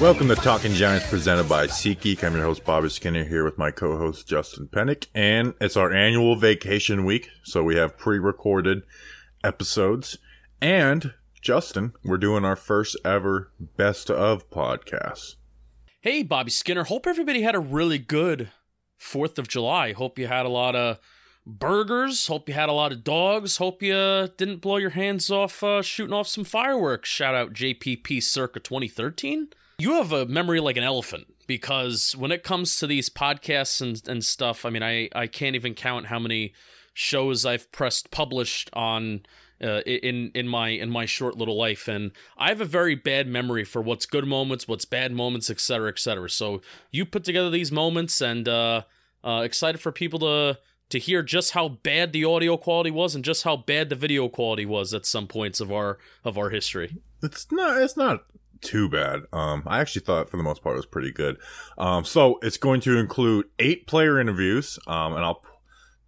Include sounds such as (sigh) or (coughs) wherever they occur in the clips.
Welcome to Talking Giants presented by SeatGeek. I'm your host, Bobby Skinner, here with my co-host, Justin Penik. And it's our annual vacation week, so we have pre-recorded episodes. And, Justin, we're doing our first ever best of podcast. Hey, Bobby Skinner. Hope everybody had a really good 4th of July. Hope you had a lot of burgers. Hope you had a lot of dogs. Hope you didn't blow your hands off uh, shooting off some fireworks. Shout out JPP circa 2013 you have a memory like an elephant because when it comes to these podcasts and, and stuff, I mean, I, I can't even count how many shows I've pressed published on uh, in in my in my short little life, and I have a very bad memory for what's good moments, what's bad moments, etc., etc. So you put together these moments, and uh, uh, excited for people to to hear just how bad the audio quality was and just how bad the video quality was at some points of our of our history. It's not. It's not too bad. Um, I actually thought for the most part it was pretty good. Um, so it's going to include eight player interviews. Um, and I'll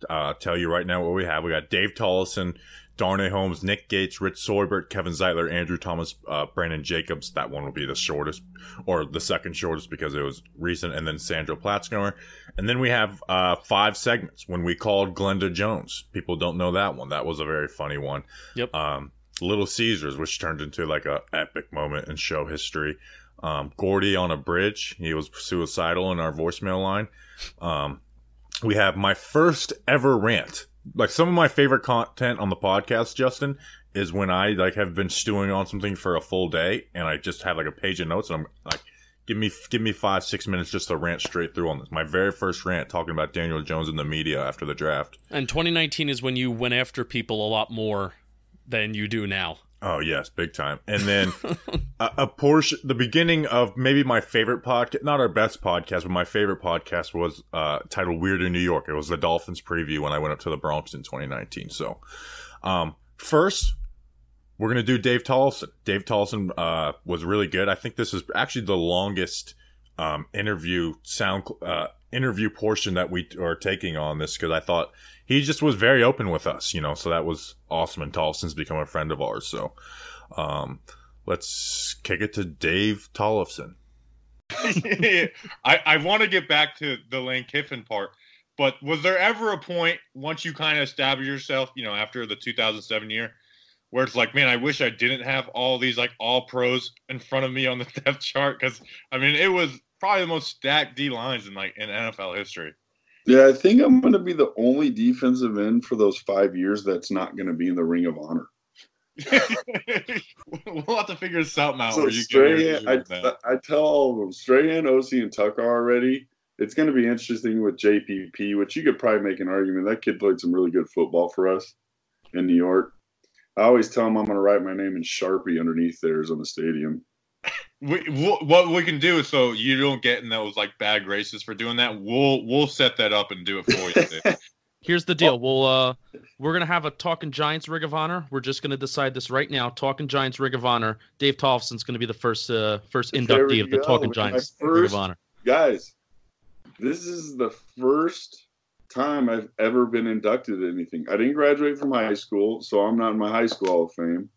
uh, tell you right now what we have. We got Dave Tollefson, Darnay Holmes, Nick Gates, Rich Seubert, Kevin Zeitler, Andrew Thomas, uh, Brandon Jacobs. That one will be the shortest, or the second shortest because it was recent, and then Sandra Platzner. And then we have uh, five segments when we called Glenda Jones. People don't know that one. That was a very funny one. Yep. Um, Little Caesars, which turned into like a epic moment in show history. Um, Gordy on a bridge, he was suicidal in our voicemail line. Um, we have my first ever rant. Like some of my favorite content on the podcast, Justin, is when I like have been stewing on something for a full day and I just have like a page of notes and I'm like, give me give me five six minutes just to rant straight through on this. My very first rant talking about Daniel Jones in the media after the draft. And 2019 is when you went after people a lot more than you do now. Oh yes, big time. And then (laughs) a, a, portion, the beginning of maybe my favorite podcast, not our best podcast, but my favorite podcast was uh, titled "Weird in New York." It was the Dolphins preview when I went up to the Bronx in 2019. So, um, first, we're gonna do Dave Tollefson. Dave Tollefson uh, was really good. I think this is actually the longest um, interview sound uh, interview portion that we are taking on this because I thought he just was very open with us, you know, so that was awesome. And Tollefson's become a friend of ours. So um, let's kick it to Dave Tollefson. (laughs) I, I want to get back to the Lane Kiffin part, but was there ever a point once you kind of established yourself, you know, after the 2007 year, where it's like, man, I wish I didn't have all these like all pros in front of me on the (laughs) depth chart because I mean it was probably the most stacked D lines in like in NFL history. Yeah, I think I'm going to be the only defensive end for those five years that's not going to be in the Ring of Honor. (laughs) we'll have to figure something out. So Strahan, I, I tell all of them, Strahan, Osi, and Tucker already. It's going to be interesting with JPP, which you could probably make an argument. That kid played some really good football for us in New York. I always tell him I'm going to write my name in Sharpie underneath theirs on the stadium we, what we can do is so you don't get in those like bad graces for doing that. We'll we'll set that up and do it for you. (laughs) Here's the deal. We'll uh we're gonna have a Talking Giants Ring of Honor. We're just gonna decide this right now. Talking Giants Ring of Honor. Dave Tollefson's gonna be the first uh first inductee of the go. Talking Giants first, Ring of Honor. Guys, this is the first time I've ever been inducted to anything. I didn't graduate from high school, so I'm not in my high school Hall of Fame.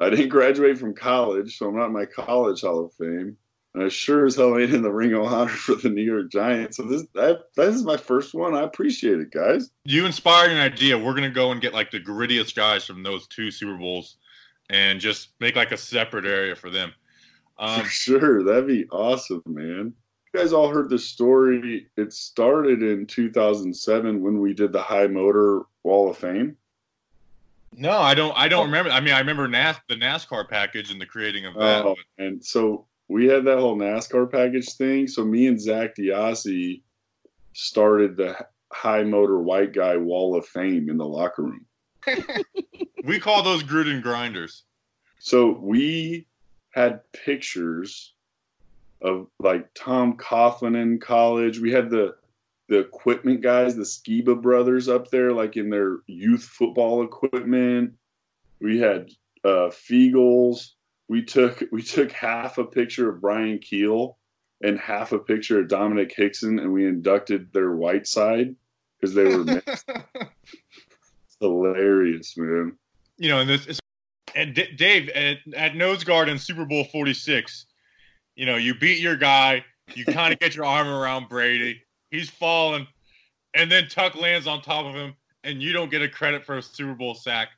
I didn't graduate from college, so I'm not in my college Hall of Fame. And I sure as hell ain't in the Ring of Honor for the New York Giants. So this that this is my first one. I appreciate it, guys. You inspired an idea. We're gonna go and get like the grittiest guys from those two Super Bowls, and just make like a separate area for them. Um, for (laughs) sure, that'd be awesome, man. You guys all heard the story. It started in 2007 when we did the High Motor Wall of Fame. No, I don't. I don't oh. remember. I mean, I remember NAS the NASCAR package and the creating of that. Oh, and so we had that whole NASCAR package thing. So me and Zak DeOssie started the high motor white guy wall of fame in the locker room. (laughs) we call those Gruden grinders. So we had pictures of like Tom Coughlin in college. We had the the equipment guys, the Skiba brothers up there, like in their youth football equipment. We had uh, Feagles. We took (laughs) we took half a picture of Brian Kehl and half a picture of Domenik Hixon, and we inducted their white side because they were mixed. (laughs) hilarious, man. You know, and this and D- Dave at, at Nose Guard in Super Bowl forty six, You know, you beat your guy, you kind of get your arm around Brady, he's falling, and then Tuck lands on top of him, and you don't get a credit for a Super Bowl sack.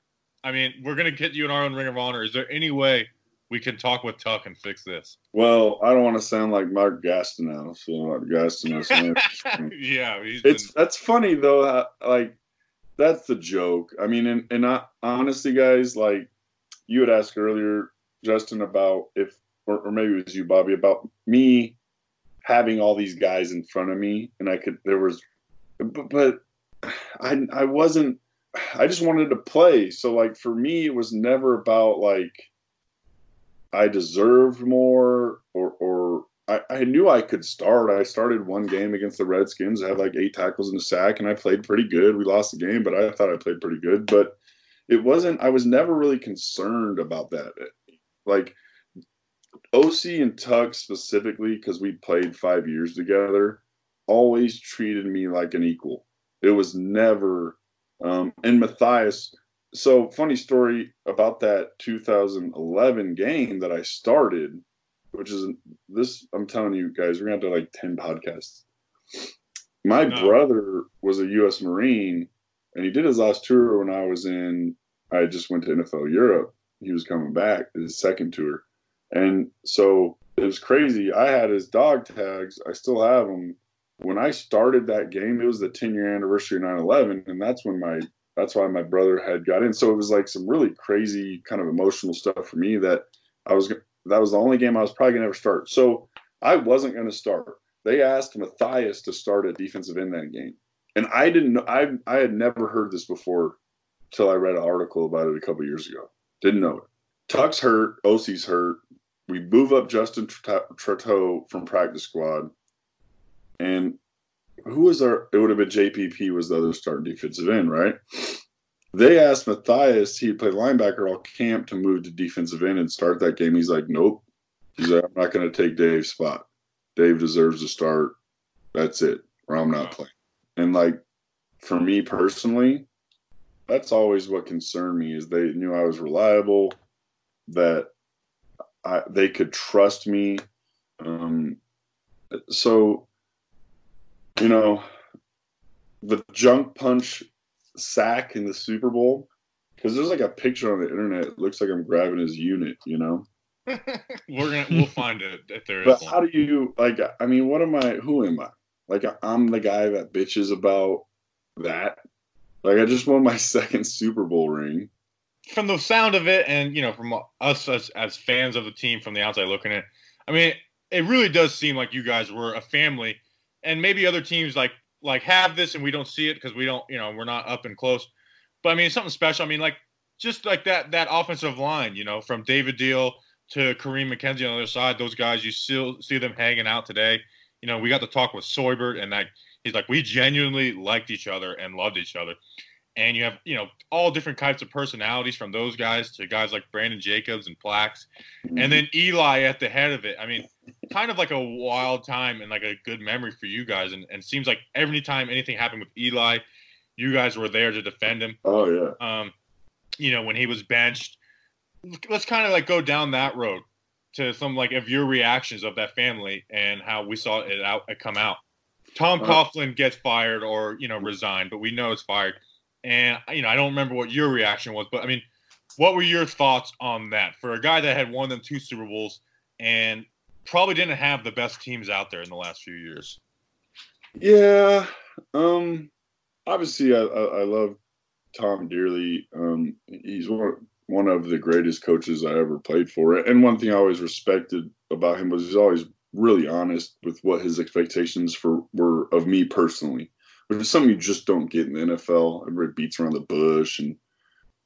I mean, we're gonna get you in our own Ring of Honor. Is there any way we can talk with Tuck and fix this? Well, I don't want to sound like Mark Gastineau. So uh, Mark Gastineau. (laughs) yeah, it's been... that's funny though. How, like that's the joke. I mean, and and I, honestly, guys, like you had asked earlier, Justin, about if or, or maybe it was you, Bobby, about me having all these guys in front of me, and I could there was, but, but I I wasn't. I just wanted to play. So like for me, it was never about like I deserved more or or I, I knew I could start. I started one game against the Redskins. I had like eight tackles in a sack, and I played pretty good. We lost the game, but I thought I played pretty good. But it wasn't. I was never really concerned about that. Like Osi and Tuck specifically, because we played five years together, always treated me like an equal. It was never. Um, and Mathias, so funny story about that 2011 game that I started, which is this. I'm telling you guys, we're gonna do like 10 podcasts. My no. brother was a U.S. Marine, and he did his last tour when I was in. I just went to NFL Europe. He was coming back his second tour, and so it was crazy. I had his dog tags. I still have them. When I started that game, it was the 10 year anniversary of 9 11, and that's when my that's why my brother had got in. So it was like some really crazy kind of emotional stuff for me that I was that was the only game I was probably gonna ever start. So I wasn't gonna start. They asked Mathias to start a defensive end that game. And I didn't know I I had never heard this before till I read an article about it a couple years ago. Didn't know it. Tuck's hurt, Osi's hurt. We move up Justin Trattou from practice squad. And who was our? It would have been JPP was the other starting defensive end, right? They asked Mathias he'd play linebacker all camp to move to defensive end and start that game. He's like, nope. He's like, I'm not going to take Dave's spot. Dave deserves to start. That's it, or I'm not playing. And like for me personally, that's always what concerned me is they knew I was reliable, that I, they could trust me. Um, so you know, the junk punch sack in the Super Bowl because there's like a picture on the internet. It looks like I'm grabbing his unit. You know. (laughs) We're gonna we'll find it if there but is. But how do you like? I mean, what am I? Who am I? Like I'm the guy that bitches about that. Like I just won my (laughs) second Super Bowl ring. From the sound of it, and you know, from us as, as fans of the team from the outside looking at, I mean, it really does seem like you guys were a family and maybe other teams like like have this and we don't see it because we don't you know we're not up and close. But i mean something special. I mean like just like that that offensive line you know from david Diehl to kareem mckenzie on the other side those guys you still see them hanging out today. You know we got to talk with Seubert and like he's like we genuinely liked each other and loved each other and you have you know all different types of personalities from those guys to guys like Brandon Jacobs and Plax, and then Eli at the head of it. I mean, kind of like a wild time and like a good memory for you guys. And, and seems like every time anything happened with Eli, you guys were there to defend him. Oh yeah. Um, you know when he was benched. Let's kind of like go down that road to some like of your reactions of that family and how we saw it out it come out. Tom uh, Coughlin gets fired or you know resigned, but we know it's fired and you know, I don't remember what your reaction was, but I mean, what were your thoughts on that for a guy that had won them two Super Bowls and probably didn't have the best teams out there in the last few years? Yeah, um, obviously, I, I, I love Tom dearly. Um, he's one one of the greatest coaches I ever played for, and one thing I always respected about him was he's always really honest with what his expectations for were of me personally which is something you just don't get in the NFL. Everybody beats around the bush. And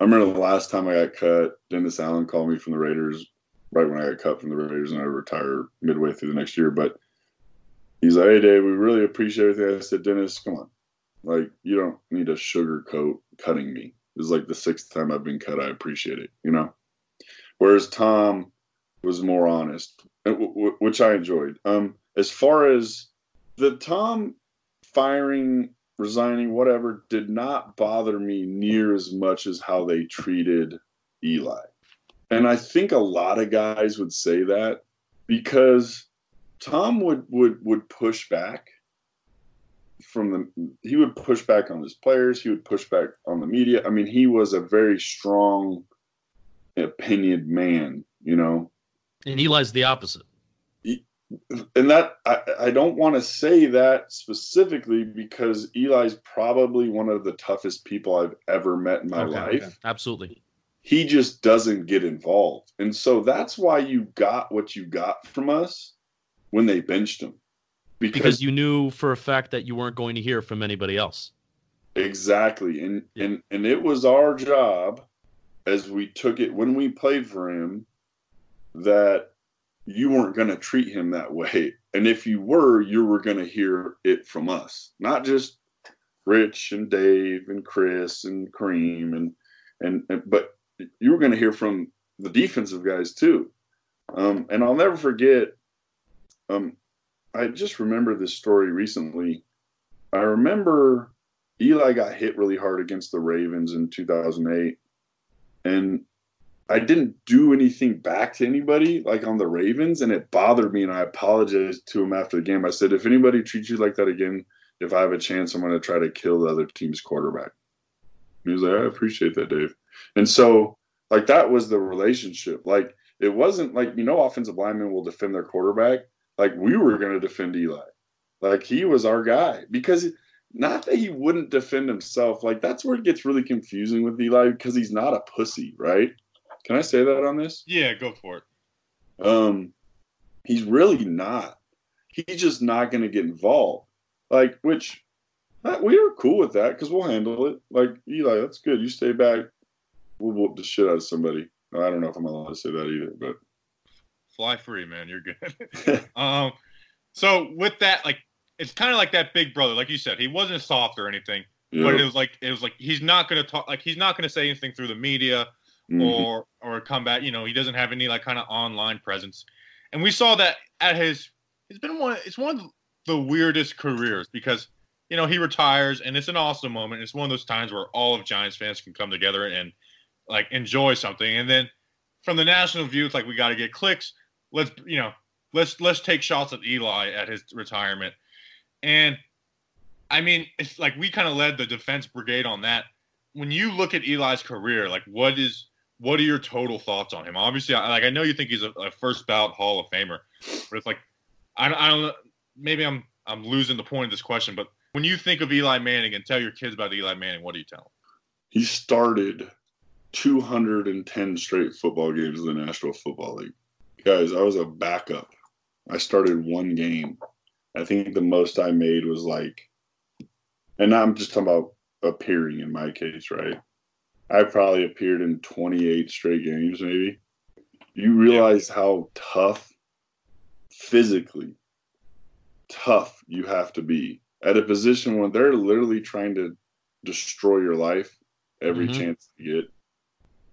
I remember the last time I got cut, Dennis Allen called me from the Raiders right when I got cut from the Raiders and I retired midway through the next year. But he's like, hey, Dave, we really appreciate everything. I said, Dennis, come on. Like, you don't need to sugarcoat cutting me. This is like the sixth time I've been cut. I appreciate it, you know? Whereas Tom was more honest, which I enjoyed. Um, as far as the Tom firing, resigning, whatever, did not bother me near as much as how they treated Eli. And I think a lot of guys would say that. because Tom would would would push back from the he would push back on his players, he would push back on the media. I mean, he was a very strong opinioned man, you know. And Eli's the opposite. And that I, I don't want to say that specifically because Eli's probably one of the toughest people I've ever met in my Okay, life okay. Absolutely. he just doesn't get involved. And so that's why you got what you got from us when they benched him. Because, Because you knew for a fact that you weren't going to hear from anybody else. exactly. And Yeah. and and it was our job as we took it when we played for him that you weren't going to treat him that way. (laughs) And if you were, you were going to hear it from us. Not just Rich and Dave and Chris and Kareem and and, and but you were going to hear from the defensive guys too. Um, and I'll never forget. Um, I just remember this story recently. I remember Eli got hit really hard against the Ravens in 2008, and I didn't do anything back to anybody like on the Ravens, and it bothered me. And I apologized to him after the game. I said, if anybody treats you like that again, if I have a chance, I'm going to try to kill the other team's quarterback. He was like, I appreciate that, Dave. And so, like, that was the relationship. Like, it wasn't like, you know, offensive linemen will defend their quarterback. Like, we were going to defend Eli. Like, he was our guy because not that he wouldn't defend himself. Like, that's where it gets really confusing with Eli because he's not a pussy, right? Can I say that on this? Yeah, go for it. Um, he's really not. He's just not going to get involved. Like, which uh, we are cool with that because we'll handle it. Like Eli, that's good. You stay back. We'll whoop the shit out of somebody. I don't know if I'm allowed to say that either, but Fly free, man. You're good. (laughs) um, so with that, like, it's kind of like that big brother, like you said. He wasn't soft or anything, but it was like it was like he's not gonna talk, like he's not gonna say anything through the media Mhm. or or come back. You know, he doesn't have any like kind of online presence, and we saw that at his. It's been one. It's one of the weirdest careers because you know he retires, and it's an awesome moment. It's one of those times where all of Giants fans can come together and like enjoy something, and then from the national view, it's like we got to get clicks. Let's you know, let's let's take shots at Eli at his retirement, and I mean, it's like we kind of led the defense brigade on that. When you look at Eli's career, like what is what are your total thoughts on him? Obviously, I, like I know you think he's a, a first bout Hall of Famer, but it's like I, don't- I don't know. Maybe I'm I'm losing the point of this question, but when you think of Eli Manning and tell your kids about Eli Manning, what do you tell them? he started 210 straight football games in the National Football League. Guys, I was a backup. I started one game. I think the most I made was like, and I'm just talking about appearing in my case, right? I probably appeared in 28 straight games, maybe. You realize how tough, physically tough you have to be at a position when they're literally trying to destroy your life every Mhm. chance you get.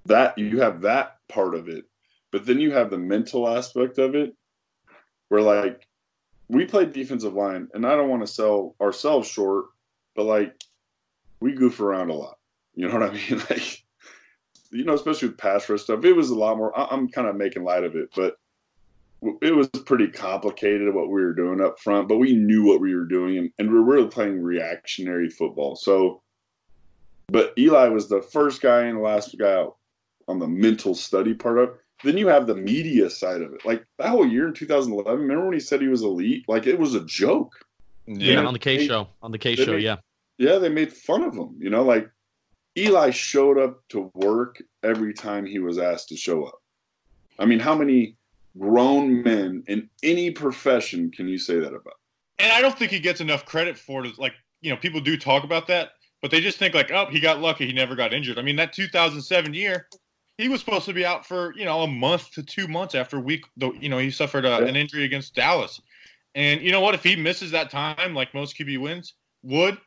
That you have that part of it, but then you have the mental aspect of it, where like we played defensive line, and I don't want to sell ourselves short, but like we goof around a lot. You know what I mean? (laughs) Like you know, especially with pass rush stuff, it was a lot more. I- I'm kind of making light of it, but it was pretty complicated what we were doing up front. But we knew what we were doing, and, and we were really playing reactionary football. So, but Eli was the first guy and the last guy out on the mental study part of. it. Then you have the media side of it. Like that whole year in 2011. Remember when he said he was elite? Like it was a joke. Yeah, Yeah. on the K They- show. On the K show, make- yeah. Yeah, they made fun of him. You know, like Eli showed up to work every time he was asked to show up. I mean, how many grown men in any profession can you say that about? and I don't think he gets enough credit for it. Like, you know, people do talk about that, but they just think like, oh, he got lucky, he never got injured. I mean, that 2007 year, he was supposed to be out for you know a month to two months after week. Though you know he suffered a, Yeah. an injury against Dallas, and you know what? If he misses that time, like most QB wins would,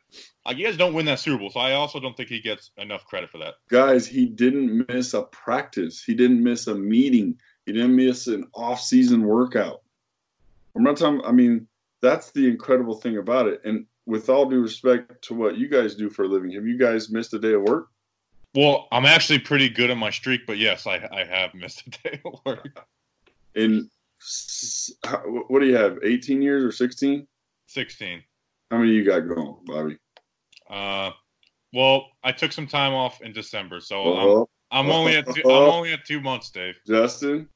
like you guys don't win that Super Bowl. So I also don't think he gets enough credit for that. Guys, he didn't miss a practice. He didn't miss a meeting. He didn't miss an off-season workout. I'm not talking. I mean, that's the incredible thing about it. And with all due respect to what you guys do for a living, have you guys missed a day of work? Well, I'm actually pretty good at my streak, but yes, I I have missed a day of work. how- what do you have? 18 years or 16? 16. How many you got going, Bobby? Uh, well, I took some time off in December, so Oh, I'm, I'm only at two, I'm only at two months, Dave. Justin.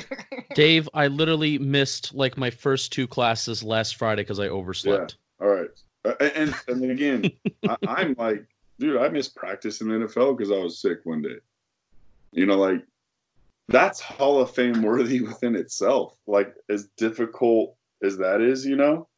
(laughs) Dave, I literally missed like my first two classes last Friday because I overslept. All right. Uh, and and again, I, (laughs) I'm like, dude, I missed practice in the NFL because I was sick one day. You know, like that's Hall of Fame worthy (laughs) within itself. Like as difficult as that is, you know.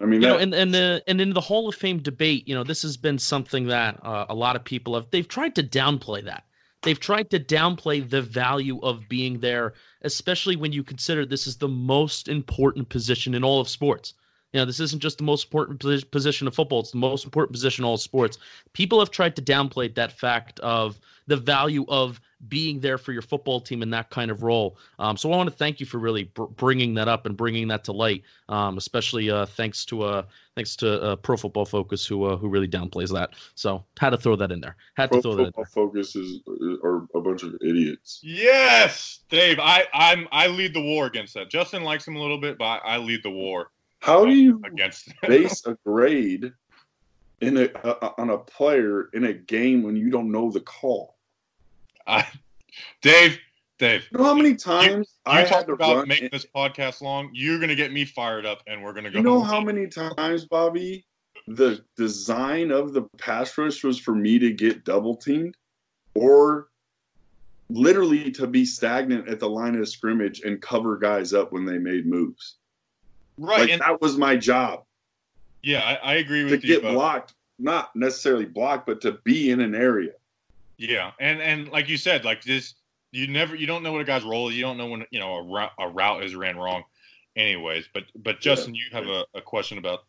I mean, you know, and and the and in the Hall of Fame debate, you know, this has been something that uh, a lot of people have. They've tried to downplay that. They've tried to downplay the value of being there, especially when you consider this is the most important position in all of sports. You know, this isn't just the most important position of football; it's the most important position in all sports. People have tried to downplay that fact of the value of being there for your football team in that kind of role. Um, so I want to thank you for really br- bringing that up and bringing that to light. Um, especially uh, thanks to uh, thanks to uh, Pro Football Focus who uh, who really downplays that. So had to throw that in there. Had Pro to throw that in Football there. Focus is are a bunch of idiots. Yes, Dave. I I'm I lead the war against that. Justin likes him a little bit, but I, I lead the war How do you against. (laughs) base a grade in a uh, on a player in a game when you don't know the call? I, Dave, Dave. You know how many times You I talked about making this podcast long. You're gonna get me fired up, and we're gonna go. You know how many times, Bobby, the design of the pass rush was for me to get double teamed or literally to be stagnant at the line of scrimmage and cover guys up when they made moves. Right? Like and that was my job yeah, I, I agree to with you. get but- blocked, not necessarily blocked, but to be in an area. Yeah, and and like you said, like this, you never, you don't know what a guy's role is. You don't know when you know a route, a route is ran wrong. Anyways, but but Justin, you have a, a question about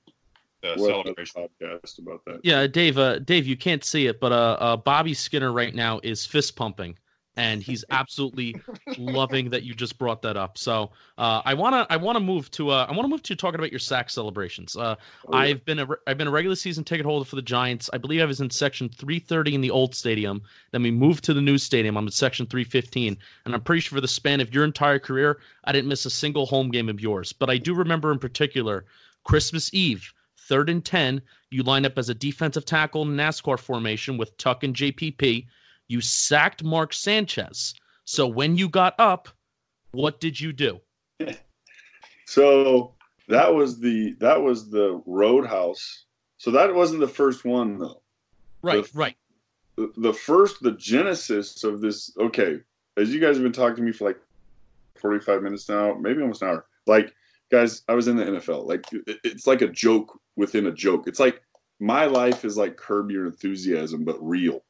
the What celebration. podcast about that? Yeah, Dave. Uh, Dave, you can't see it, but uh, uh, Bobby Skinner right now is fist pumping, and he's (laughs) absolutely loving that you just brought that up. So uh, I wanna I wanna move to uh, I wanna move to talking about your sack celebrations. Uh, Oh, yeah. I've been a I've been a regular season ticket holder for the Giants. I believe I was in section 330 in the old stadium. Then we moved to the new stadium. I'm in section 315, and I'm pretty sure for the span of your entire career, I didn't miss a single home game of yours. But I do remember in particular Christmas Eve, third and ten. You line up as a defensive tackle in NASCAR formation with Tuck and JPP. You sacked Mark Sanchez. So when you got up, what did you do? (laughs) So that was the that was the Roadhouse. So that wasn't the first one though. Right, The- right. The, the first the genesis of this. Okay, as you guys have been talking to me for like forty five minutes now, maybe almost an hour. Like guys, I was in the NFL. Like it's like a joke within a joke. It's like my life is like Curb Your Enthusiasm, but real.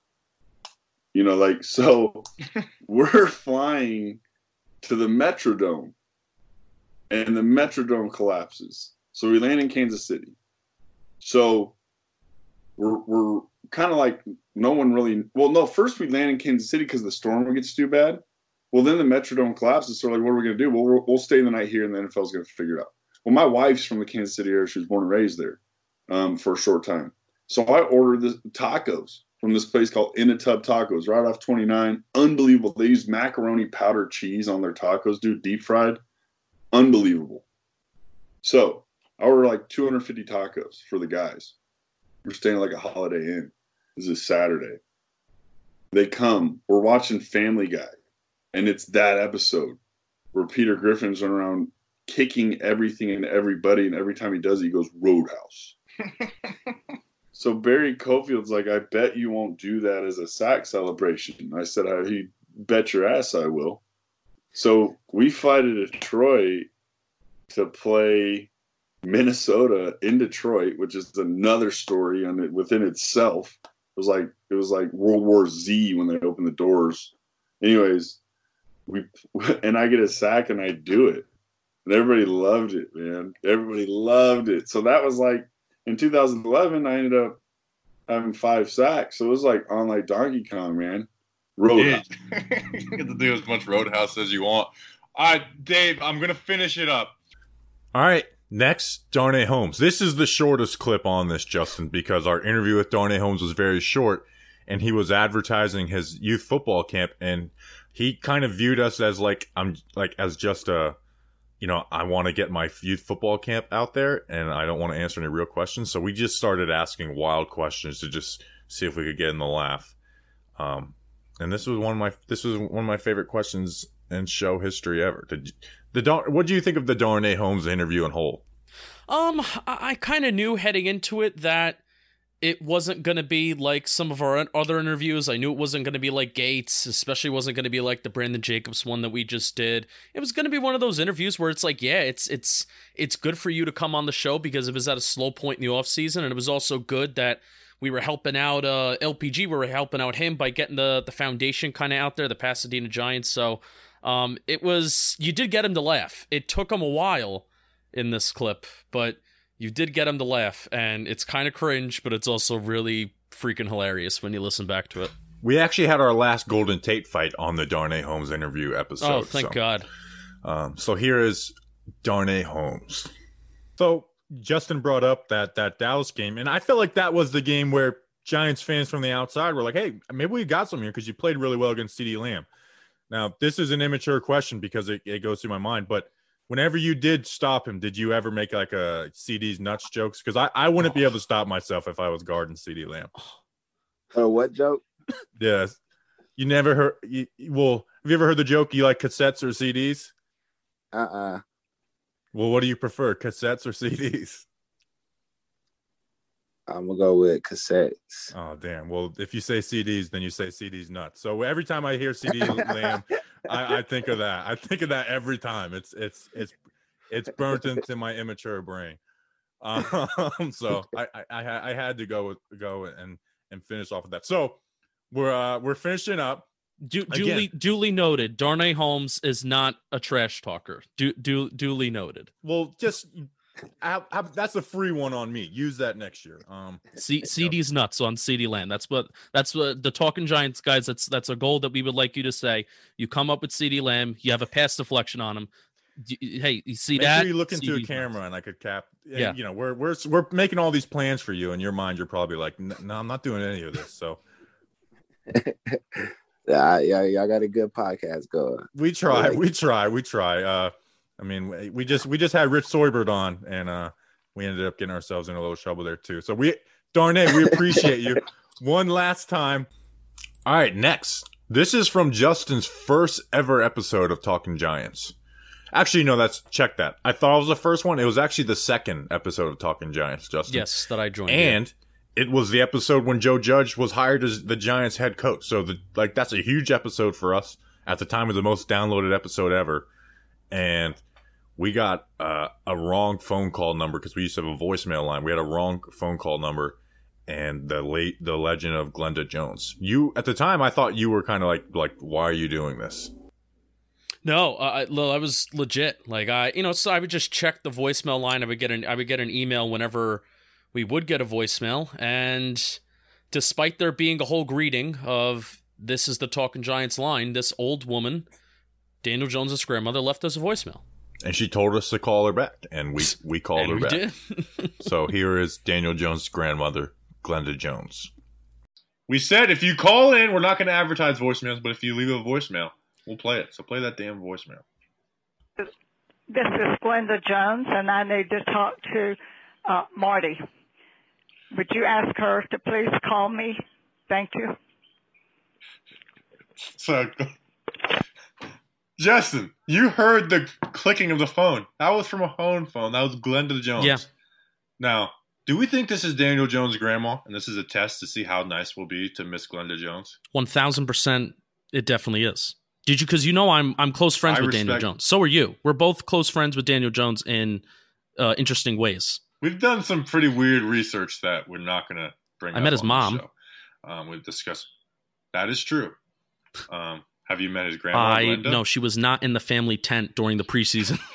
You know, like so (laughs) we're flying to the Metrodome and the Metrodome collapses. So we land in Kansas City. So we're we're kind of like no one really. Well, no, first we land in Kansas City because the storm gets too bad. Well, then the Metrodome collapses. So like, what are we gonna do? Well, we'll, we'll stay the night here, and the NFL's gonna figure it out. Well, my wife's from the Kansas City area. She was born and raised there um, for a short time. So I ordered the tacos from this place called In a Tub Tacos, right off 29. Unbelievable. They use macaroni powdered cheese on their tacos, dude, deep fried. Unbelievable. So I ordered like 250 tacos for the guys. We're staying like a Holiday Inn. This is Saturday. They come. We're watching Family Guy, and it's that episode where Peter Griffin's around kicking everything and everybody, and every time he does, it, he goes Roadhouse. (laughs) so Barry Cofield's like, I bet you won't do that as a sack celebration. I said, I he bet your ass I will. So we fly to Detroit to play Minnesota in Detroit, which is another story on it within itself. It was like it was like World War Z when they opened the doors. Anyways, we (laughs) and I get a sack and I do it. And everybody loved it, man. Everybody loved it. So that was like in 2011, I ended up having five sacks. So it was like on like Donkey Kong, man. Roadhouse. you get to do as much Roadhouse as you want. All right, Dave, I'm gonna finish it up. All right. Next, Darnay Holmes. This is the shortest clip on this, Justin, because our interview with Darnay Holmes was very short and he was advertising his youth football camp and he kind of viewed us as like, I'm like, as just a, you know, I want to get my youth football camp out there and I don't want to answer any real questions. So we just started asking wild questions to just see if we could get in the laugh. Um, and this was one of my this was one of my favorite questions in show history ever. Did the what do you think of the Darnay Holmes interview in whole? Um, I, I kind of knew heading into it that it wasn't going to be like some of our other interviews. I knew it wasn't going to be like Gates, especially wasn't going to be like the Brandon Jacobs one that we just did. It was going to be one of those interviews where it's like, yeah, it's it's it's good for you to come on the show because it was at a slow point in the off season, and it was also good that we were helping out uh, LPG. We were helping out him by getting the the foundation kind of out there, the Pasadena Giants. So um, it was you did get him to laugh. It took him a while in this clip, but you did get him to laugh, and it's kind of cringe, but it's also really freaking hilarious when you listen back to it. We actually had our last Golden Tate fight on the Darnay Holmes interview episode. Oh, thank so, God. Um, so here is Darnay Holmes. So Justin brought up that that Dallas game, and I feel like that was the game where Giants fans from the outside were like, "Hey, maybe we got some here because you played really well against CeeDee Lamb." Now, this is an immature question because it, it goes through my mind, but whenever you did stop him, did you ever make like a CD's nuts jokes? Because I, I wouldn't be able to stop myself if I was guarding CeeDee Lamb. Oh, what joke? yes. You never heard, you, well, have you ever heard the joke you like cassettes or CDs? Uh uh-uh. uh Well, what do you prefer, cassettes or CDs? I'm gonna go with cassettes. Oh damn! Well, if you say CDs, then you say CDs nuts. So every time I hear CeeDee Lamb, (laughs) I, I, think of that. I think of that every time. It's it's it's it's (laughs) burnt into my immature brain. Um, (laughs) so I, I I had to go with go and and finish off with that. So we're uh we're finishing up. Du- duly duly noted. Darnay Holmes is not a trash talker. Du- du- duly noted. Well, just I, I, that's a free one on me. Use that next year. Um, C- CD's nuts on CD land. That's what that's what the Talking Giants guys. That's that's a goal that we would like you to say. You come up with CeeDee Lamb. You have a pass deflection on him. hey, you see Make that? Sure you look into a camera and I could cap. Yeah, you know we're we're we're making all these plans for you. In your mind, you're probably like, no, I'm not doing any of this. So. (laughs) yeah, yeah, y'all got a good podcast going. We try, like we try, we try. Uh, I mean, we just we just had Rich Seubert on, and uh, we ended up getting ourselves in a little trouble there too. So we, Darnay, we appreciate you. (laughs) One last time. All right, next. This is from Justin's first ever episode of Talking Giants. Actually, no, that's check that. I thought it was the first one. It was actually the second episode of Talking Giants, Justin. Yes, that I joined. And it was the episode when Joe Judge was hired as the Giants head coach. So the like that's a huge episode for us. At the time, it was the most downloaded episode ever. And we got uh, a wrong phone call number because we used to have a voicemail line. We had a wrong phone call number, and the late the legend of Glenda Jones. You at the time, I thought you were kind of like like why are you doing this? No, uh, I, I was legit. Like I, you know, so I would just check the voicemail line. I would get an I would get an email whenever we would get a voicemail, and despite there being a whole greeting of this is the Talking Giants line, this old woman, Daniel Jones's grandmother, left us a voicemail and she told us to call her back, and we we (laughs) called and her we back. (laughs) so here is Daniel Jones' grandmother, Glenda Jones. We said if you call in, we're not going to advertise voicemails, but if you leave a voicemail, we'll play it. So play that damn voicemail. This is Glenda Jones, and I need to talk to uh, Marty. Would you ask her to please call me? Thank you. (laughs) So Justin, you heard the clicking of the phone. That was from a home phone. That was Glenda Jones. Yeah. Now, do we think this is Daniel Jones' grandma, and this is a test to see how nice we'll be to Miss Glenda Jones? One thousand percent, it definitely is. Did you? Because you know I'm I'm close friends I with respect- Daniel Jones. So are you. We're both close friends with Daniel Jones in uh, interesting ways. We've done some pretty weird research that we're not going to bring. I met his mom. Um, we've discussed. That is true. Um, have you met his grandma? I no, she was not in the family tent during the preseason. (laughs)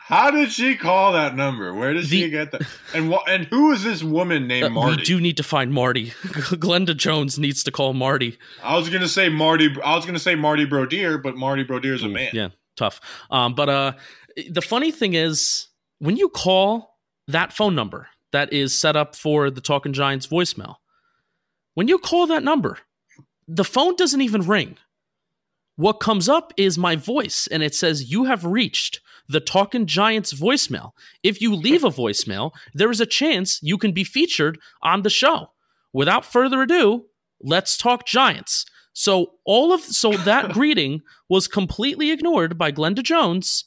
How did she call that number? Where did she get that? And what? And who is this woman named Uh, Marty? we do need to find Marty. (laughs) Glenda Jones needs to call Marty. I was gonna say Marty. I was gonna say Marty Brodeur, but Marty Brodeur is a man. Yeah, tough. Um, but uh, the funny thing is, when you call that phone number that is set up for the Talking Giants voicemail, when you call that number, the phone doesn't even ring. What comes up is my voice, and it says, You have reached the Talking Giants voicemail. If you leave a voicemail, there is a chance you can be featured on the show. Without further ado, let's talk Giants. So all of so that (laughs) greeting was completely ignored by Glenda Jones.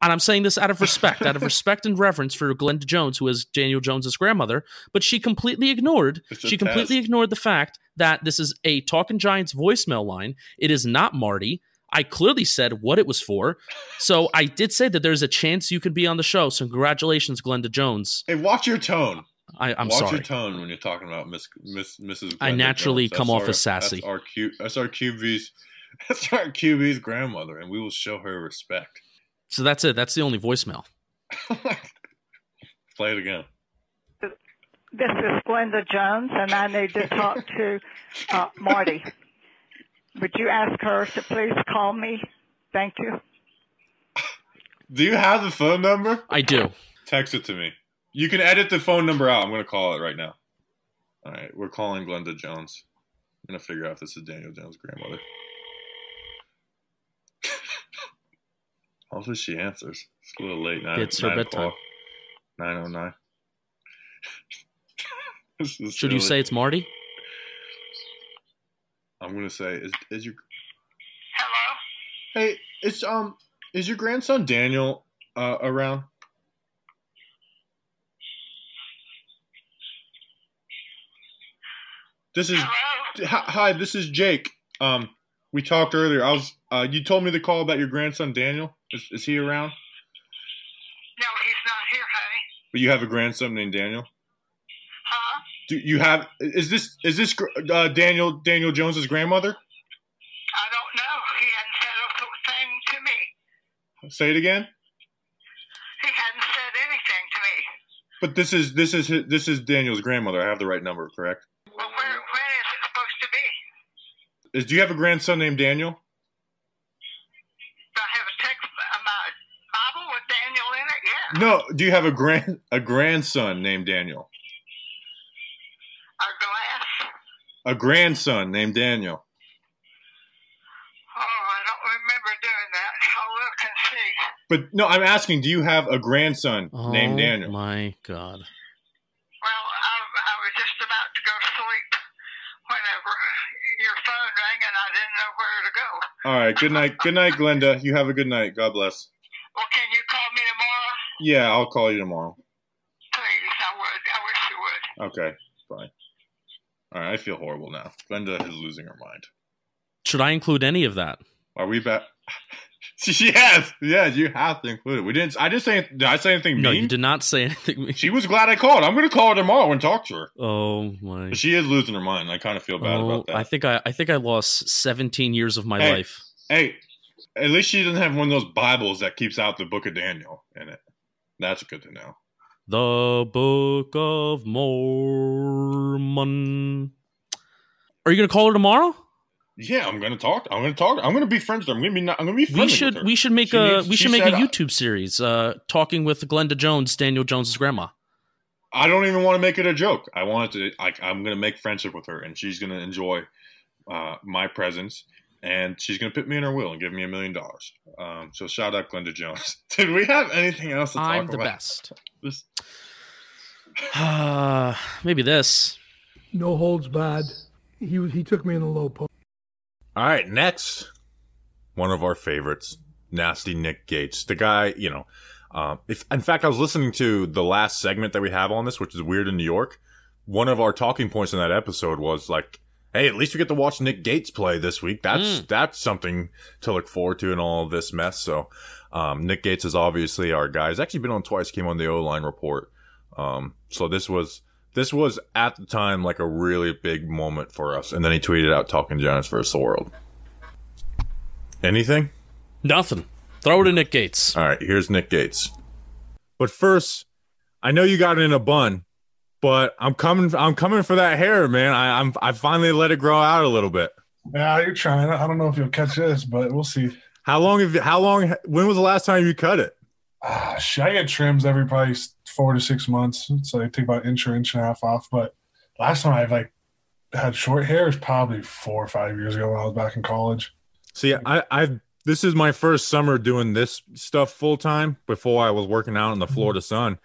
And I'm saying this out of respect, out of respect and reverence for Glenda Jones, who is Daniel Jones's grandmother, but she completely ignored she completely ignored the fact that this is a Talking Giants voicemail line. It is not Marty. I clearly said what it was for. So I did say that there's a chance you could be on the show. So congratulations, Glenda Jones. Hey, watch your tone. I, I'm watch sorry. Watch your tone when you're talking about Miss Miss Mrs. I naturally come off our- as sassy. That's our Q. That's our QB's. (laughs) That's our QB's grandmother, and we will show her respect. So that's it. That's the only voicemail. (laughs) Play it again. This is Glenda Jones, and I need to talk (laughs) to uh, Marty. Would you ask her to please call me? Thank you. Do you have the phone number? I do. Text it to me. You can edit the phone number out. I'm going to call it right now. All right, we're calling Glenda Jones. I'm going to figure out if this is Daniel Jones' grandmother. (laughs) Hopefully she answers. It's a little late. Nine, It's her nine bedtime. o'clock. 909. This (laughs) is Should you say it's Marty? I'm going to say, is, is your Hello? Hey, it's um, is your grandson Daniel uh, around? This is hi, hi. This is Jake. Um, we talked earlier. I was uh, you told me to call about your grandson Daniel. Is, is he around? No, he's not here, honey. But you have a grandson named Daniel. Do you have? Is this is this uh, Daniel Daniel Jones's grandmother? I don't know. He hadn't said a thing to me. Say it again. He hadn't said anything to me. But this is this is his- this is Daniel's grandmother. I have the right number, correct? Well, where, where is it supposed to be? Is do you have a grandson named Daniel? I have a text, Bible with Daniel in it? Yeah. No. Do you have a grand a grandson named Daniel? A glass? A grandson named Daniel. Oh, I don't remember doing that. I'll look and see. But no, I'm asking. Do you have a grandson named oh Daniel? my god. Well, I, I was just about to go to sleep whenever your phone rang and I didn't know where to go. All right. Good night. Good night, Glenda. You have a good night. God bless. Well, can you call me tomorrow? Yeah, I'll call you tomorrow. Please, I would. I wish you would. Okay. Fine. All right. I feel horrible now. Glenda is losing her mind. Should I include any of that? Are we back? She (laughs) yes. Yes. You have to include it. We didn't. I didn't say. Did I say anything mean? No, you did not say (laughs) anything. Mean. She was glad I called. I'm going to call her tomorrow and talk to her. Oh my. But she is losing her mind. I kind of feel bad Oh, about that. I think I, I think I lost 17 years of my Hey. life. Hey, at least she doesn't have one of those Bibles that keeps out the Book of Daniel in it. That's good to know. The Book of Mormon. Are you gonna call her tomorrow? Yeah, I'm gonna talk. I'm gonna talk. I'm gonna be friends with her. I'm gonna be. I'm gonna be. We should we should make She a needs- we should make a said, YouTube series, uh, talking with Glenda Jones, Daniel Jones's grandma. I don't even want to make it a joke. I want it to. Like, I'm gonna make friendship with her, and she's gonna enjoy uh, my presence, and she's gonna put me in her will and give me a million dollars. Um, so shout out Glenda Jones. (laughs) Did we have anything else to talk I'm the about? best. This- Uh, (sighs) maybe this. no holds bad. He was he took me in the low post. All right, next, one of our favorites, Nasty Nick Gates, the guy. You know, um, if in fact I was listening to the last segment that we have on this, which is weird in New York. One of our talking points in that episode was like, "Hey, at least we get to watch Nick Gates play this week. That's that's something to look forward to in all of this mess." So, um, Nick Gates is obviously our guy. He's actually been on twice. Came on the O line report. Um, so this was this was at the time like a really big moment for us. And then he tweeted out talking Giants versus the world. Anything? Nothing. Throw it to Nick Gates. All right, here's Nick Gates. But first, I know you got it in a bun, but I'm coming. I'm coming for that hair, man. I, I'm. I finally let it grow out a little bit. Yeah, you're trying. I don't know if you'll catch this, but we'll see. How long have? you- How long? When was the last time you cut it? Ah, shit, I get trims every probably four to six months, so I take about an inch or inch and a half off. But last time I like had short hair is probably four or five years ago when I was back in college. See, I, I this is my first summer doing this stuff full time. Before I was working out in the mm-hmm. Florida sun,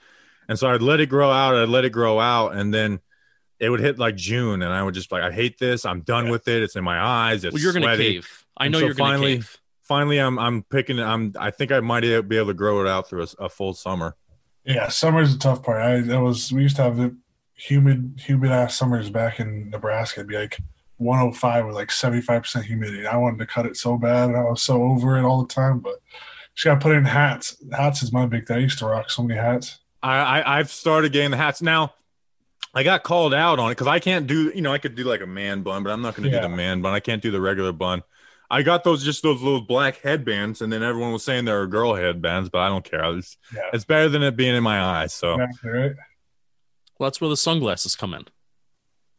and so I'd let it grow out. I'd let it grow out, and then it would hit like June, and I would just like, I hate this. I'm done with it. It's in my eyes. It's Well, you're gonna cave. I know so you're gonna finally- cave. Finally, I'm I'm picking. I'm I think I might be able to grow it out through a, a full summer. Yeah, summer's a tough part. I that was we used to have the humid, humid ass summers back in Nebraska. It'd be like 105 with like 75 percent humidity. I wanted to cut it so bad, and I was so over it all the time. But just got to put in hats. Hats is my big thing. I used to rock so many hats. I, I I've started getting the hats now. I got called out on it because I can't do you know I could do like a man bun, but I'm not going to Yeah. do the man bun. I can't do the regular bun. I got those just those little black headbands, and then everyone was saying they were girl headbands, but I don't care. It's, Yeah. it's better than it being in my eyes. So Exactly, right? Well, that's where the sunglasses come in.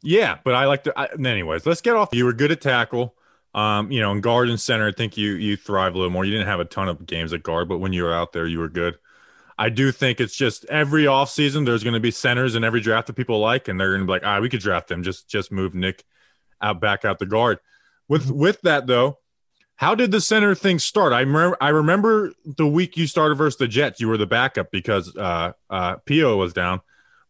yeah, but I like to. I, anyways, let's get off. You were good at tackle. Um, you know, in guard and center, I think you you thrive a little more. You didn't have a ton of games at guard, but when you were out there, you were good. I do think it's just every offseason there's going to be centers in every draft that people like, and they're going to be like, ah, we could draft them. Just just move Nick out back out the guard. With with that though, how did the center thing start? I remember I remember the week you started versus the Jets, you were the backup because uh uh Pio was down.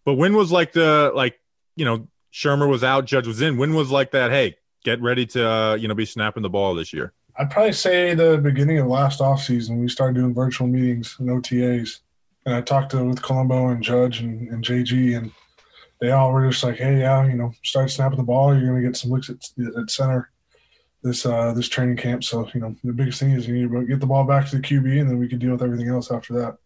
But when was like the like you know Shurmur was out, Judge was in. When was like that? Hey, get ready to uh, you know be snapping the ball this year. I'd probably say the beginning of last offseason, we started doing virtual meetings and OTAs. And I talked to with Colombo and Judge and, and JG, and they all were just like, "Hey, yeah, you know, start snapping the ball. You're going to get some looks at, at center this uh, this training camp. So, you know, the biggest thing is you need to get the ball back to the QB, and then we can deal with everything else after that."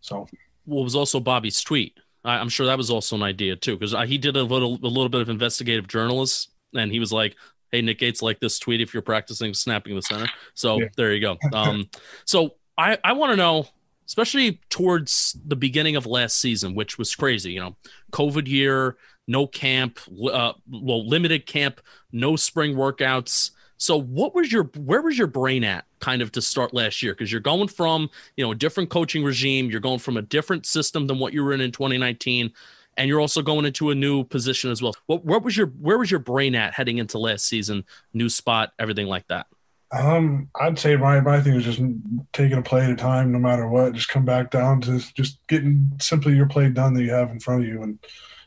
So, Well, it was also Bobby's tweet. I, I'm sure that was also an idea too, because he did a little a little bit of investigative journalist, and he was like, "Hey, Nick Gates, like this tweet if you're practicing snapping the center." So Yeah. there you go. (laughs) Um, so I I want to know, especially towards the beginning of last season, which was crazy. You know, COVID year, no camp, uh, well, limited camp, no spring workouts. So what was your where was your brain at kind of to start last year? Because you're going from you know a different coaching regime, you're going from a different system than what you were in in 2019, and you're also going into a new position as well. What what was your where was your brain at heading into last season? New spot, everything like that. Um, I'd say my my thing is just taking a play at a time, no matter what. Just come back down to just getting simply your play done that you have in front of you, and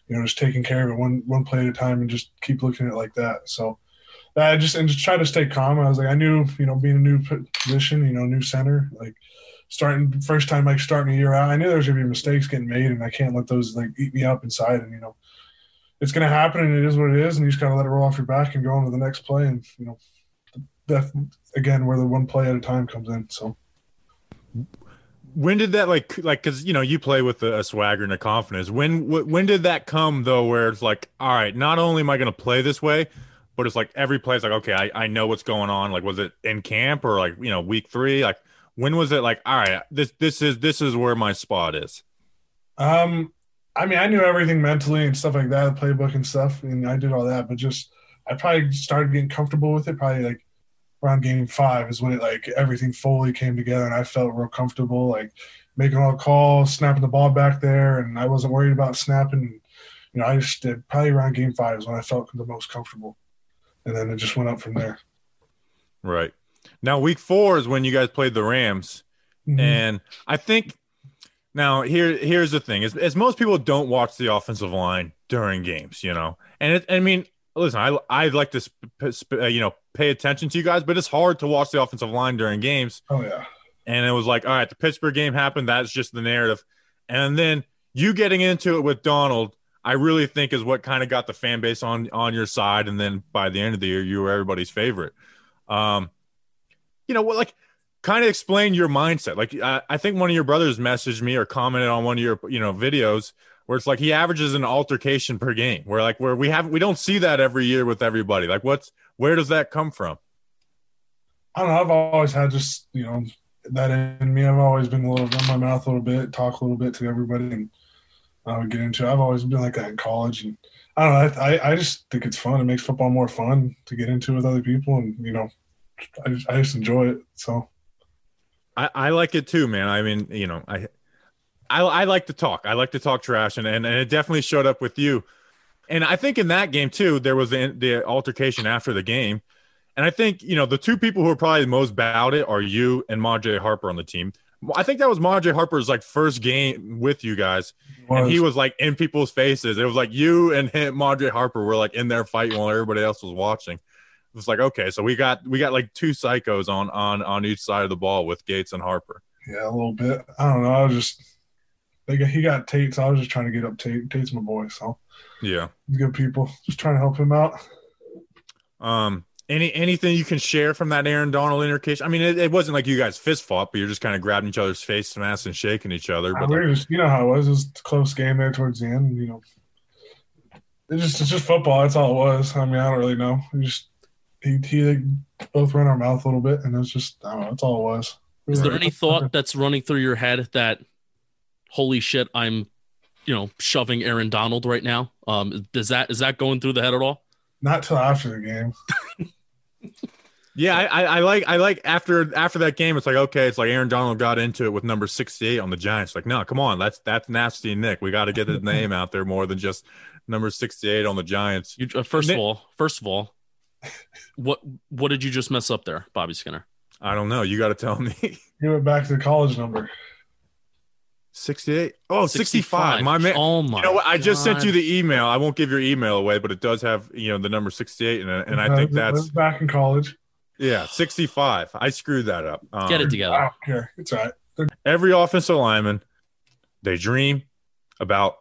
you know, just taking care of it one one play at a time, and just keep looking at it like that. So. I just and just try to stay calm. I was like, I knew, you know, being a new position, you know, new center, like starting first time, like starting a year out, I knew there was gonna be mistakes getting made, and I can't let those like eat me up inside. And you know, it's gonna happen, and it is what it is, and you just gotta let it roll off your back and go on to the next play. And you know, that again, where the one play at a time comes in. So When did that like like because you know you play with a, a swagger and a confidence. When wh- when did that come though? Where it's like, all right, not only am I going to play this way, but it's like every play is like, okay, I, I know what's going on. Like, was it in camp or like you know week three? Like, when was it like, all right, this this is this is where my spot is. Um, I mean, I knew everything mentally and stuff like that, the playbook and stuff, and I did all that. But just, I probably started getting comfortable with it. Probably like around game five is when it like everything fully came together, and I felt real comfortable, like making all the calls, snapping the ball back there, and I wasn't worried about snapping. You know, I just did probably around game five is when I felt the most comfortable, and then it just went up from there. Right. Now week four is when you guys played the Rams. Mhm. And I think now here here's the thing is, is most people don't watch the offensive line during games, you know. And it, I mean, listen, I I like to sp- sp- uh, you know pay attention to you guys, but it's hard to watch the offensive line during games. Oh yeah, And it was like, all right, the Pittsburgh game happened. That's just the narrative. And then you getting into it with Donald, I really think is what kind of got the fan base on on your side. And then by the end of the year, you were everybody's favorite. Um, you know what, like kind of explain your mindset. Like I, I think one of your brothers messaged me or commented on one of your you know videos where it's like he averages an altercation per game. Where like where we have we don't see that every year with everybody. Like what's where does that come from? I don't know. I've always had just you know that in me. I've always been a little run my mouth a little bit, talk a little bit to everybody, and I would get into. it. I've always been like that in college, and I don't know. I I, I just think it's fun. It makes football more fun to get into with other people, and you know, I just, I just enjoy it. So I, I like it too, man. I mean, you know, I, I I like to talk. I like to talk trash, and and, and it definitely showed up with you. And I think in that game too, there was the, the altercation after the game, And I think, you know, the two people who are probably the most about it are you and Madre Harper on the team. I think that was Madre Harper's like first game with you guys. And he was like in people's faces. It was like you and him, Madre Harper were like in there fighting while everybody else was watching. It was like, okay, so we got we got like two psychos on on on each side of the ball with Gates and Harper. Yeah, a little bit. I don't know. I was just they got, he got Tate, so I was just trying to get up Tate. Tate's my boy, so Yeah. good people. Just trying to help him out. Um, any anything you can share from that Aaron Donald intercation? I mean, it, it wasn't like you guys fist fought, but you're just kind of grabbing each other's face masks and shaking each other. But we like, were just, you know how it was. It was a close game there towards the end. You know, it's just it's just football. That's all it was. I mean, I don't really know. We just he he like, both ran our mouth a little bit, and it's just I don't know. That's all it was. Is there any thought that's running through your head that, holy shit, I'm, you know, shoving Aaron Donald right now? Um, is that is that going through the head at all? Not till after the game. (laughs) yeah, I, I, I like I like after after that game, it's like okay, it's like Aaron Donald got into it with number 68 on the Giants. Like, no, come on, that's that's nasty, Nick. We got to get his name out there more than just number 68 on the Giants. You, uh, first of all, first of all, what what did you just mess up there, Bobby Skinner? I don't know. You got to tell me. (laughs) He went back to the college number. 68. Oh, 65. My man. Oh my. You know what? I just sent you the email. I won't give your email away, but it does have you know the number 68 in it, and I Uh, think that's back in college. yeah 65. I screwed that up. Um, Get it I together. don't care. It's all right. every offensive lineman, they dream about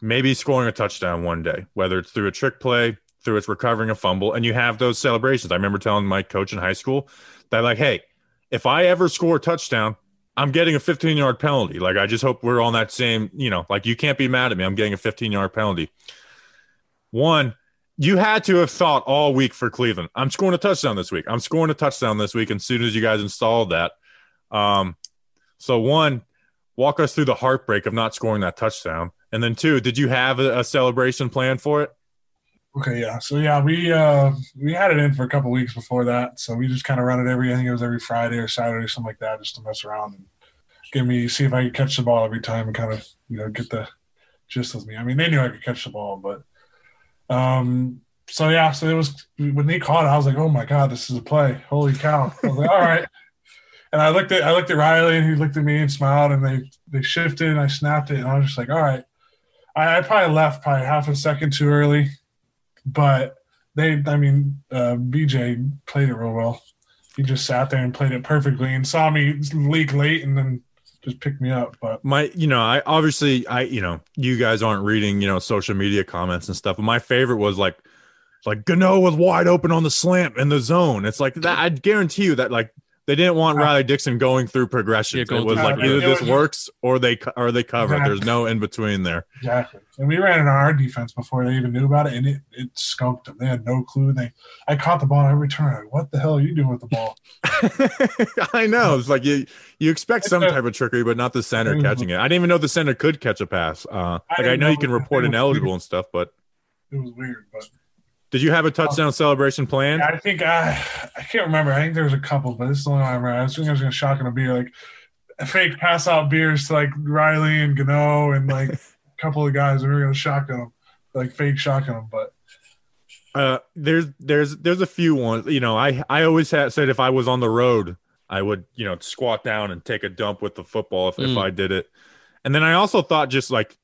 maybe scoring a touchdown one day, whether it's through a trick play, through it's recovering a fumble, and you have those celebrations. I remember telling my coach in high school that like, hey, if I ever score a touchdown, I'm getting a 15 yard penalty. Like I just hope we're on that same, you know, like you can't be mad at me. I'm getting a 15 yard penalty. One, you had to have thought all week for Cleveland. I'm scoring a touchdown this week. I'm scoring a touchdown this week. As soon as you guys installed that, um, so one, walk us through the heartbreak of not scoring that touchdown, and then two, did you have a, a celebration plan for it? Okay, yeah. So yeah, we uh we had it in for a couple weeks before that. So we just kind of run it every I think it was every Friday or Saturday, or something like that, just to mess around and give me see if I could catch the ball every time and kind of you know get the gist of me. I mean, they knew I could catch the ball, but um. So yeah, so it was when they caught it, I was like, "Oh my god, this is a play! Holy cow!" I was like, "All right." And I looked at I looked at Riley, and he looked at me and smiled, and they they shifted, and I snapped it, and I was just like, "All right." I, I probably left probably half a second too early, but they, I mean, uh, BJ played it real well. He just sat there and played it perfectly and saw me leak late and then just picked me up. But My, you know, I obviously, I, you know, you guys aren't reading, you know, social media comments and stuff. But my favorite was like, like Gano was wide open on the slant in the zone. It's like that. I guarantee you that like they didn't want Riley Dixon going through progression. Yeah, it was through like either progression. this works or they co- or they cover. Exactly. There's no in between there. exactly, and we ran it on our defense before they even knew about it, and it it skunked them. They had no clue. They, I caught the ball on every turn. Like, what the hell are you doing with the ball? (laughs) I know. It's like you you expect some type of trickery, but not the center catching it. I didn't even know the center could catch a pass. Uh, like I didn't know you can report ineligible weird. and stuff, but It was weird, but did you have a touchdown celebration planned? I think I I can't remember. I think there was a couple, but this is the only one I remember. I was thinking I was gonna shock in a beer, like a fake pass out beers to like Riley and Gano and like (laughs) a couple of guys. And we were gonna shotgun them, like fake shotgun them. But Uh, there's there's there's a few ones. You know, I I always had said if I was on the road, I would you know squat down and take a dump with the football if, if Mm. I did it. And then I also thought just like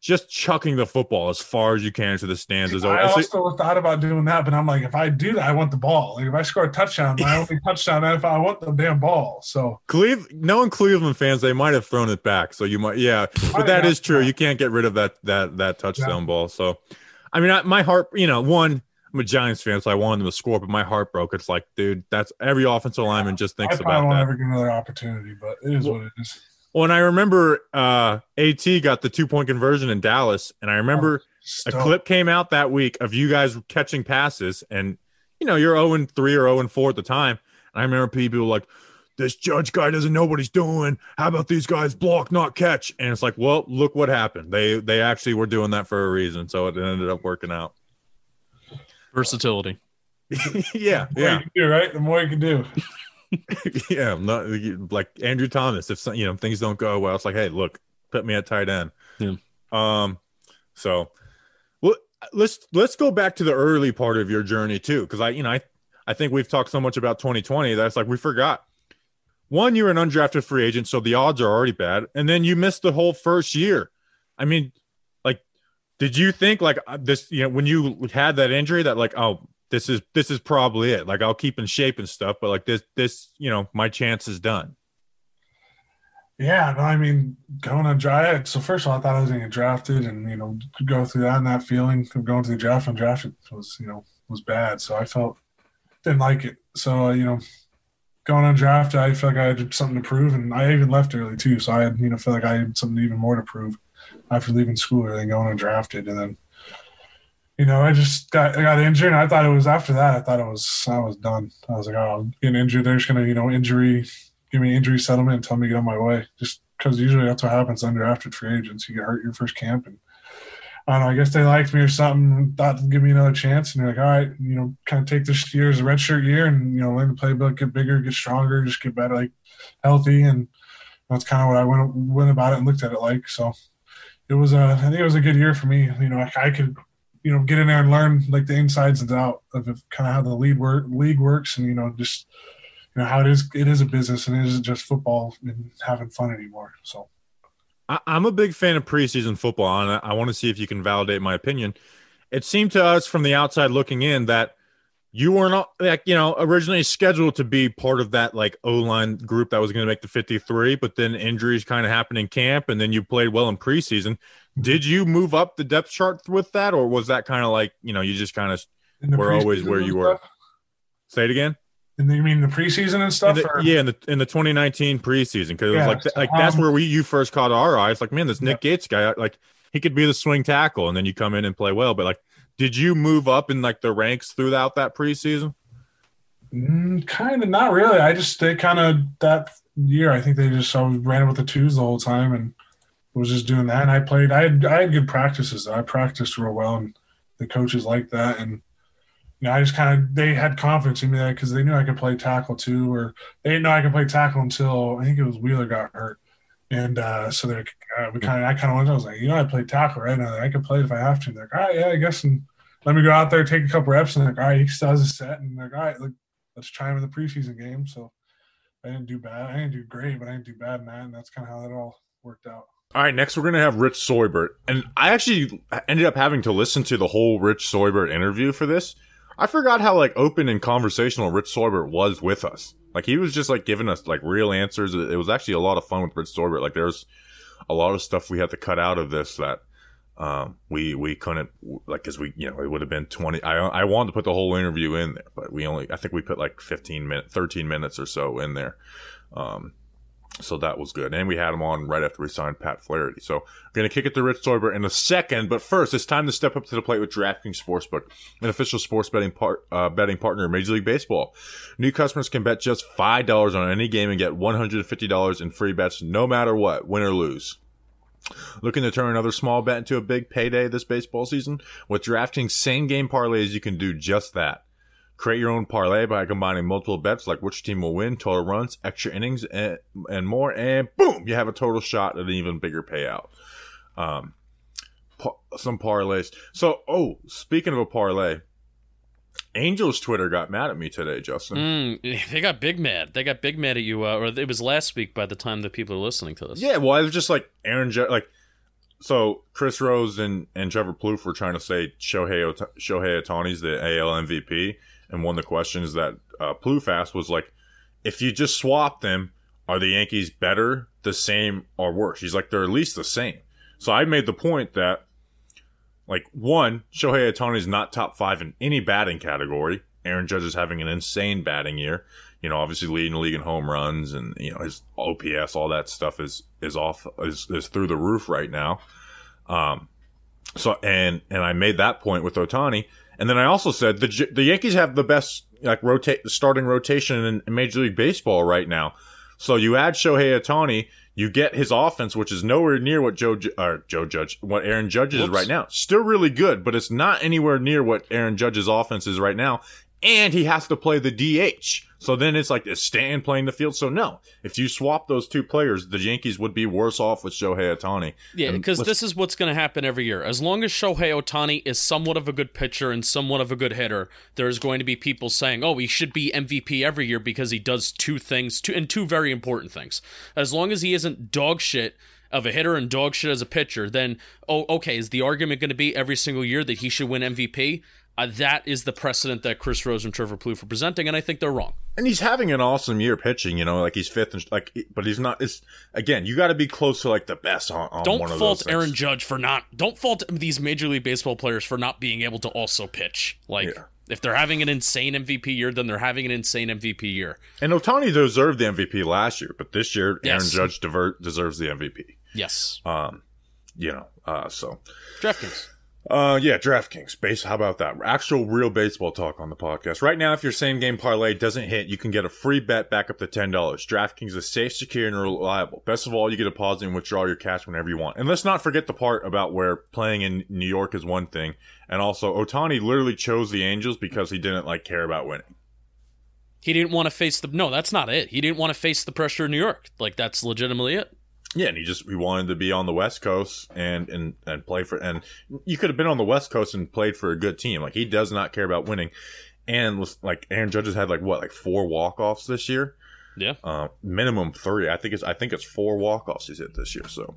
just chucking the football as far as you can to the stands is I also thought about doing that, but I'm like, if I do that, I want the ball. Like if I score a touchdown, my only (laughs) touchdown, if I want the damn ball. So Cleve, knowing Cleveland fans, they might have thrown it back. So you might, yeah. But that true. You can't get rid of that that that touchdown ball. So, I mean, I, my heart, you know, one, I'm a Giants fan, so I wanted them to score, but my heart broke. It's like, dude, that's every offensive lineman just I thinks probably about won't that. ever get another opportunity, but it is Well- what it is. Well, and I remember uh, At got the two point conversion in Dallas, and I remember a clip came out that week of you guys catching passes, and you know you're 0 3 or 0 4 at the time. And I remember people like, "This judge guy doesn't know what he's doing. How about these guys block, not catch?" And it's like, well, look what happened. They they actually were doing that for a reason, so it ended up working out. Versatility. (laughs) yeah, the more yeah, you can do, right? The more you can do. (laughs) (laughs) yeah. I'm Not like Andrew Thomas. If some- you know things don't go well, it's like, hey, look, put me at tight end. Yeah. Um, so well, let's let's go back to the early part of your journey too, because I, you know, I I think we've talked so much about 2020 that's like we forgot. One, you're an undrafted free agent, so the odds are already bad, and then you missed the whole first year. I mean, like, did you think like uh, this? You know, when you had that injury, that like, oh, this is this is probably it. Like, I'll keep in shape and stuff, but like this, this, you know, my chance is done. Yeah, no, I mean, going on draft. So first of all, I thought I was going to get drafted, and you know, go through that and that feeling of going to the draft and drafted was, you know, was bad. So I felt didn't like it. So you know, going on draft, I felt like I had something to prove, and I even left early too. So I had, you know, felt like I had something even more to prove after leaving school and going on drafted, and then. You know, I just got I got injured, and I thought it was after that. I thought it was I was done. I was like, oh, I'm getting injured. They're just gonna, you know, injury give me injury settlement and tell me to get on my way. Just because usually that's what happens undrafted free agents. You get hurt your first camp, and I don't know. I guess they liked me or something. Thought to give me another chance, and they're like, all right, you know, kind of take this year as a redshirt year, and you know, learn the playbook, get bigger, get stronger, just get better, like healthy, and that's kind of what I went went about it and looked at it like. So it was a, I think it was a good year for me. You know, I, I could you know get in there and learn like the insides and out of kind of how the league work league works and you know just you know how it is it is a business and it isn't just football and having fun anymore so I, am a big fan of preseason football and I, I want to see if you can validate my opinion it seemed to us from the outside looking in that you were not like you know originally scheduled to be part of that like O line group that was going to make the 53, but then injuries kind of happened in camp, and then you played well in preseason. Did you move up the depth chart with that, or was that kind of like you know you just kind of were always where you were? Say it again. And you mean the preseason and stuff? In the, yeah, in the in the 2019 preseason because yeah, it was like like um, that's where we you first caught our eyes. Like man, this Nick yeah. Gates guy, like he could be the swing tackle, and then you come in and play well. But like did you move up in like the ranks throughout that preseason? Mm, kind of not really. I just they kind of that year. I think they just I ran with the twos the whole time and was just doing that. And I played. I had I had good practices. I practiced real well, and the coaches liked that. And you know, I just kind of they had confidence in me because they knew I could play tackle too, or they didn't know I could play tackle until I think it was Wheeler got hurt. And uh, so they uh, we kind of I kind of went. I was like, you know, I play tackle right now. I could play it if I have to. they're like, all right, yeah, I guess. And let me go out there, take a couple reps, and like, all right, he has a set, and like, all right, look, let's try him in the preseason game. So I didn't do bad. I didn't do great, but I didn't do bad in that, and that's kind of how that all worked out. All right, next we're gonna have Rich Seubert, and I actually ended up having to listen to the whole Rich Seubert interview for this. I forgot how like open and conversational Rich Seubert was with us. Like he was just like giving us like real answers. It was actually a lot of fun with Rich Seubert. Like there's a lot of stuff we had to cut out of this that um, we we couldn't like because we you know it would have been twenty. I I wanted to put the whole interview in there, but we only I think we put like fifteen minutes, thirteen minutes or so in there. Um, so that was good, and we had him on right after we signed Pat Flaherty. So I'm gonna kick it to Rich Seubert in a second, but first it's time to step up to the plate with DraftKings Sportsbook, an official sports betting part uh, betting partner of Major League Baseball. New customers can bet just five dollars on any game and get one hundred and fifty dollars in free bets, no matter what, win or lose. Looking to turn another small bet into a big payday this baseball season? With DraftKings same game parlays, you can do just that. Create your own parlay by combining multiple bets like which team will win, total runs, extra innings, and, and more, and boom, you have a total shot at an even bigger payout. Um, pa- some parlays. So, oh, speaking of a parlay, Angels Twitter got mad at me today, Justin. Mm, (laughs) they got big mad. They got big mad at you, uh, or it was last week by the time that people are listening to this. Yeah, well, I was just like Aaron, Je- like so Chris Rose and, and Trevor Plouffe were trying to say Shohei Ota- Shohei Ohtani's the AL MVP, and one of the questions that uh, Plouffe asked was like, if you just swap them, are the Yankees better, the same, or worse? He's like they're at least the same. So I made the point that like one, Shohei is not top five in any batting category. Aaron Judge is having an insane batting year. You know, obviously leading the league in home runs and you know his OPS, all that stuff is is off is, is through the roof right now. Um, so and and I made that point with Ohtani, and then I also said the the Yankees have the best like rotate starting rotation in, Major League Baseball right now. So you add Shohei Ohtani, you get his offense, which is nowhere near what Joe or Joe Judge, what Aaron Judge is Whoops. right now. Still really good, but it's not anywhere near what Aaron Judge's offense is right now. And he has to play the DH. So then it's like is Stanton playing the field? So no, if you swap those two players, the Yankees would be worse off with Shohei Ohtani. Yeah, because this is what's going to happen every year. As long as Shohei Ohtani is somewhat of a good pitcher and somewhat of a good hitter, there's going to be people saying, "Oh, he should be MVP every year because he does two things, two and two very important things." As long as he isn't dog shit of a hitter and dog shit as a pitcher, then oh, okay, is the argument going to be every single year that he should win MVP? Uh, that is the precedent that Chris Rose and Trevor Plouffe are presenting, and I think they're wrong. and he's having an awesome year pitching. You know, like he's fifth, and like, but he's not. It's again, you got to be close to like the best on, on Don't fault. Aaron Judge for not. Don't fault these Major League Baseball players for not being able to also pitch. Like Yeah. if they're having an insane MVP year, then they're having an insane MVP year. And Ohtani deserved the MVP last year, but this year Aaron Judge deserves the MVP. Yes, Um, you know, uh, so DraftKings. Uh, yeah, DraftKings. Base. How about that? Actual real baseball talk on the podcast. Right now, if your same game parlay doesn't hit, you can get a free bet back up to ten dollars. DraftKings is safe, secure, and reliable. Best of all, you get a deposit and withdraw your cash whenever you want. And let's not forget the part about where playing in New York is one thing, and also Ohtani literally chose the Angels because he didn't like care about winning. He didn't want to face the. No, that's not it. He didn't want to face the pressure in New York. Like that's legitimately it. Yeah, and he just he wanted to be on the West Coast and and and play for and you could have been on the West Coast and played for a good team. Like he does not care about winning, and was like Aaron Judge has had like what like four walk offs this year. Yeah. Uh, minimum three. I think it's I think it's four walk offs he's hit this year. So,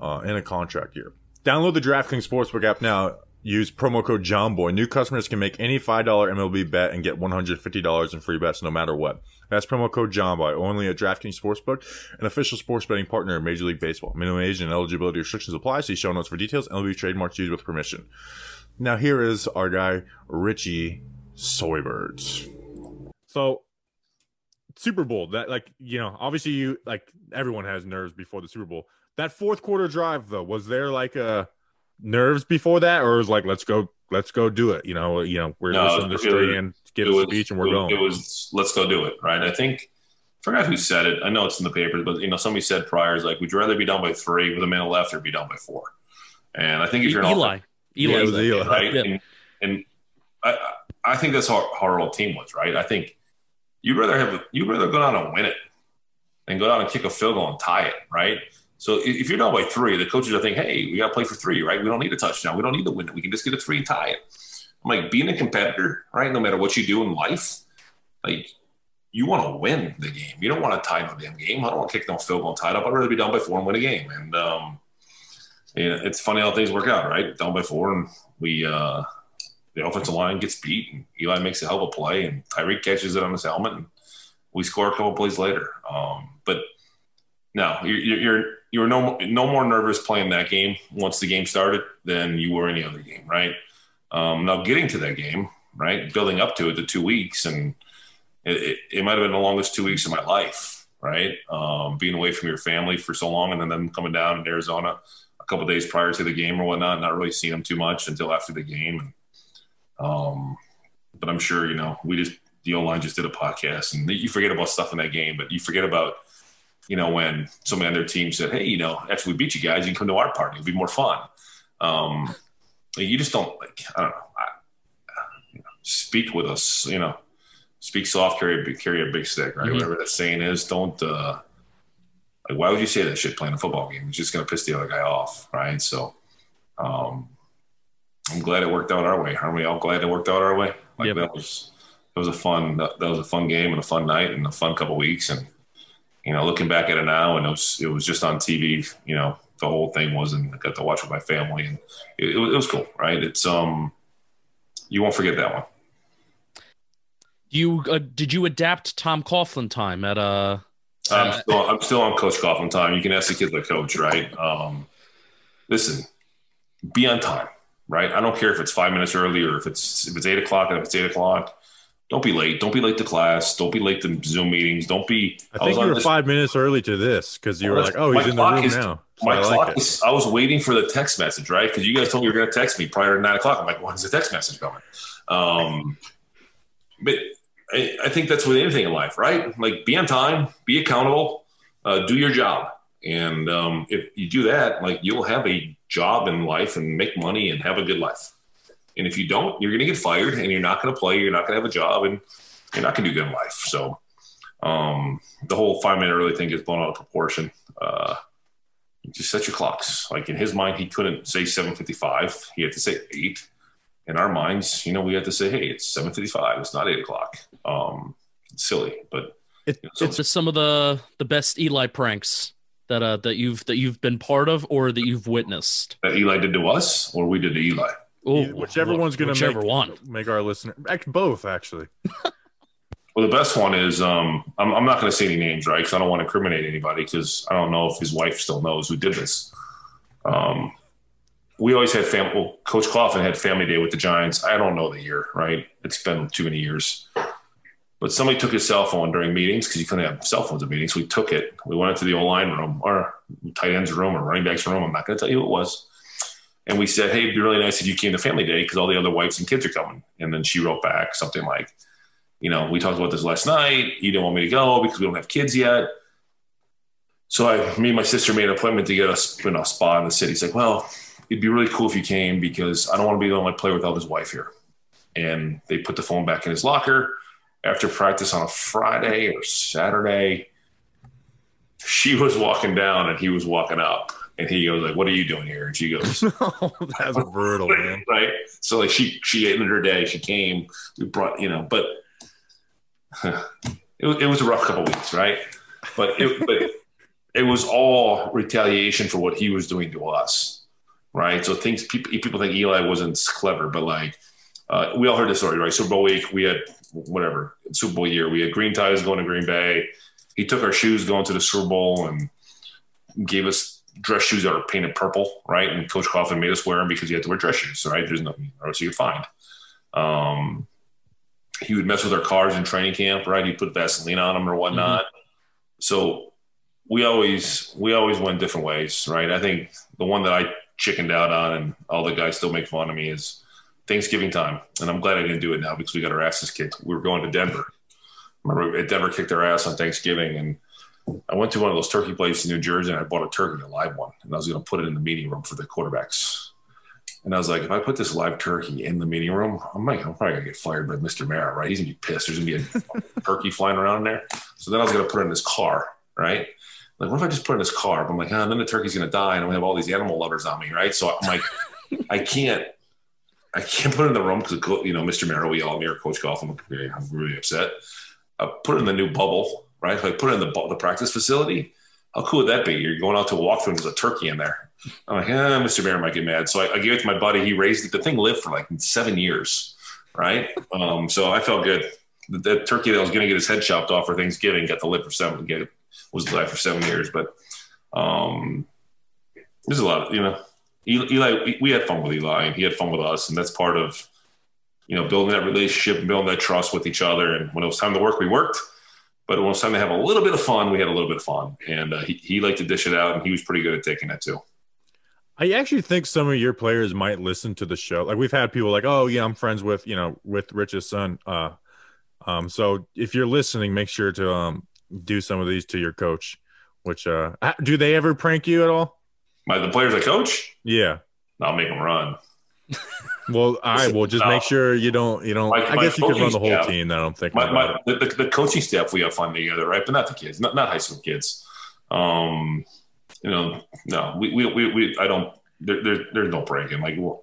uh, in a contract year. Download the DraftKings Sportsbook app now. Use promo code JOMBOY. New customers can make any $5 MLB bet and get $150 in free bets no matter what. That's promo code JOMBOY only at DraftKings Sportsbook, an official sports betting partner of Major League Baseball. Minimum age and eligibility restrictions apply. See show notes for details. MLB trademarks used with permission. Now here is our guy, Richie Seubert. So Super Bowl, that like you know, obviously you like everyone has nerves before the Super Bowl. That fourth quarter drive though, was there like a nerves before that, or was like let's go, let's go do it? You know, you know, we're No, listening to it Strahan give it us a was, speech and we're it, going. It was let's go do it, right? I think I forgot who said it. I know it's in the papers, but you know somebody said prior is like, would you rather be down by three with a minute left or be down by four? And I think if you're an Eli. Eli. it was Eli. right? Yeah. And, and I, I think that's how, how our old team was, right? I think you'd rather have you'd rather go down and win it than go down and kick a field goal and tie it, right? So if you're down by three, the coaches are thinking, hey, we got to play for three, right? We don't need a touchdown. We don't need to win it. We can just get a three and tie it. I'm like, being a competitor, right? No matter what you do in life, like you want to win the game. You don't want to tie no damn game. I don't want to kick no field goal and tie it up. I'd rather be down by four and win a game. And um, yeah, it's funny how things work out, right? Down by four, and we uh, the offensive line gets beat, and Eli makes a hell of a play, and Tyree catches it on his helmet, and we score a couple plays later. Um, but no, you're you're you're no no more nervous playing that game once the game started than you were any other game, right? Um, now getting to that game, right, building up to it, the two weeks, and it, it, it might have been the longest two weeks of my life, right? Um, being away from your family for so long, and then them coming down in Arizona a couple days prior to the game or whatnot, not really seeing them too much until after the game. And, um, but I'm sure you know we just the O line just did a podcast, and you forget about stuff in that game, but you forget about you know when somebody on their team said, "Hey, you know, after we beat you guys, you can come to our party; it'll be more fun." Um, you just don't like I don't know. I, you know speak with us, you know. Speak soft, carry a big, carry a big stick, right? Mhm. Whatever that saying is. Don't uh, like. Why would you say that shit playing a football game? It's just gonna piss the other guy off, right? So, um, I'm glad it worked out our way. Aren't we all glad it worked out our way? Like Yep. that was that was a fun that was a fun game and a fun night and a fun couple weeks and you know looking back at it now and it was it was just on TV. You know the whole thing was and I got to watch with my family and it, it, was, it was cool, right? It's um you won't forget that one. You uh, did you adapt Tom Coughlin time at uh I'm still, I'm still on Coach Coughlin time. You can ask the kid the coach, right? Um, listen, be on time, right? I don't care if it's five minutes early or if it's if it's eight o'clock and if it's eight o'clock. Don't be late. Don't be late to class. Don't be late to Zoom meetings. Don't be. I think was you were this- five minutes early to this because you Oh, were like, "Oh, he's in the room is- now." So My I clock like is. I was waiting for the text message, right? Because you guys told me you were going to text me prior to nine o'clock. I'm like, when's the text message coming? Um, but I, I think that's with anything in life, right? Like, be on time, be accountable, uh, do your job, and um, if you do that, like, you'll have a job in life and make money and have a good life. And if you don't, you're going to get fired, and you're not going to play. You're not going to have a job, and you're not going to do good in life. So um, the whole five minute early thing gets blown out of proportion. Uh, just set your clocks. Like in his mind, he couldn't say 7:55. He had to say eight. In our minds, you know, we had to say, "Hey, it's 7:55. It's not eight o'clock." Um, it's silly, but It, you know, so- It's just some of the the best Eli pranks that uh that you've that you've been part of or that you've witnessed. that Eli did to us, or we did to Eli. Oh, whichever one's going to whichever make, one. make our listener act both actually. (laughs) Well, the best one is um, I'm, I'm not going to say any names, right? Because I don't want to incriminate anybody. Because I don't know if his wife still knows who did this. Um, we always had family. Well, Coach Coughlin had family day with the Giants. I don't know the year, right? It's been too many years. But somebody took his cell phone during meetings because you couldn't have cell phones at meetings. We took it. We went into the O line room or tight ends room or running backs room. I'm not going to tell you who it was. And we said, hey, it'd be really nice if you came to family day because all the other wives and kids are coming. And then she wrote back something like, you know, we talked about this last night. You don't want me to go because we don't have kids yet. So I, me and my sister made an appointment to get us in a spa in the city. He's like, well, it'd be really cool if you came because I don't want to be the only player without his wife here. And they put the phone back in his locker after practice on a Friday or Saturday. She was walking down and he was walking up. And he goes like, "What are you doing here?" And she goes, (laughs) That's brutal, man. right? So like she she ended her day. She came. We brought you know, but (sighs) it, was- it was a rough couple weeks, right? But it but it was all retaliation for what he was doing to us, right? So things people people think Eli wasn't clever, but like uh, we all heard the story, right? Super Bowl week, we had whatever Super Bowl year, we had green ties going to Green Bay. He took our shoes going to the Super Bowl and gave us dress shoes that are painted purple, right? And Coach Coughlin made us wear them because you had to wear dress shoes, right? There's nothing else you could find. Um, he would mess with our cars in training camp, right? He'd put Vaseline on them or whatnot. So we always we always went different ways, right? I think the one that I chickened out on, and all the guys still make fun of me, is Thanksgiving time. And I'm glad I didn't do it now because we got our asses kicked. We were going to Denver. Remember, Denver kicked our ass on Thanksgiving, and I went to one of those turkey places in New Jersey, and I bought a turkey, a live one, and I was going to put it in the meeting room for the quarterbacks. And I was like, if I put this live turkey in the meeting room, I'm like, I'm probably gonna get fired by Mr. Mara, right? He's gonna be pissed. There's gonna be a (laughs) turkey flying around in there. So then I was gonna put it in his car, right? Like, what if I just put it in his car? But I'm like, ah, then the turkey's gonna die, and I'm gonna have all these animal lovers on me, right? So I'm like, I can't, I can't put it in the room because you know, Mr. Mara, we all near Coach Golf. I'm really upset. I put it in the new bubble, right? If I put it in the the practice facility, how cool would that be? You're going out to walk through and there's a turkey in there. I'm like, eh, Mr. Mara might get mad. So I, I gave it to my buddy. He raised it. The thing lived for like seven years, right? Um, so I felt good. That, the turkey that was going to get his head chopped off for Thanksgiving got to live for seven. Get was alive for seven years. But um, there's a lot of you know, Eli. We, we had fun with Eli, and he had fun with us, and that's part of you know building that relationship and building that trust with each other. And when it was time to work, we worked. But was time to have a little bit of fun, we had a little bit of fun, and uh, he, he liked to dish it out, and he was pretty good at taking that too. I actually think some of your players might listen to the show. Like we've had people like, "Oh, yeah, I'm friends with you know with Rich's son." Uh, um, so if you're listening, make sure to um do some of these to your coach. Which uh, do they ever prank you at all? My the players I coach, Yeah. I'll make them run. Well, all right. Well, just make sure you don't. You don't. My- I guess you could run the whole staff- team. That I'm thinking. My, my the, the, the coaching staff we have fun together, right? But not the kids, not not high school kids. Um, you know, no, we we we, we I don't. There, there, there's no breaking. Like, well,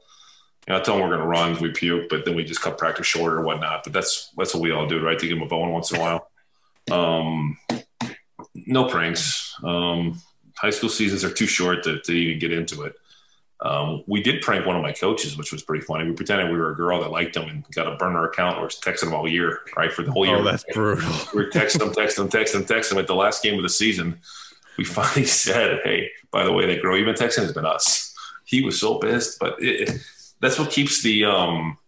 you know, I tell them we're going to run, we puke, but then we just cut practice short or whatnot. But that's that's what we all do, right? To give them a bone once in a while. Um, no pranks. Um, high school seasons are too short to, to even get into it. Um, we did prank one of my coaches, which was pretty funny. We pretended we were a girl that liked him and got a burner account. We were texting him all year, right, for the whole year. Oh, that's brutal. (laughs) we were texting him, texting him, texting him, texting him. At the last game of the season, we finally (laughs) said, "Hey, by the way, that girl you've been texting has been us." He was so pissed, but it, it- that's what keeps the, um,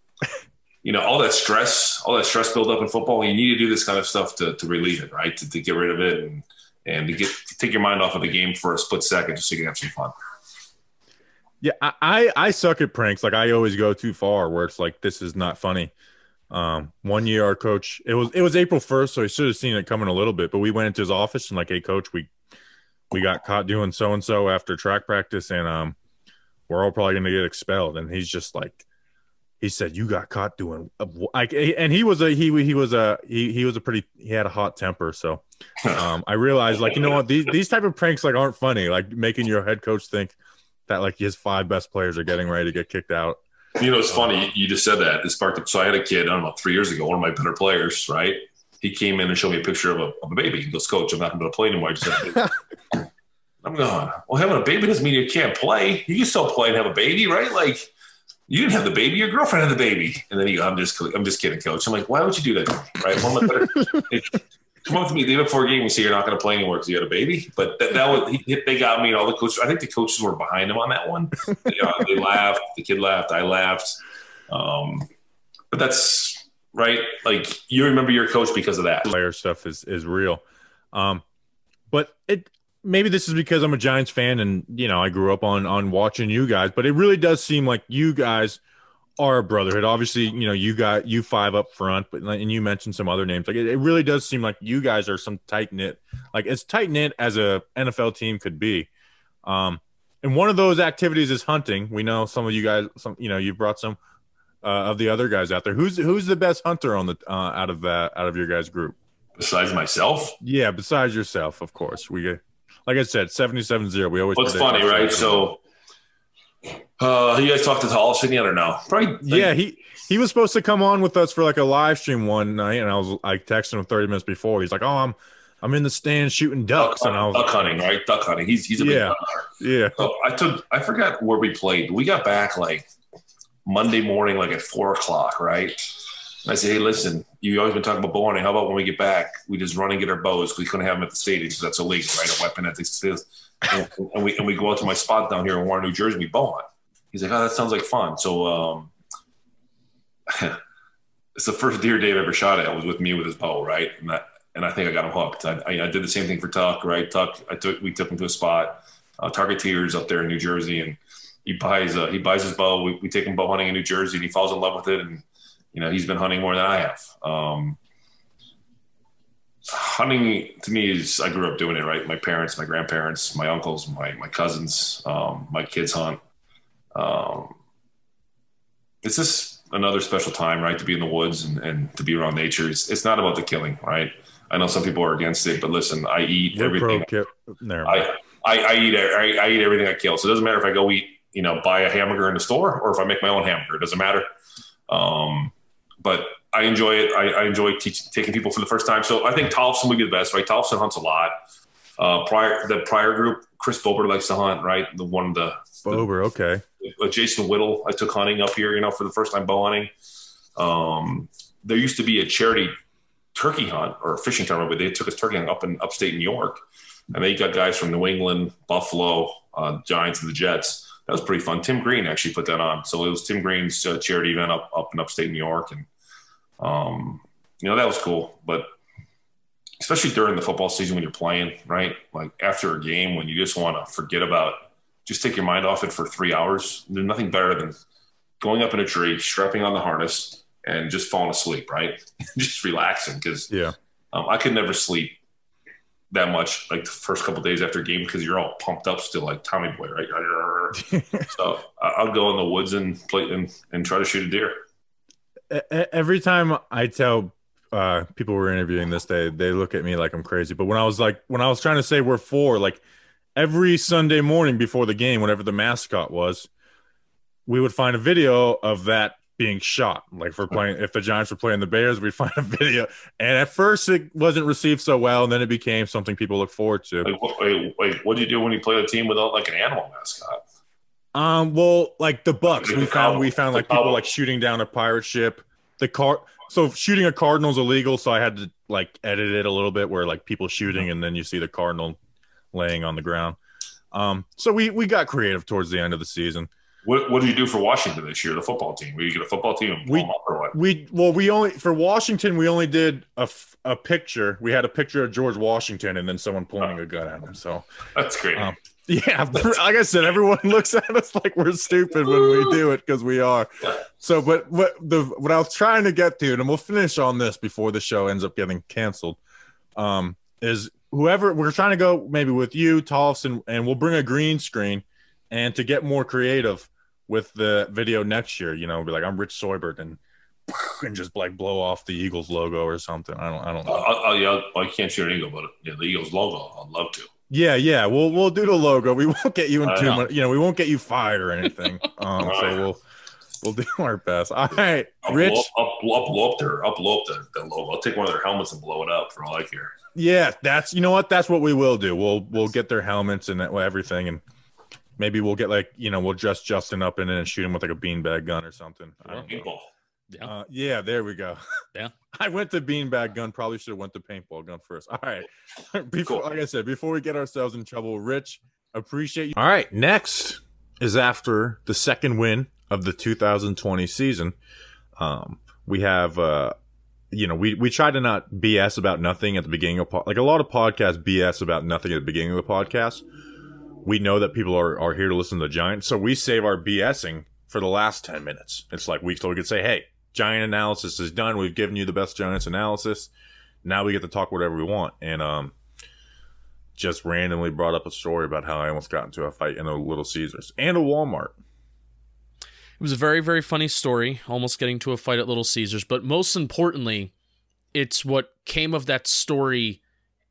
you know, all that stress, all that stress build up in football. You need to do this kind of stuff to, to relieve it, right? To, to get rid of it and and to get to take your mind off of the game for a split second, just so you can have some fun. Yeah, I, I I suck at pranks. Like I always go too far, where it's like this is not funny. Um, one year our coach, it was it was April first, so he should have seen it coming a little bit. But we went into his office and like, hey, coach, we we got caught doing so and so after track practice, and um, we're all probably gonna get expelled. And he's just like, he said you got caught doing like and he was a he he was a he he was a pretty he had a hot temper so (laughs) um i realized like you know what these these type of pranks like aren't funny like making your head coach think that like his five best players are getting ready to get kicked out You know, it's funny. You just said that. It sparked up. So I had a kid, I don't know, three years ago, one of my better players, right? He came in and showed me a picture of a, of a baby. He goes, Coach, I'm not going to play anymore. I just had a baby." (laughs) I'm going, well, having a baby doesn't mean you can't play. You can still play and have a baby, right? Like, you didn't have the baby, your girlfriend had the baby. And then he I'm just, I'm just kidding, coach. I'm like, why would you do that? to me?" Right? One (laughs) of my better, like, come up to me the day before a game and say you're not going to play anymore because you had a baby. But that, that was, he, they got me and all the coaches. I think the coaches were behind him on that one. They, uh, they (laughs) laughed. The kid laughed. I laughed. Um, but that's right. Like you remember your coach because of that. player stuff is is real. Um, but it maybe this is because I'm a Giants fan and you know I grew up on on watching you guys, but it really does seem like you guys are a brotherhood. Obviously, you know you got you five up front, but and you mentioned some other names. Like it, it really does seem like you guys are some tight knit, like as tight knit as a NFL team could be. Um, and one of those activities is hunting. We know some of you guys, some you know, you brought some uh, of the other guys out there. Who's who's the best hunter on the uh, out of that out of your guys group? Besides myself, Yeah, besides yourself, of course. We get like I said, 77-0. We always what's predict funny, right? So, uh, you guys talked to Tollefson yet or no? Probably. yeah, he he was supposed to come on with us for like a live stream one night, and I was I texted him 30 minutes before. He's like, "Oh, I'm I'm in the stand shooting duck, ducks," and I was duck hunting, right? Duck hunting. He's he's a big Yeah. duck hunter. yeah, So I took I forgot where we played. We got back like Monday morning, like at four o'clock, right? And I said, hey, listen, you always been talking about bow hunting. How about when we get back, we just run and get our bows? Because we couldn't have them at the stadium because that's illegal, right? A weapon at the stadium. And, and we and we go out to my spot down here in Warren, New Jersey. We bow hunt. He's like, oh, that sounds like fun. So um, (laughs) it's the first deer Dave ever shot at it was with me with his bow, right? And that, and I think I got him hooked. I, I, I did the same thing for Tuck, right? Tuck, I took we took him to a spot, uh, Targeteers up there in New Jersey, and he buys uh, he buys his bow. We, we take him bow hunting in New Jersey, and he falls in love with it. And you know he's been hunting more than I have. Um, hunting to me is I grew up doing it. Right, my parents, my grandparents, my uncles, my my cousins, um, my kids hunt. Um, it's just another special time, right? To be in the woods and, and to be around nature. It's, it's not about the killing, right? I know some people are against it, but listen, I eat You're everything. pro. There. I, I, I eat I, I eat everything I kill. So it doesn't matter if I go eat, you know, buy a hamburger in the store or if I make my own hamburger. It doesn't matter. Um, but I enjoy it. I, I enjoy teaching, taking people for the first time. So I think Tollefson would be the best, right? Tollefson hunts a lot. Uh, prior the prior group, Chris Bober likes to hunt, right? The one the Bober, okay. uh, Jason Whittle, I took hunting up here, you know, for the first time bow hunting. Um, there used to be a charity turkey hunt or fishing tournament where they took us turkey hunting up in upstate New York. And they got guys from New England, Buffalo, uh, Giants, and the Jets. That was pretty fun. Tim Green actually put that on. So it was Tim Green's uh, charity event up, up in upstate New York. And, um, you know, that was cool. But especially during the football season when you're playing, right? Like after a game when you just want to forget about, just take your mind off it for three hours. There's nothing better than going up in a tree, strapping on the harness, and just falling asleep, right? (laughs) just relaxing because Yeah. um, I could never sleep that much like the first couple days after a game because you're all pumped up still like Tommy Boy, right? (laughs) so I'll go in the woods and play and, and try to shoot a deer. Every time I tell uh, people we're interviewing this day, they look at me like I'm crazy. But when I was like, when I was trying to say we're four, like every Sunday morning before the game, whenever the mascot was, we would find a video of that being shot. Like we're playing, if the Giants were playing the Bears, we'd find a video. And at first, it wasn't received so well, and then it became something people look forward to. Wait, wait, wait, what do you do when you play a team without like an animal mascot? Um, well, like the Bucks, we found we found like people like shooting down a pirate ship. The car, so shooting a cardinal's illegal, so I had to like edit it a little bit where like people shooting and then you see the cardinal laying on the ground. Um, so we we got creative towards the end of the season. What, what did you do for Washington this year, the football team? Will you get a football team and We-? We well, we only for Washington, we only did a, f- a picture. We had a picture of George Washington and then someone pointing a gun at him. So That's great. Um, Yeah, (laughs) like I said, everyone (laughs) looks at us like we're stupid when we do it because we are. So, but what the what I was trying to get to, and we'll finish on this before the show ends up getting canceled, um, is whoever we're trying to go maybe with you, Tollefson, and we'll bring a green screen, and to get more creative, with the video next year. You know, be like, I'm Rich Seubert, and (laughs) and just like blow off the Eagles logo or something. I don't, I don't know. oh, yeah, I can't share an eagle, but yeah, the Eagles logo, I'd love to. Yeah, yeah, we'll we'll do the logo. We won't get you in too much. You know, we won't get you fired or anything. Um, so we'll we'll do our best. All right, I'll Rich. blow, up, blow, blow up their, I'll blow up the, the logo. I'll take one of their helmets and blow it up for all I care. Yeah, that's you know what that's what we will do. We'll we'll get their helmets and that- everything, and maybe we'll get like you know we'll dress Justin up in it and shoot him with like a beanbag gun or something. I don't know. Paintball. Yeah. Uh, yeah, there we go. (laughs) Yeah. I went to beanbag gun. Probably should have went to paintball gun first. (laughs) All right. (laughs) Before, Cool. like I said, before we get ourselves in trouble, Rich, appreciate you. All right, next is after the second win of the 2020 season. Um, we have, uh, you know, we we try to not BS about nothing at the beginning of po- like a lot of podcasts BS about nothing at the beginning of the podcast. We know that people are are here to listen to the Giants, so we save our BSing for the last 10 minutes. It's like we so we could say, "Hey, Giant analysis is done. We've given you the best Giants analysis. Now we get to talk whatever we want." And um just randomly brought up a story about how I almost got into a fight in a Little Caesars and a Walmart. It was a very, very funny story, almost getting to a fight at Little Caesars. But most importantly, it's what came of that story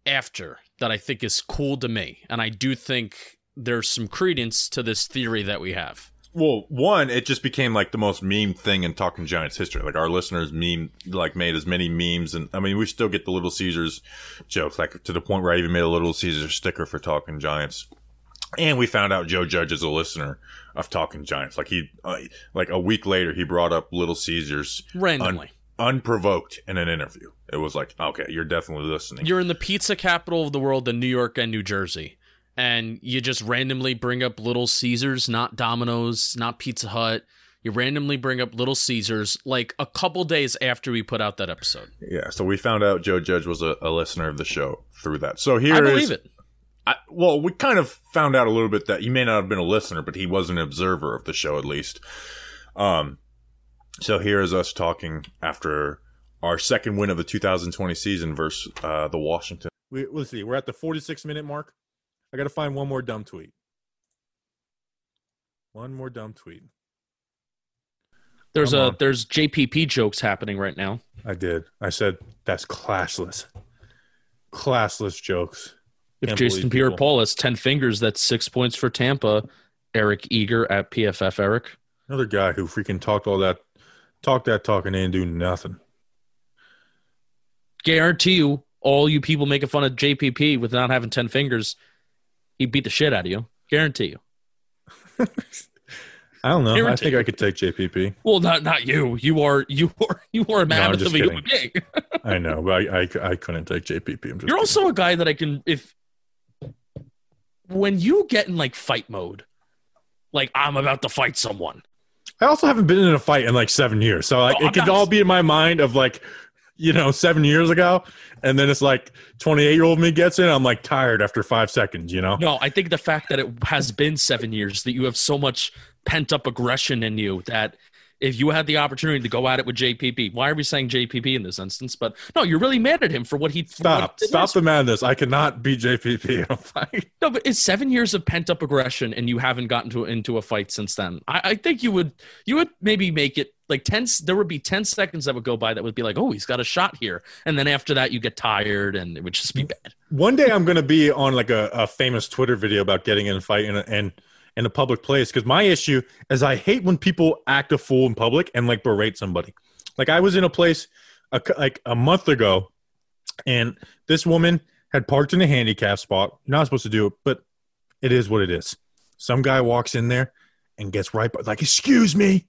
after that I think is cool to me. And I do think there's some credence to this theory that we have. Well, one, it just became like the most meme thing in Talking Giants history. Like our listeners meme, like made as many memes, and I mean, we still get the Little Caesars jokes, like to the point where I even made a Little Caesars sticker for Talking Giants. And we found out Joe Judge is a listener of Talking Giants. Like he, uh, like a week later, he brought up Little Caesars Randomly. unprovoked in an interview. It was like, okay, you're definitely listening. You're in the pizza capital of the world in New York and New Jersey. And you just randomly bring up Little Caesars, not Domino's, not Pizza Hut. You randomly bring up Little Caesars like a couple days after we put out that episode. yeah. So we found out Joe Judge was a, a listener of the show through that. So here I is- believe it. I, well, we kind of found out a little bit that he may not have been a listener, but he was an observer of the show at least. Um, so here is us talking after our second win of the 2020 season versus uh, the Washington. We, let's see. We're at the 46 minute mark. I got to find one more dumb tweet. One more dumb tweet. There's Come a on. there's JPP jokes happening right now. I did. I said that's classless. Classless jokes. If Can't Jason Pierre Paul has ten fingers, that's six points for Tampa. Eric Eager at PFF Eric. Another guy who freaking talked all that, talk that talk and didn't do nothing. Guarantee you, all you people making fun of JPP with not having ten fingers, he beat the shit out of you. Guarantee you. (laughs) I don't know. I Guarantee. think I could take JPP. Well, not not you. You are you are (laughs) you are a No, mammoth just of a human being. I (laughs) know, but I, I, I couldn't take JPP. I'm just You're also a guy that I can if when you get in like fight mode, like I'm about to fight someone. I also haven't been in a fight in like seven years, so like Oh, I'm it could not- all be in my mind of like, you know, seven years ago, and then it's like twenty eight year old me gets in. I'm like tired after five seconds, you know. No, I think the fact that it has been seven years, that you have so much pent up aggression in you that if you had the opportunity to go at it with JPP, why are we saying JPP in this instance? But no, you're really mad at him for what he for what Stop, he stop the madness. I cannot beat JPP in a fight. (laughs) No, but it's seven years of pent up aggression, and you haven't gotten to into a fight since then. I, I think you would you would maybe make it like ten. There would be ten seconds that would go by that would be like, oh, he's got a shot here, and then after that, you get tired, and it would just be bad. One day I'm gonna be on like a, a famous Twitter video about getting in a fight in a, and in a public place because my issue is I hate when people act a fool in public and like berate somebody. Like I was in a place a, like a month ago, and this woman had parked in a handicap spot. You're not supposed to do it, but it is what it is. Some guy walks in there and gets right by, like, "Excuse me,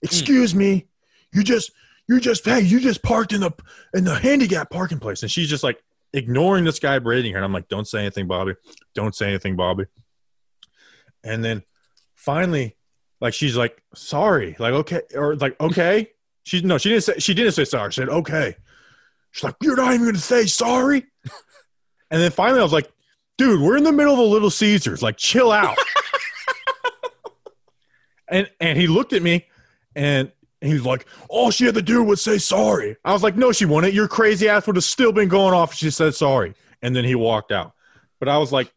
excuse me, you just you just hey you just parked in the in the handicap parking place," and she's just like ignoring this guy berating her. And I'm like, "Don't say anything, Bobby. Don't say anything, Bobby." And then finally, like she's like, "Sorry," like okay, or like okay. She no, she didn't say she didn't say sorry. She said okay. She's like, "You're not even to say sorry." (laughs) and then finally, I was like, "Dude, we're in the middle of a Little Caesars. Like, chill out." (laughs) and and he looked at me, and he was like, "All she had to do was say sorry." I was like, "No, she wouldn't. Your crazy ass would have still been going off if she said sorry." And then he walked out. But I was like,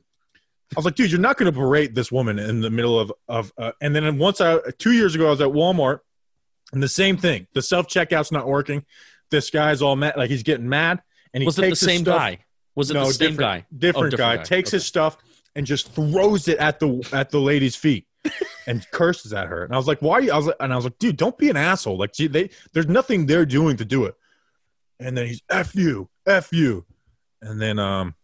I was like, dude, you're not going to berate this woman in the middle of of. Uh, and then once I two years ago, I was at Walmart, and the same thing. The self checkout's not working. This guy's all mad, like he's getting mad, and he Was it the same stuff- guy? Was it no, the same different, guy? Different, Oh, guy. Takes his stuff and just throws it at the at the lady's feet (laughs) and curses at her. And I was like, "Why?" Are you? I was like, and I was like, "Dude, don't be an asshole. Like, gee, they there's nothing they're doing to do it." And then he's f you, f you, and then um,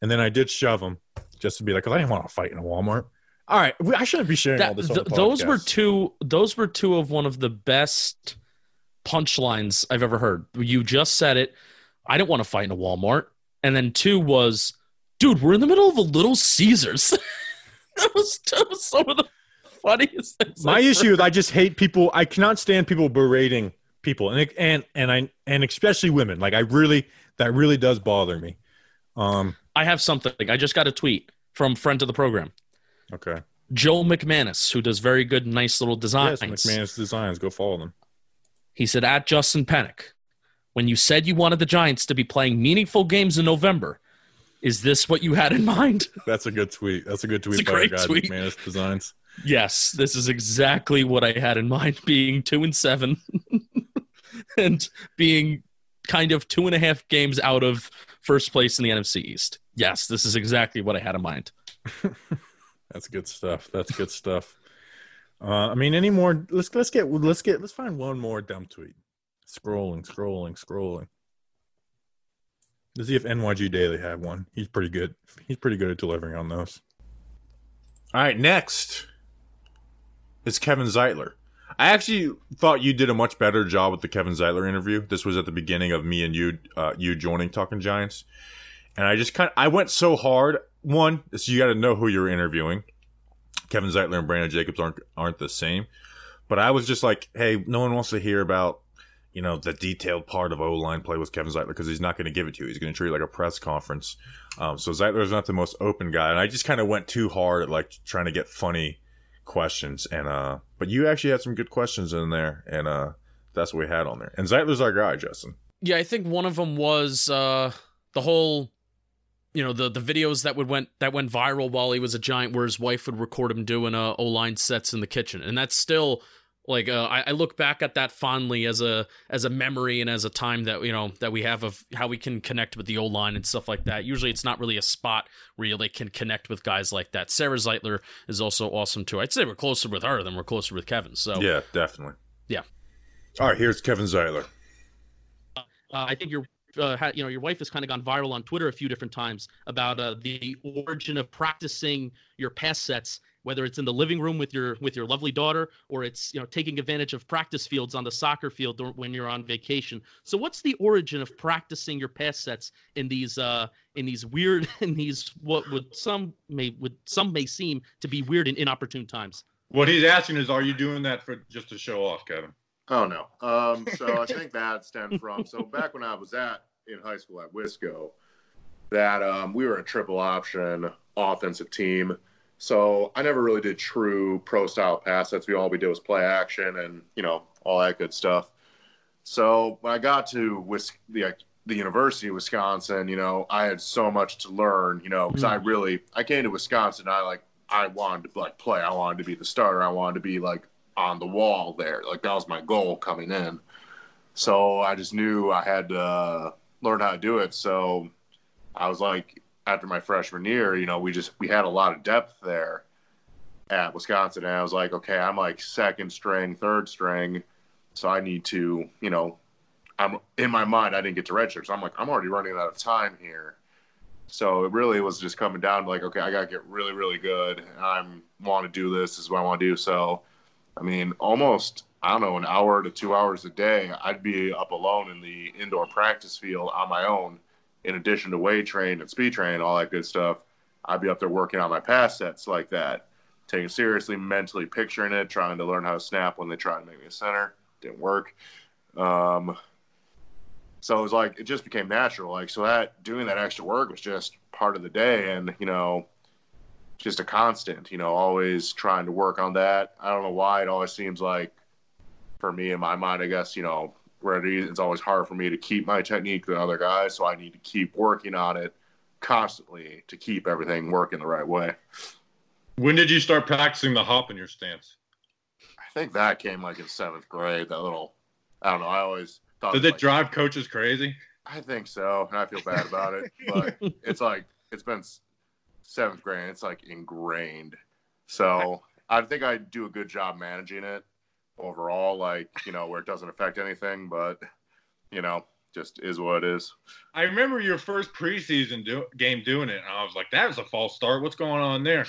and then I did shove him just to be like, "Cause I didn't want to fight in a Walmart." All right, I shouldn't be sharing all That, this. on th- those were two. Those were two of one of the best punchlines I've ever heard. You just said it. I didn't want to fight in a Walmart. And then two was, dude, we're in the middle of a Little Caesars. (laughs) that, was, that was some of the funniest things. My I've issue heard. is I just hate people. I cannot stand people berating people, and and and I and especially women. Like I really, that really does bother me. Um. I have something. I just got a tweet from friend of the program, Okay. Joe McManus, who does very good, nice little designs. Yes, McManus Designs. Go follow them. He said, at Justin Penik, when you said you wanted the Giants to be playing meaningful games in November, is this what you had in mind? (laughs) That's a good tweet. That's a good tweet It's a great guy, tweet. McManus Designs. Yes, this is exactly what I had in mind (laughs) being two and seven (laughs) and being kind of two and a half games out of first place in the NFC East. Yes, this is exactly what I had in mind. (laughs) That's good stuff. That's good stuff. Uh, I mean, any more? Let's let's get let's get let's find one more dumb tweet. Scrolling, scrolling, scrolling. Let's see if NYG Daily had one. He's pretty good. He's pretty good at delivering on those. All right, next is Kevin Zeitler. I actually thought you did a much better job with the Kevin Zeitler interview. This was at the beginning of me and you, uh, you joining Talking Giants, and I just kind of I went so hard. One, is you got to know who you're interviewing. Kevin Zeitler and Brandon Jacobs aren't aren't the same, but I was just like, hey, no one wants to hear about you know the detailed part of O line play with Kevin Zeitler because he's not going to give it to you. He's going to treat it like a press conference. Um, so Zeitler's not the most open guy, and I just kind of went too hard at like trying to get funny questions. And uh, but you actually had some good questions in there, and uh, that's what we had on there. And Zeitler's our guy, Justin. Yeah, I think one of them was uh, the whole, you know, the the videos that would went that went viral while he was a giant, where his wife would record him doing uh, O line sets in the kitchen, and that's still like uh, I, I look back at that fondly as a as a memory and as a time that you know that we have of how we can connect with the O line and stuff like that. Usually, it's not really a spot where you like can connect with guys like that. Sarah Zeitler is also awesome too. I'd say we're closer with her than we're closer with Kevin. So Yeah, definitely. Yeah. All right, here's Kevin Zeitler. Uh, I think your uh, you know your wife has kind of gone viral on Twitter a few different times about uh, the origin of practicing your pass sets, whether it's in the living room with your with your lovely daughter or it's you know taking advantage of practice fields on the soccer field or when you're on vacation. So what's the origin of practicing your pass sets in these uh, in these weird (laughs) in these what would some may would some may seem to be weird and inopportune times? What he's asking is, are you doing that for just to show off, Kevin? Oh no. Um, so I think that stemmed from so back when I was at in high school at Wisco, that um, we were a triple option offensive team. So I never really did true pro style pass sets. We all we did was play action and you know all that good stuff. So when I got to Wis- the the University of Wisconsin, you know, I had so much to learn, you know, because I mm. really I came to Wisconsin, I like I wanted to like play, I wanted to be the starter, I wanted to be like on the wall there, like that was my goal coming in. So I just knew I had to learn how to do it. So I was like, after my freshman year, you know, we just we had a lot of depth there at Wisconsin, and I was like, okay, I'm like second string, third string, so I need to, you know, I'm in my mind, I didn't get to redshirt, so I'm like, I'm already running out of time here. So it really was just coming down to like, okay, I gotta get really, really good. I want to do this. This is what I want to do. So, I mean, almost I don't know, an hour to two hours a day, I'd be up alone in the indoor practice field on my own. In addition to weight train and speed train, all that good stuff, I'd be up there working on my pass sets like that, taking seriously, mentally picturing it, trying to learn how to snap when they try to make me a center. Didn't work. Um, so it was like it just became natural. Like so that doing that extra work was just part of the day, and you know, just a constant. You know, always trying to work on that. I don't know why it always seems like, for me in my mind, I guess you know, where it is, always hard for me to keep my technique than other guys. So I need to keep working on it constantly to keep everything working the right way. When did you start practicing the hop in your stance? I think that came like in seventh grade. That little, I don't know. I always thought. Did it like- drive coaches crazy? I think so, and I feel bad about it. But (laughs) it's like it's been seventh grade. It's like ingrained. So I think I do a good job managing it overall. Like you know where it doesn't affect anything, but you know just is what it is. I remember your first preseason do- game doing it, and I was like, "That was a false start. What's going on there?"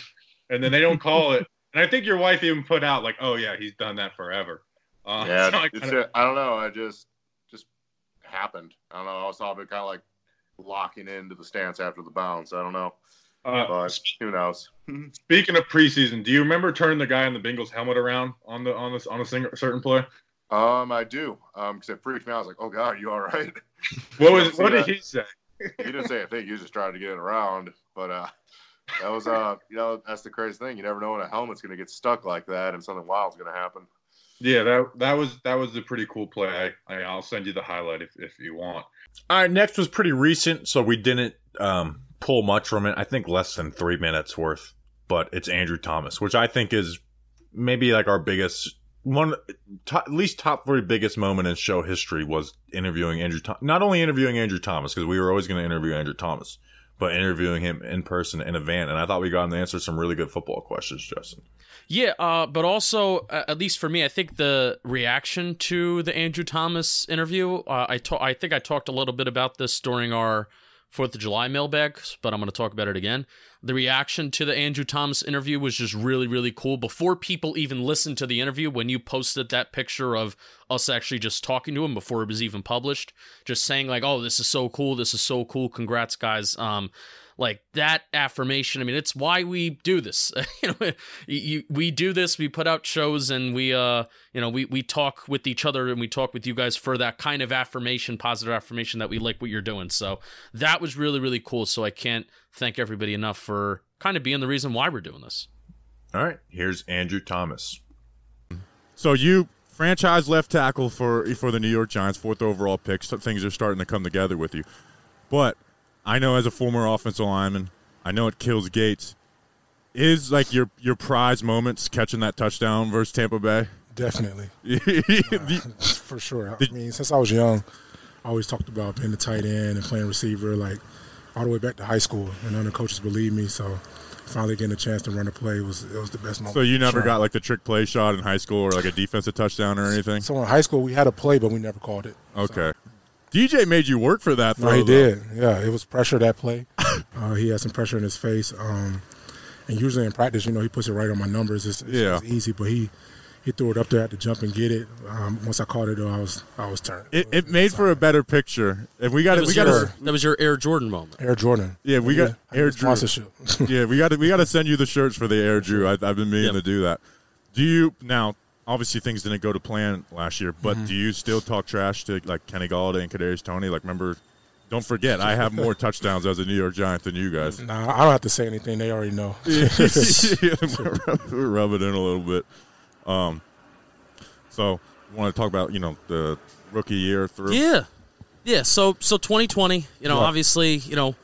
And then they don't (laughs) call it, and I think your wife even put out like, "Oh yeah, he's done that forever." Uh, yeah, (laughs) so I kinda- I don't know. I just just happened. I don't know. I was all kind of like locking into the stance after the bounce. I don't know, uh, but who knows? speaking of preseason, do you remember turning the guy in the Bengals helmet around on the on this on a single, certain play? Um, I do. Um, because it freaked me out. I was like, "Oh God, you all right?" (laughs) What was (laughs) what did that. he say? he didn't say a thing. He was just trying to get it around. But uh, that was uh, you know, that's the crazy thing. You never know when a helmet's gonna get stuck like that, and something wild's gonna happen. Yeah, that that was that was a pretty cool play. I, I I'll send you the highlight if if you want. All right, next was pretty recent, so we didn't um, pull much from it. I think less than three minutes worth, but it's Andrew Thomas, which I think is maybe like our biggest one, top, at least top three biggest moment in show history was interviewing Andrew. Thom- Not only interviewing Andrew Thomas because we were always going to interview Andrew Thomas, but interviewing him in person in a van, and I thought we got him to answer some really good football questions, Justin. Yeah, uh, but also, uh, at least for me, I think the reaction to the Andrew Thomas interview, uh, I I think I talked a little bit about this during our Fourth of July mailbag, but I'm going to talk about it again. The reaction to the Andrew Thomas interview was just really, really cool. Before people even listened to the interview, when you posted that picture of us actually just talking to him before it was even published, just saying like, "Oh, this is so cool! This is so cool! Congrats, guys!" Um, like that affirmation. I mean, it's why we do this. (laughs) you know, you, we do this. We put out shows, and we, uh, you know, we we talk with each other, and we talk with you guys for that kind of affirmation, positive affirmation that we like what you're doing. So that was really, really cool. So I can't thank everybody enough for kind of being the reason why we're doing this. All right, here's Andrew Thomas. So you franchise left tackle for for the New York Giants, fourth overall pick. So things are starting to come together with you. But I know as a former offensive lineman, I know it kills Gates. Is like your your prize moments catching that touchdown versus Tampa Bay? Definitely. (laughs) Uh, (laughs) for sure. I mean, since I was young, I always talked about being a tight end and playing receiver, like all the way back to high school. And none of the coaches believed me, so finally getting a chance to run a play was it was the best moment. so you never got like the trick play shot in high school or like a defensive touchdown or anything? So in high school, we had a play, but we never called it. Okay. DJ made you work for that. No, throw, he though. did. Yeah, it was pressure that play. (laughs) uh, he had some pressure in his face. Um, and usually in practice, you know, he puts it right on my numbers. It's, it's, Yeah. it's easy, but he he threw it up there, had to jump and get it. Um, once I caught it, though, I was I was turned. It, it made for a better picture. If we got That it, we got your, to. that was your Air Jordan moment. Air Jordan. Yeah, we got Yeah, Air good Drew. sponsorship. (laughs) yeah, we got to we got to send you the shirts for the Air Drew. I, I've been meaning Yep. to do that. Do you now? Obviously, things didn't go to plan last year, but Mm-hmm. do you still talk trash to like Kenny Golladay and Kadarius Toney? Like, remember? Don't forget, I have more (laughs) touchdowns as a New York Giant than you guys. Nah, I don't have to say anything. They already know. (laughs) (laughs) we're rubbing in a little bit. Um, so want to talk about you know the rookie year through? Yeah, yeah. So so 2020. You know, Yeah. obviously, you know,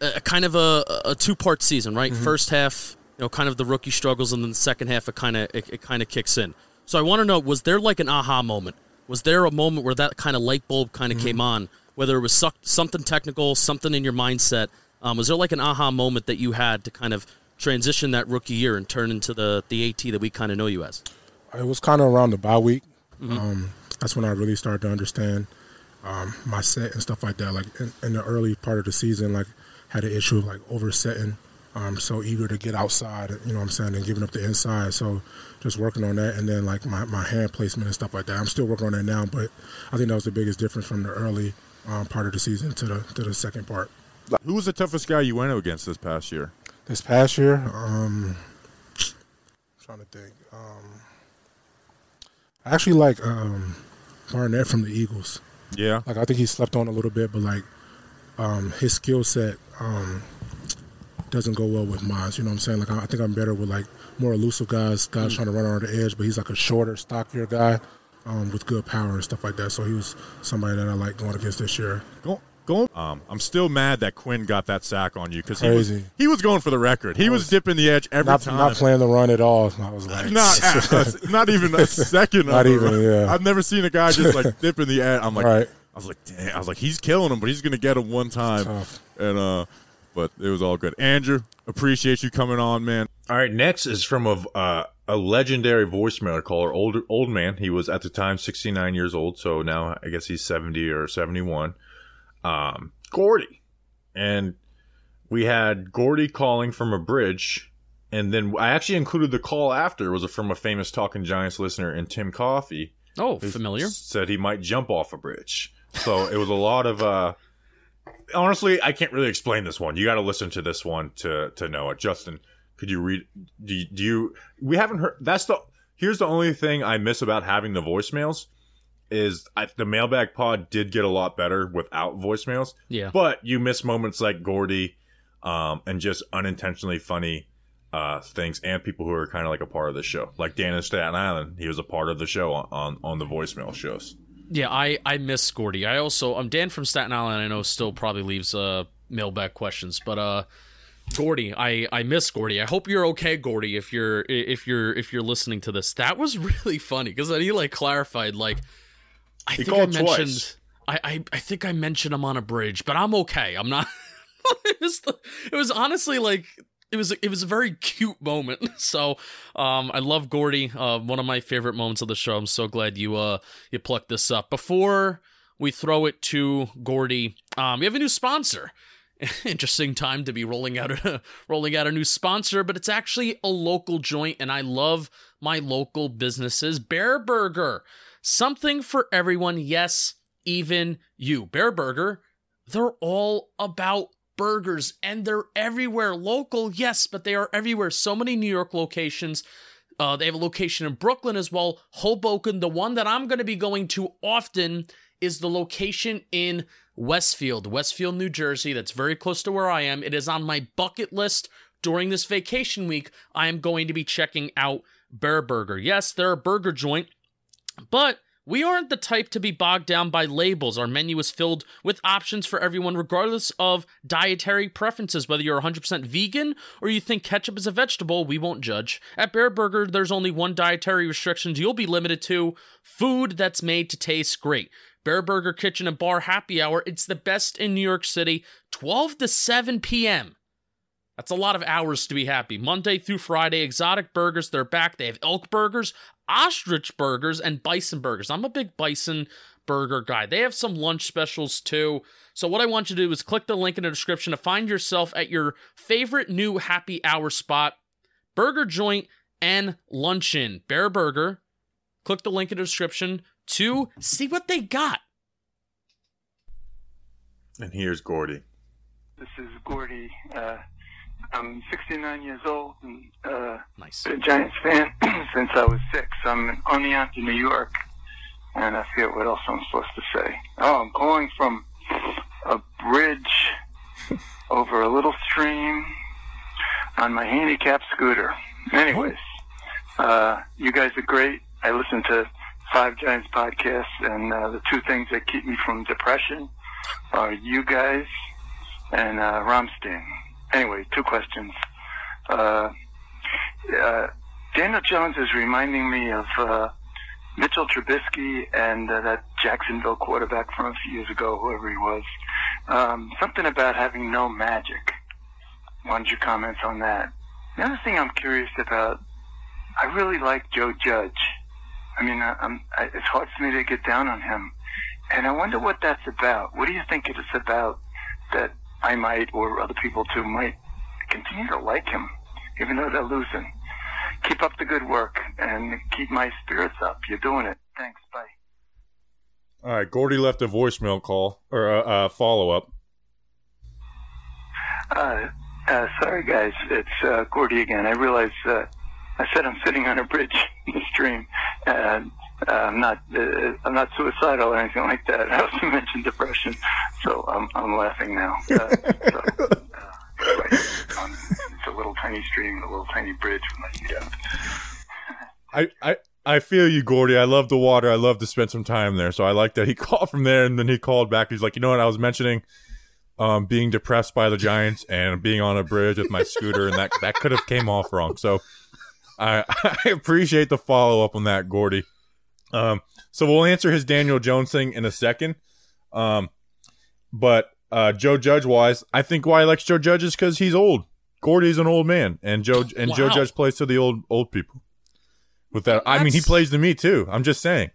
a, a kind of a, a two part season, right? First half, you know, kind of the rookie struggles, and then the second half, it kind of it, it kind of kicks in. So I want to know, was there like an aha moment? Was there a moment where that kind of light bulb kind of came on? Whether it was suck, something technical, something in your mindset, um, was there like an aha moment that you had to kind of transition that rookie year and turn into the the AT that we kind of know you as? It was kind of around the bye week. Um, that's when I really started to understand um, my set and stuff like that. Like in, in the early part of the season, like had an issue of like oversetting. Um, so eager to get outside, you know what I'm saying, and giving up the inside. So just working on that, and then like my, my hand placement and stuff like that. I'm still working on that now, but I think that was the biggest difference from the early um, part of the season to the to the second part. Who was the toughest guy you went against this past year? This past year, um, trying to think. Um, I actually like um, Barnett from the Eagles. Yeah, Like I think he slept on a little bit, but like um, his skill set um, doesn't go well with mine. You know what I'm saying? Like I, I think I'm better with like more elusive guys, guys trying to run around the edge, but he's like a shorter, stockier guy um, with good power and stuff like that. So he was somebody that I like going against this year. Go- Going, um, I'm still mad that Quinn got that sack on you because he was, he was going for the record. He was, dipping the edge every Not, time. not playing the run at all. I was like, not, (laughs) a- (laughs) not even a second. Not of even, it. yeah. I've never seen a guy just like (laughs) dipping the edge. I'm like, Right. I was like, dang. I was like, he's killing him, but he's gonna get him one time. Tough. And uh, but it was all good. Andrew, appreciate you coming on, man. All right, next is from a uh, a legendary voicemail caller, old old man. He was at the time 69 years old, so now I guess he's 70 or 71. Um, Gordy, and we had Gordy calling from a bridge, and then I actually included the call after was from a famous Talking Giants listener and Tim Coffee. Oh, familiar. Said he might jump off a bridge. So it was a lot of. uh Honestly, I can't really explain this one. You got to listen to this one to to know it. Justin, could you read? Do you, do you? We haven't heard. That's the. Here's the only thing I miss about having the voicemails is I, the mailbag pod did get a lot better without voicemails. Yeah. But you miss moments like Gordy, um, and just unintentionally funny uh, things, and people who are kind of like a part of the show, like Dan in Staten Island. He was a part of the show on on, on the voicemail shows. Yeah, I I miss Gordy. I also I'm Dan from Staten Island. I know still probably leaves uh mailbag questions, but uh Gordy, I I miss Gordy. I hope you're okay, Gordy. If you're if you're if you're listening to this, that was (laughs) really funny because then he like clarified like I He think I mentioned twice. I, I I think I mentioned I'm on a bridge, but I'm okay. I'm not. (laughs) it was it was honestly like it was it was a very cute moment. (laughs) So um, I love Gordy. Uh, one of my favorite moments of the show. I'm so glad you uh you plucked this up. Before we throw it to Gordy, um, we have a new sponsor. (laughs) Interesting time to be rolling out a (laughs) rolling out a new sponsor, but it's actually a local joint, and I love my local businesses. Bareburger, something for everyone. Yes, even you. Bareburger, they're all about burgers and they're everywhere. Local, yes, but they are everywhere. So many New York locations. Uh, they have a location in Brooklyn as well. Hoboken. The one that I'm going to be going to often is the location in Westfield, Westfield, New Jersey. That's very close to where I am. It is on my bucket list during this vacation week. I am going to be checking out Bareburger. Yes, they're a burger joint, but we aren't the type to be bogged down by labels. Our menu is filled with options for everyone, regardless of dietary preferences. Whether you're 100% vegan or you think ketchup is a vegetable, we won't judge. At Bareburger, there's only one dietary restriction you'll be limited to food that's made to taste great. Bareburger Kitchen and Bar Happy Hour, it's the best in New York City, 12 to 7 p.m. That's a lot of hours to be happy. Monday through Friday, exotic burgers, they're back. They have elk burgers, ostrich burgers, and bison burgers. I'm a big bison burger guy. They have some lunch specials too. So, what I want you to do is click the link in the description to find yourself at your favorite new happy hour spot, burger joint, and luncheon. Bareburger. Click the link in the description to see what they got. And here's Gordy. This is Gordy. Uh, I'm 69 years old and uh, nice. been a Giants fan (clears throat) since I was six. I'm on the out to New York, and I forget what else I'm supposed to say. Oh, I'm calling from a bridge (laughs) over a little stream on my handicap scooter. Anyways, uh, you guys are great. I listen to Five Giants podcasts, and uh, the two things that keep me from depression are you guys and uh, Ramstein. Anyway, two questions. Uh, uh, Daniel Jones is reminding me of uh, Mitchell Trubisky and uh, that Jacksonville quarterback from a few years ago, whoever he was. Um, something about having no magic. Wanted your comments on that. The other thing I'm curious about, I really like Joe Judge. I mean, I, I, it's hard for me to get down on him. And I wonder what that's about. What do you think it is about that I might, or other people too, might continue to like him, even though they're losing? Keep up the good work and keep my spirits up. You're doing it. Thanks. Bye. All right, Gordy left a voicemail call or a uh, follow up. Uh, uh, sorry, guys. It's uh, Gordy again. I realize uh, I said I'm sitting on a bridge (laughs) in the stream, and uh, I'm not. Uh, I'm not suicidal or anything like that. (laughs) I also mentioned depression, so I'm, I'm laughing now. Uh, so, uh, it's a little tiny stream, a little tiny bridge with my feet up. I, I I feel you, Gordy. I love the water. I love to spend some time there. So I like that he (laughs) called from there, and then he called back. He's like, you know what? I was mentioning um, being depressed by the Giants and being on a bridge with my scooter, and that that could have came off wrong. So I, (laughs) I appreciate the follow up on that, Gordy. Um, so we'll answer his Daniel Jones thing in a second. Um, but uh, Joe Judge wise, I think why he likes Joe Judge is because he's old. Gordy's an old man, and Joe and Joe Judge plays to the old old people. With that, I mean, he plays to me too. I'm just saying.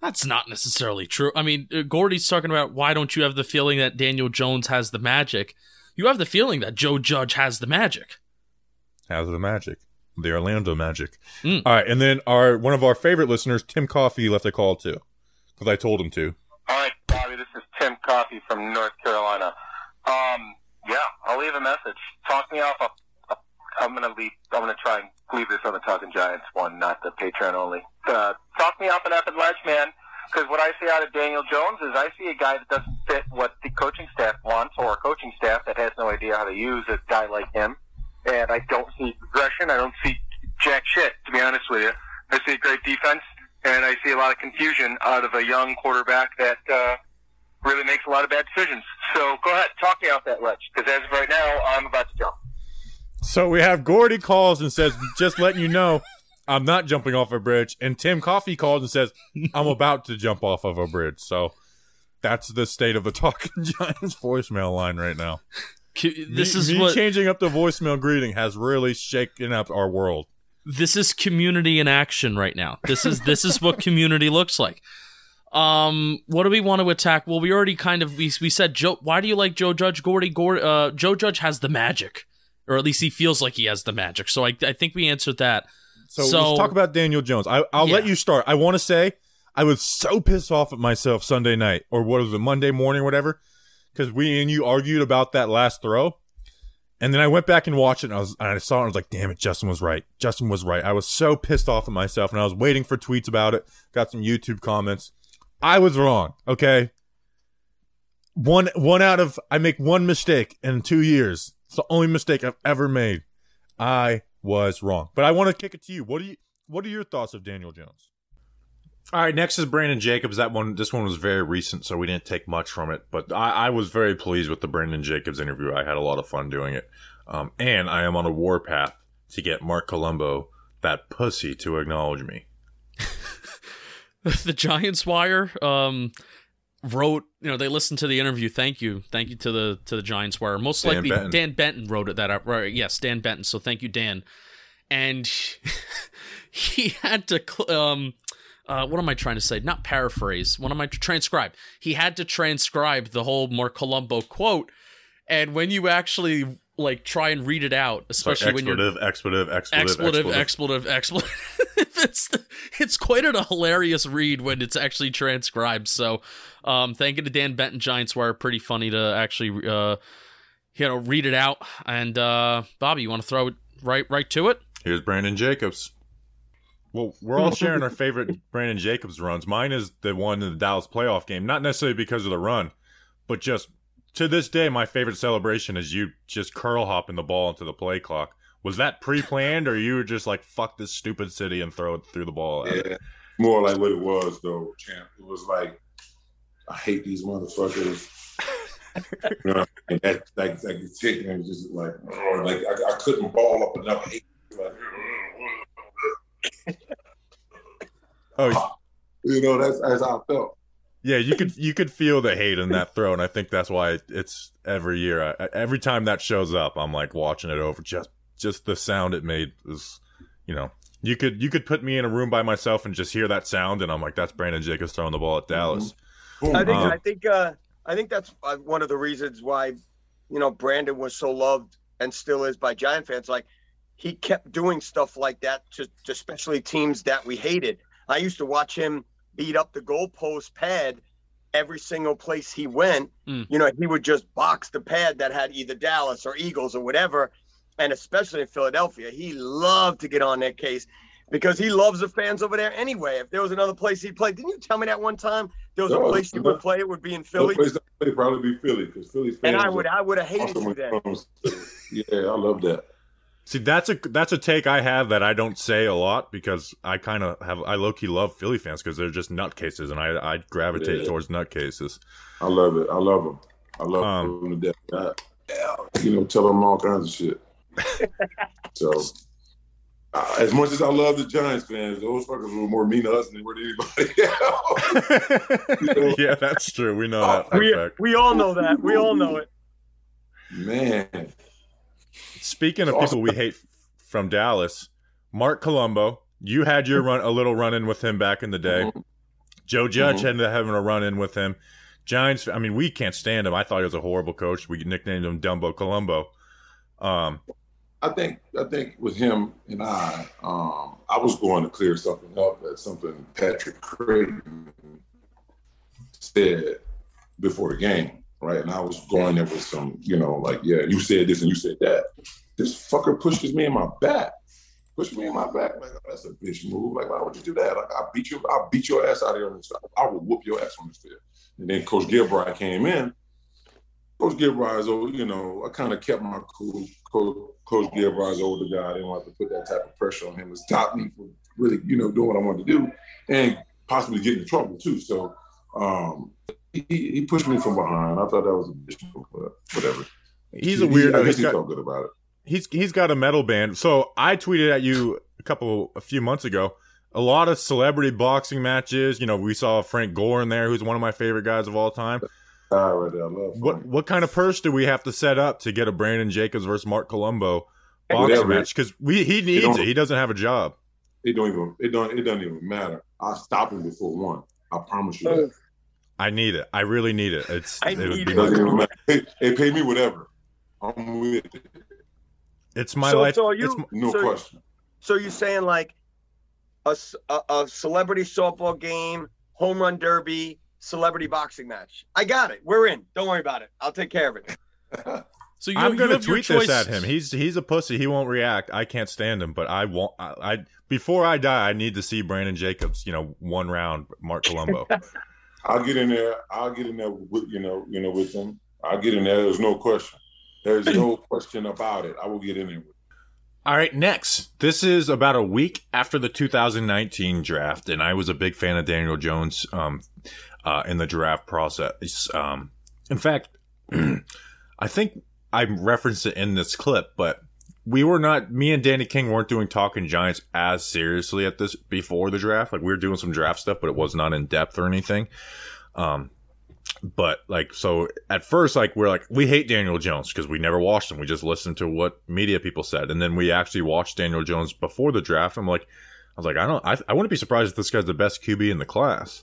That's not necessarily true. I mean, uh, Gordy's talking about why don't you have the feeling that Daniel Jones has the magic? You have the feeling that Joe Judge has the magic. How's the magic? The Orlando Magic. Mm. All right, and then our one of our favorite listeners, Tim Coffee, left a call too, because I told him to. All right, Bobby, this is Tim Coffee from North Carolina. Um, yeah, I'll leave a message. Talk me off. A, a, I'm gonna leave. I'm gonna try and leave this on the Talking Giants one, not the Patreon only. Uh, talk me off an effing ledge, man. Because what I see out of Daniel Jones is I see a guy that doesn't fit what the coaching staff wants, or a coaching staff that has no idea how to use a guy like him. And I don't see progression. I don't see jack shit, to be honest with you. I see a great defense, and I see a lot of confusion out of a young quarterback that uh, really makes a lot of bad decisions. So go ahead, talk me off that ledge, because as of right now, I'm about to jump. So we have Gordy calls and says, just letting you know, I'm not jumping off a bridge. And Tim Coffee calls and says, I'm about to jump off of a bridge. So that's the state of the (laughs) Talking Giants voicemail line right now. This me, is me what changing up the voicemail greeting has really shaken up our world. this is community in action right now. This is this is what community looks like. Um, what do we want to attack? Well, we already kind of we, we said Joe. Why do you like Joe Judge? Gordy, Gordy, uh, Joe Judge has the magic, or at least he feels like he has the magic. So I I think we answered that. So, let's talk about Daniel Jones. I, I'll let you start. I want to say I was so pissed off at myself Sunday night, or what was it, Monday morning, whatever, because we and you argued about that last throw. And then I went back and watched it, and I was and I saw it, and I was like, "Damn it, Justin was right. Justin was right." I was so pissed off at myself, and I was waiting for tweets about it. Got some YouTube comments. I was wrong. Okay, one one out of I make one mistake in two years. It's the only mistake I've ever made. I was wrong. But I want to kick it to you. What do you what are your thoughts of Daniel Jones? All right, next is Brandon Jacobs. That one, this one was very recent, so we didn't take much from it. But I, I was very pleased with the Brandon Jacobs interview. I had a lot of fun doing it, um, and I am on a warpath to get Marc Colombo, that pussy, to acknowledge me. (laughs) the Giants Wire um wrote you know they listened to the interview thank you thank you to the to the Giants Wire most Dan likely Benton. Dan Benton wrote it that up right yes Dan Benton so thank you Dan and (laughs) he had to um uh, what am I trying to say? Not paraphrase. What am I transcribe? He had to transcribe the whole Marc Colombo quote, and when you actually like try and read it out, especially Sorry, when you're expletive, expletive, expletive, expletive, expletive, expletive. (laughs) it's it's quite a hilarious read when it's actually transcribed. So, um, thank you to Dan Benton, Giants Wire. Pretty funny to actually, uh, you know, read it out. And uh, Bobby, you want to throw it right right to it? Here's Brandon Jacobs. Well, we're all sharing our favorite (laughs) Brandon Jacobs runs. Mine is the one in the Dallas playoff game, not necessarily because of the run, but just to this day, my favorite celebration is you just curl hopping the ball into the play clock. Was that pre-planned, or you were just like "fuck this stupid city" and throw it through the ball? at it? Yeah, more like what it was though, champ. It was like I hate these motherfuckers. you know, and that like like hitting and just like oh, like I, I couldn't ball up enough hate. Like, Oh, (laughs) you know that's that's how I felt. Yeah, you could you could feel the hate in that throw, and I think that's why it's every year. I, every time that shows up, I'm like watching it over. Just just the sound it made is, you know, you could you could put me in a room by myself and just hear that sound, and I'm like, that's Brandon Jacobs throwing the ball at Dallas. I think Um, I think uh, I think that's uh, one of the reasons why you know Brandon was so loved and still is by Giant fans. Like he kept doing stuff like that to, to especially teams that we hated. I used to watch him beat up the goalpost pad every single place he went. Mm. You know, he would just box the pad that had either Dallas or Eagles or whatever. And especially in Philadelphia, he loved to get on that case because he loves the fans over there anyway. If there was another place he played, didn't you tell me that one time? There was a place he would play, it would be in The Philly. place that play probably be Philly because Philly's fans. And I would I would have hated awesome you then. when it comes to- Yeah, I love that. See, that's a that's a take I have that I don't say a lot because I kind of have I low key love Philly fans because they're just nutcases, and I I gravitate Yeah. towards nutcases. I love it. I love them. I love Um, them to death. I, you know, tell them all kinds of shit. (laughs) so, uh, as much as I love the Giants fans, those fuckers were more mean to us than they were to anybody (laughs) else. (laughs) yeah, that's true. We know that for We, fact. we all know that. We all know it. Man, Speaking of It's people we hate from Dallas, Marc Colombo, you had your run a little run in with him back in the day. Joe Judge Mhm. ended up having a run in with him. Giants, I mean, we can't stand him. I thought he was a horrible coach. We nicknamed him Dumbo Colombo. Um, I think I think with him and I, um, I was going to clear something up that something Patrick Creighton said before the game, right? And I was going there with some, you know, like, yeah, you said this and you said that. This fucker pushes me in my back. Pushed me in my back. Like, that's a bitch move. Like, why would you do that? Like, I beat you, I'll beat your ass out of here on this. I will whoop your ass on this field. And then Coach Gilbride came in. Coach Gilbride's old, you know, I kind of kept my cool. Coach, Coach Gilbride's older guy. I didn't want to put that type of pressure on him to stop me from really, you know, doing what I wanted to do and possibly getting in trouble too. So um, he, he pushed me from behind. I thought that was a bitch but whatever. He's a He- I guess He's he got- felt good about it. he's he's got a metal band. So I tweeted at you a couple a few months ago. A lot of celebrity boxing matches. You know, we saw Frank Gore in there, who's one of my favorite guys of all time. Ah, right there. I love What what kind of purse do we have to set up to get a Brandon Jacobs versus Marc Colombo boxing Whatever. match? Because we he needs don't- it. He doesn't have a job. It don't even it don't it doesn't even matter. I'll stop him before one. I promise you that. I need it. I really need it. It's I it would need be It my- doesn't even matter. Hey, hey, pay me whatever. I'm with it. It's my so, life. So are you, it's m- No so, question. So you're saying like a a celebrity softball game, home run derby, celebrity boxing match. I got it. We're in. Don't worry about it. I'll take care of it. So you, I'm gonna have tweet this at him. He's he's a pussy. He won't react. I can't stand him. But I want. I, I before I die, I need to see Brandon Jacobs. You know, one round, Marc Colombo. (laughs) I'll get in there. I'll get in there with you know, you know, with them. I'll get in there. There's no question. There's no (clears throat) question about it. I will get in there. All right, next. This is about a week after the 2019 draft, and I was a big fan of Daniel Jones um, uh, in the draft process. Um, in fact, (clears throat) I think I referenced it in this clip, but we were not. Me and Danny King weren't doing talking Giants as seriously at this before the draft. Like we were doing some draft stuff, but it was not in depth or anything. Um, but like so at first like we're like we hate daniel jones because we never watched him we just listened to what media people said and then we actually watched daniel jones before the draft i'm like i was like i don't i, I wouldn't be surprised if this guy's the best qb in the class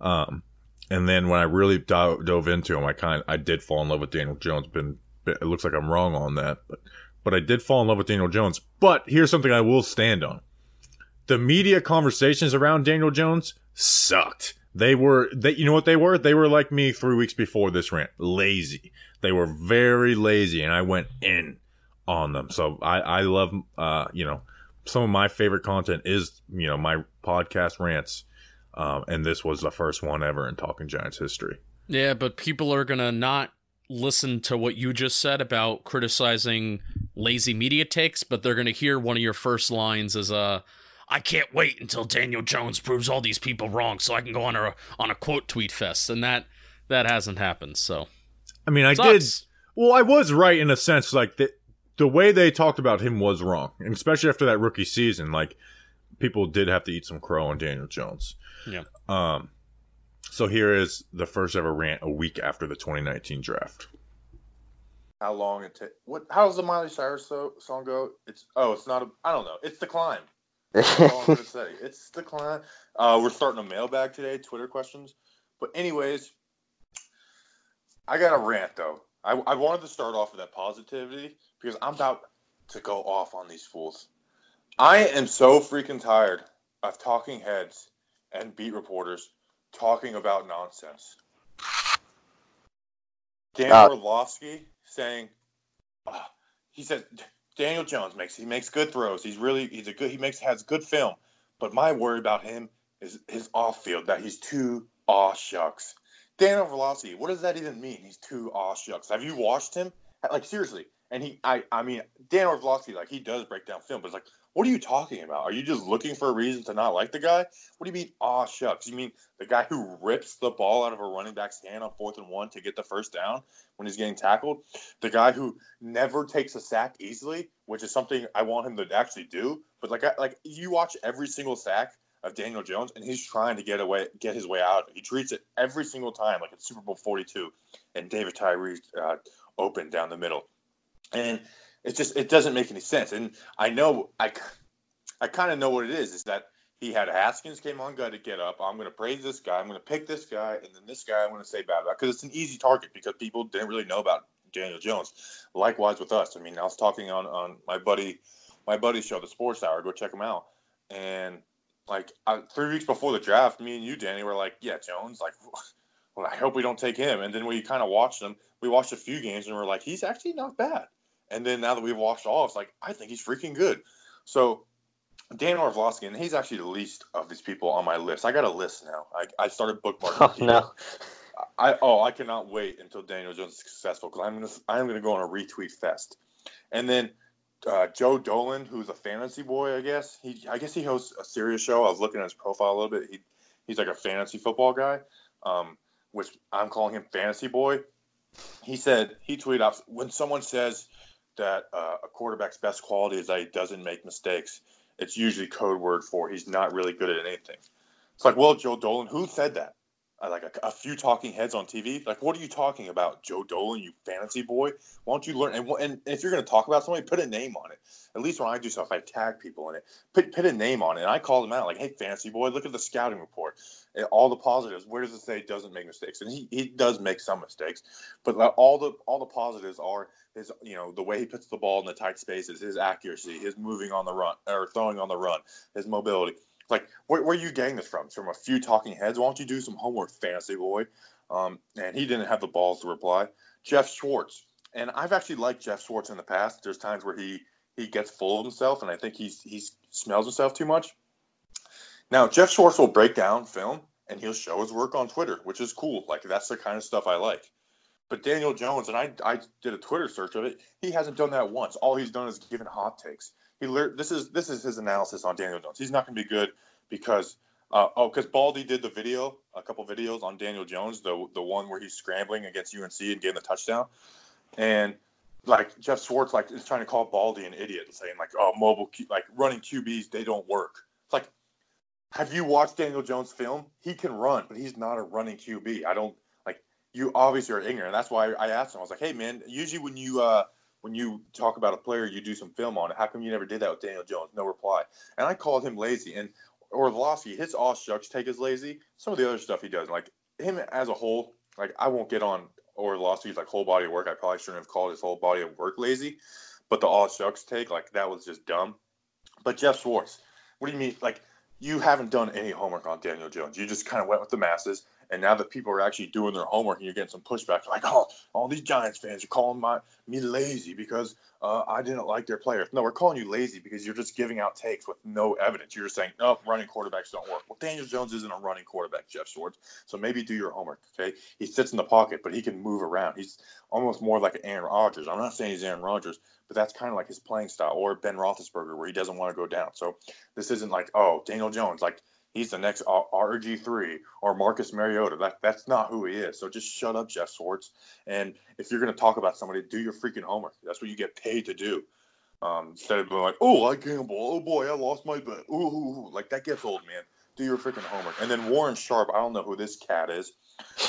um and then when i really dove, dove into him i kind i did fall in love with daniel jones been it looks like i'm wrong on that but but i did fall in love with daniel jones but here's something i will stand on the media conversations around daniel jones sucked they were they you know what they were? They were like me three weeks before this rant. Lazy. They were very lazy and I went in on them. So I, I love uh, you know, some of my favorite content is, you know, my podcast rants. Um, and this was the first one ever in Talking Giants history. Yeah, but people are gonna not listen to what you just said about criticizing lazy media takes, but they're gonna hear one of your first lines as a I can't wait until Daniel Jones proves all these people wrong so I can go on a on a quote tweet fest. And that that hasn't happened, so I mean, I Sucks. did. Well, I was right in a sense. Like the the way they talked about him was wrong, and especially after that rookie season. Like people did have to eat some crow on Daniel Jones. Yeah. Um. So here is the first ever rant a week after the 2019 draft. How long it take? What? How does the Miley Cyrus so, song go? It's oh, it's not a. I don't know. It's the climb. That's all I'm gonna (laughs) say. It's the climb. Uh, we're starting a mailbag today. Twitter questions. But anyways, I got a rant though. I, I wanted to start off with that positivity because I'm about to go off on these fools. I am so freaking tired of talking heads and beat reporters talking about nonsense. Dan Uh, Orlovsky saying, "Ah," he said Daniel Jones makes he makes good throws. He's really he's a good he makes has good film. But my worry about him is his off field that he's too aw shucks. Dan Orlovsky, what does that even mean? He's too aw shucks. Have you watched him? Like seriously, And he, I, I mean, Dan Orlovsky, like he does break down film, but it's like, what are you talking about? Are you just looking for a reason to not like the guy? What do you mean? Aw, shucks. You mean the guy who rips the ball out of a running back's hand on fourth and one to get the first down when he's getting tackled? The guy who never takes a sack easily, which is something I want him to actually do. But like, I, like you watch every single sack of Daniel Jones, and he's trying to get away, get his way out. He treats it every single time like it's Super Bowl 42, and David Tyree uh, open down the middle, and it just it doesn't make any sense. And I know I, I kind of know what it is. Is that he had Haskins came on good to get up. I'm going to praise this guy. I'm going to pick this guy, and then this guy I'm going to say bad about because it's an easy target because people didn't really know about Daniel Jones. Likewise with us. I mean, I was talking on on my buddy my buddy's show, the Sports Hour. Go check him out. And like three weeks before the draft, me and you, Danny, were like, "Yeah, Jones. Like, (laughs) well, I hope we don't take him." And then we kind of watched him. We watched a few games, and we're like, "He's actually not bad." And then now that we've watched all, it's like I think he's freaking good. So Dan Orlovsky, and he's actually the least of these people on my list. I got a list now. I, I started bookmarking. Oh no. I oh I cannot wait until Daniel Jones is successful because I'm gonna I'm gonna go on a retweet fest, and then uh, Joe Dolan, who's a fantasy boy, I guess he I guess he hosts a Sirius show. I was looking at his profile a little bit. He he's like a fantasy football guy, um, which I'm calling him fantasy boy. He said he tweeted out when someone says that uh, a quarterback's best quality is that he doesn't make mistakes. It's usually code word for he's not really good at anything. It's like, well, Joe Dolan, who said that? Uh, like a, a few talking heads on TV. Like, what are you talking about, Joe Dolan? You fantasy boy. Why don't you learn? And, and if you're going to talk about somebody, put a name on it. At least when I do stuff, I tag people in it. Put put a name on it. And I call them out. Like, hey, fantasy boy, look at the scouting report. And all the positives. Where does it say doesn't make mistakes? And he, he does make some mistakes, but all the all the positives are his you know the way he puts the ball in the tight spaces, his accuracy, his moving on the run or throwing on the run, his mobility. Like, where, where are you getting this from? It's from a few talking heads. Why don't you do some homework, fantasy boy? Um, and he didn't have the balls to reply. Geoff Schwartz, and I've actually liked Geoff Schwartz in the past. There's times where he he gets full of himself, and I think he's he smells himself too much. Now, Geoff Schwartz will break down film, and he'll show his work on Twitter, which is cool. Like that's the kind of stuff I like. But Daniel Jones, and I, I did a Twitter search of it. He hasn't done that once. All he's done is given hot takes. He this is this is his analysis on Daniel Jones. He's not going to be good because uh, oh, because Baldy did the video, a couple videos on Daniel Jones, the the one where he's scrambling against UNC and getting the touchdown, and like Geoff Schwartz like is trying to call Baldy an idiot and saying like oh mobile Q, like running QBs they don't work. It's like have you watched Daniel Jones film? He can run, but he's not a running QB. I don't like you obviously are ignorant. That's why I asked him. I was like, hey man, usually when you uh when you talk about a player, you do some film on it. How come you never did that with Daniel Jones? No reply. And I called him lazy. And Orlovsky, his all shucks take is lazy. Some of the other stuff he does, like him as a whole, like I won't get on Orlovsky's like whole body of work. I probably shouldn't have called his whole body of work lazy, but the all shucks take, like that was just dumb. But Geoff Schwartz, what do you mean? Like you haven't done any homework on Daniel Jones. You just kind of went with the masses. And now that people are actually doing their homework and you're getting some pushback, like, oh, all these Giants fans are calling my me lazy because uh, I didn't like their players. No, we're calling you lazy because you're just giving out takes with no evidence. You're just saying, no, running quarterbacks don't work. Well, Daniel Jones isn't a running quarterback, Geoff Schwartz. So maybe do your homework, okay? He sits in the pocket, but he can move around. He's almost more like Aaron Rodgers. I'm not saying he's Aaron Rodgers, but that's kind of like his playing style, or Ben Roethlisberger, where he doesn't want to go down. So this isn't like, oh, Daniel Jones, like he's the next RG3 or Marcus Mariota. That, that's not who he is. So just shut up, Geoff Schwartz. And if you're going to talk about somebody, do your freaking homework. That's what you get paid to do. Um, instead of being like, oh, I gamble. Oh, boy, I lost my bet. Ooh, like that gets old, man. Do your freaking homework. And then Warren Sharp, I don't know who this cat is.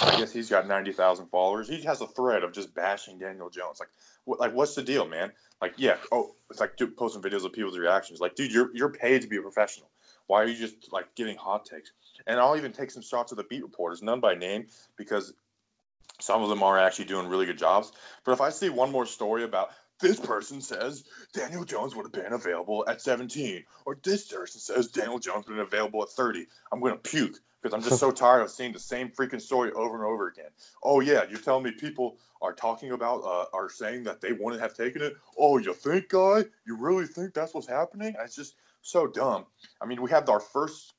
I guess he's got 90,000 followers. He has a thread of just bashing Daniel Jones. Like, what, like what's the deal, man? Like, yeah, oh, it's like dude, posting videos of people's reactions. Like, dude, you're you're paid to be a professional. Why are you just like giving hot takes? And I'll even take some shots of the beat reporters, none by name, because some of them are actually doing really good jobs. But if I see one more story about this person says Daniel Jones would have been available at 17, or this person says Daniel Jones would have been available at 30, I'm going to puke because I'm just so (laughs) tired of seeing the same freaking story over and over again. Oh yeah, you're telling me people are talking about uh, are saying that they wouldn't have taken it. Oh, you think, guy? You really think that's what's happening? It's just so dumb. I mean, we have our first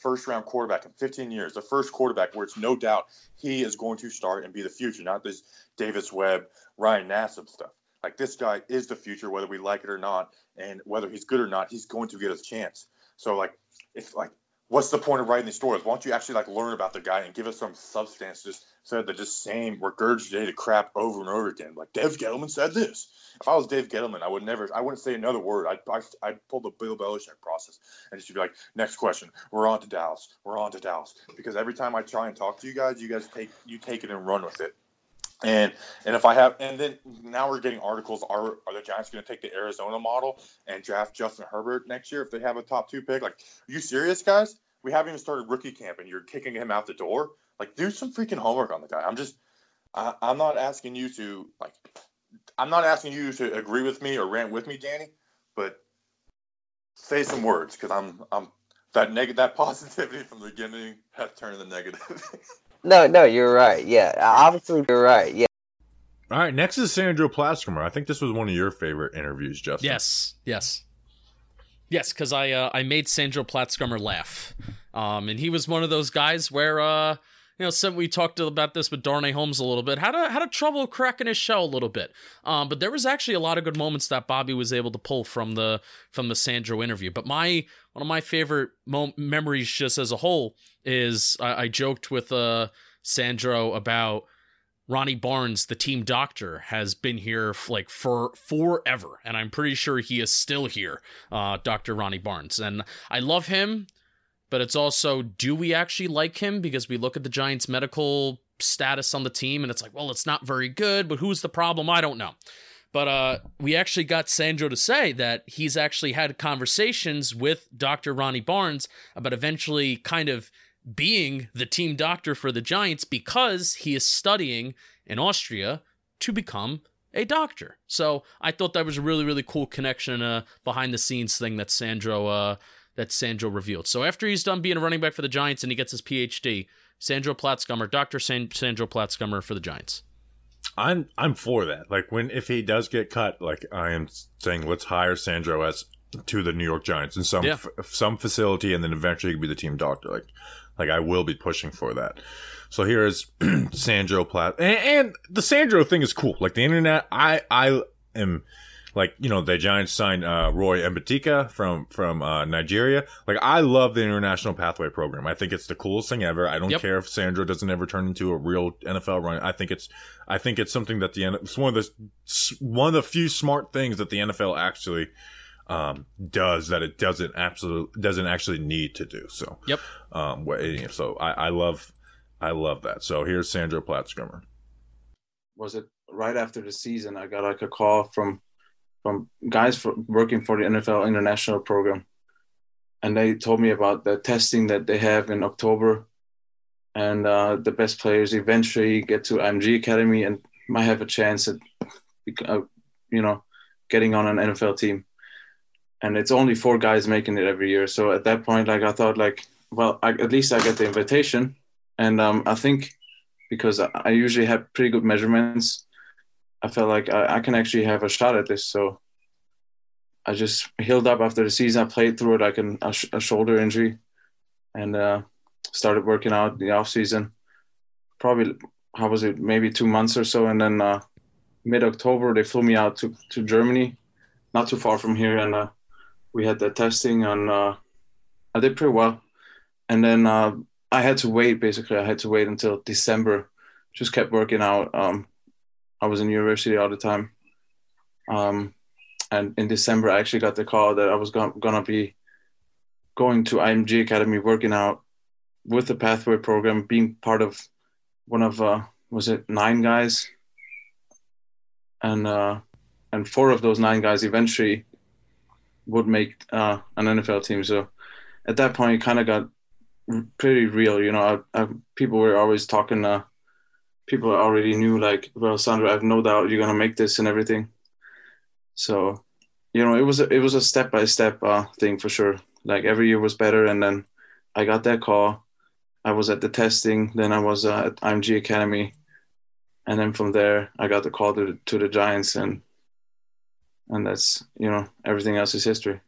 first round quarterback in 15 years, the first quarterback where it's no doubt he is going to start and be the future, not this Davis Webb, Ryan Nassib stuff. like this guy is the future, whether we like it or not, and whether he's good or not, he's going to get his chance. So like, if like, what's the point of writing these stories? Why don't you actually like learn about the guy and give us some substance? Just said the just same regurgitated crap over and over again. Like Dave Gettleman said this. If I was Dave Gettleman, I would never, I wouldn't say another word. I'd, I'd, I'd pull the Bill Belichick process and just be like, next question. We're on to Dallas. We're on to Dallas. Because every time I try and talk to you guys, you guys take, you take it and run with it. And and if I have and then now we're getting articles are are the Giants going to take the Arizona model and draft Justin Herbert next year if they have a top two pick? Like, are you serious, guys? We haven't even started rookie camp and you're kicking him out the door. Like, do some freaking homework on the guy. I'm just I, I'm not asking you to like I'm not asking you to agree with me or rant with me, Danny, but say some words because I'm I'm that negative that (laughs) positivity from the beginning has turned to negative. (laughs) No, no, you're right. Yeah, obviously you're right. Yeah. All right, next is Sandro Platzkummer. I think this was one of your favorite interviews, Justin. Yes, yes, yes. Because I uh, I made Sandro Platzkummer laugh, um, and he was one of those guys where uh, you know, some we talked about this with Darnay Holmes a little bit. Had a had a trouble cracking his shell a little bit, um, but there was actually a lot of good moments that Bobby was able to pull from the from the Sandro interview. But my one of my favorite mo- memories, just as a whole, is I, I joked with uh, Sandro about Ronnie Barnes, the team doctor, has been here like for forever, and I'm pretty sure he is still here, uh, Doctor Ronnie Barnes, and I love him. But it's also, do we actually like him? Because we look at the Giants' medical status on the team, and it's like, well, it's not very good. But who's the problem? I don't know. But uh, we actually got Sandro to say that he's actually had conversations with Dr. Ronnie Barnes about eventually kind of being the team doctor for the Giants because he is studying in Austria to become a doctor. So I thought that was a really, really cool connection, uh, behind the scenes thing that Sandro, uh, that Sandro revealed. So after he's done being a running back for the Giants and he gets his PhD, Sandro Platzkummer, Dr. San- Sandro Platzkummer for the Giants. I'm I'm for that. Like when if he does get cut, like I am saying, let's hire Sandro as to the New York Giants in some Yeah. f- some facility, and then eventually he could be the team doctor. Like like I will be pushing for that. So here is (clears throat) Sandro Platt, and, and the Sandro thing is cool. Like the internet, I I am like you know the Giants signed uh, Roy Mbaeteka from from uh, Nigeria. Like I love the international pathway program. I think it's the coolest thing ever. I don't Yep. care if Sandro doesn't ever turn into a real NFL run. I think it's I think it's something that the N- it's one of the one of the few smart things that the NFL actually um, does that it doesn't absolutely doesn't actually need to do. So yep. Um, so I, I love I love that. So here's Sandro Platzkummer. was it right after the season i got like a call from from guys for, working for the nfl international program. And they told me about the testing that they have in october. And uh, the best players eventually get to img academy and might have a chance at uh, you know getting on an nfl team. And it's only four guys making it every year. So at that point like i thought like well I, at least i get the invitation. And um, i think because I I usually have pretty good measurements. I felt like I, I can actually have a shot at this. So I just healed up after the season. I played through it like an, a, sh- a shoulder injury and uh, started working out in the off season. Probably, how was it? Maybe two months or so. And then uh, mid October, they flew me out to, to Germany, not too far from here. And uh, we had the testing and uh, I did pretty well. And then uh, I had to wait. Basically, I had to wait until December. Just kept working out. Um, I was in university all the time. Um, and in December, I actually got the call that I was going gonna be going to IMG Academy, working out with the Pathway program, being part of one of uh, was it nine guys, and uh, and four of those nine guys eventually would make uh, an NFL team. So at that point, it kind of got pretty real. You know, I, I, people were always talking. Uh, people already knew, like, well, Sandro, I have no doubt you're gonna make this and everything. So, you know, it was a, it was a step by step uh, thing for sure. Like every year was better, and then I got that call. I was at the testing, then I was uh, at IMG Academy, and then from there I got the call to to the Giants, and and that's you know everything else is history.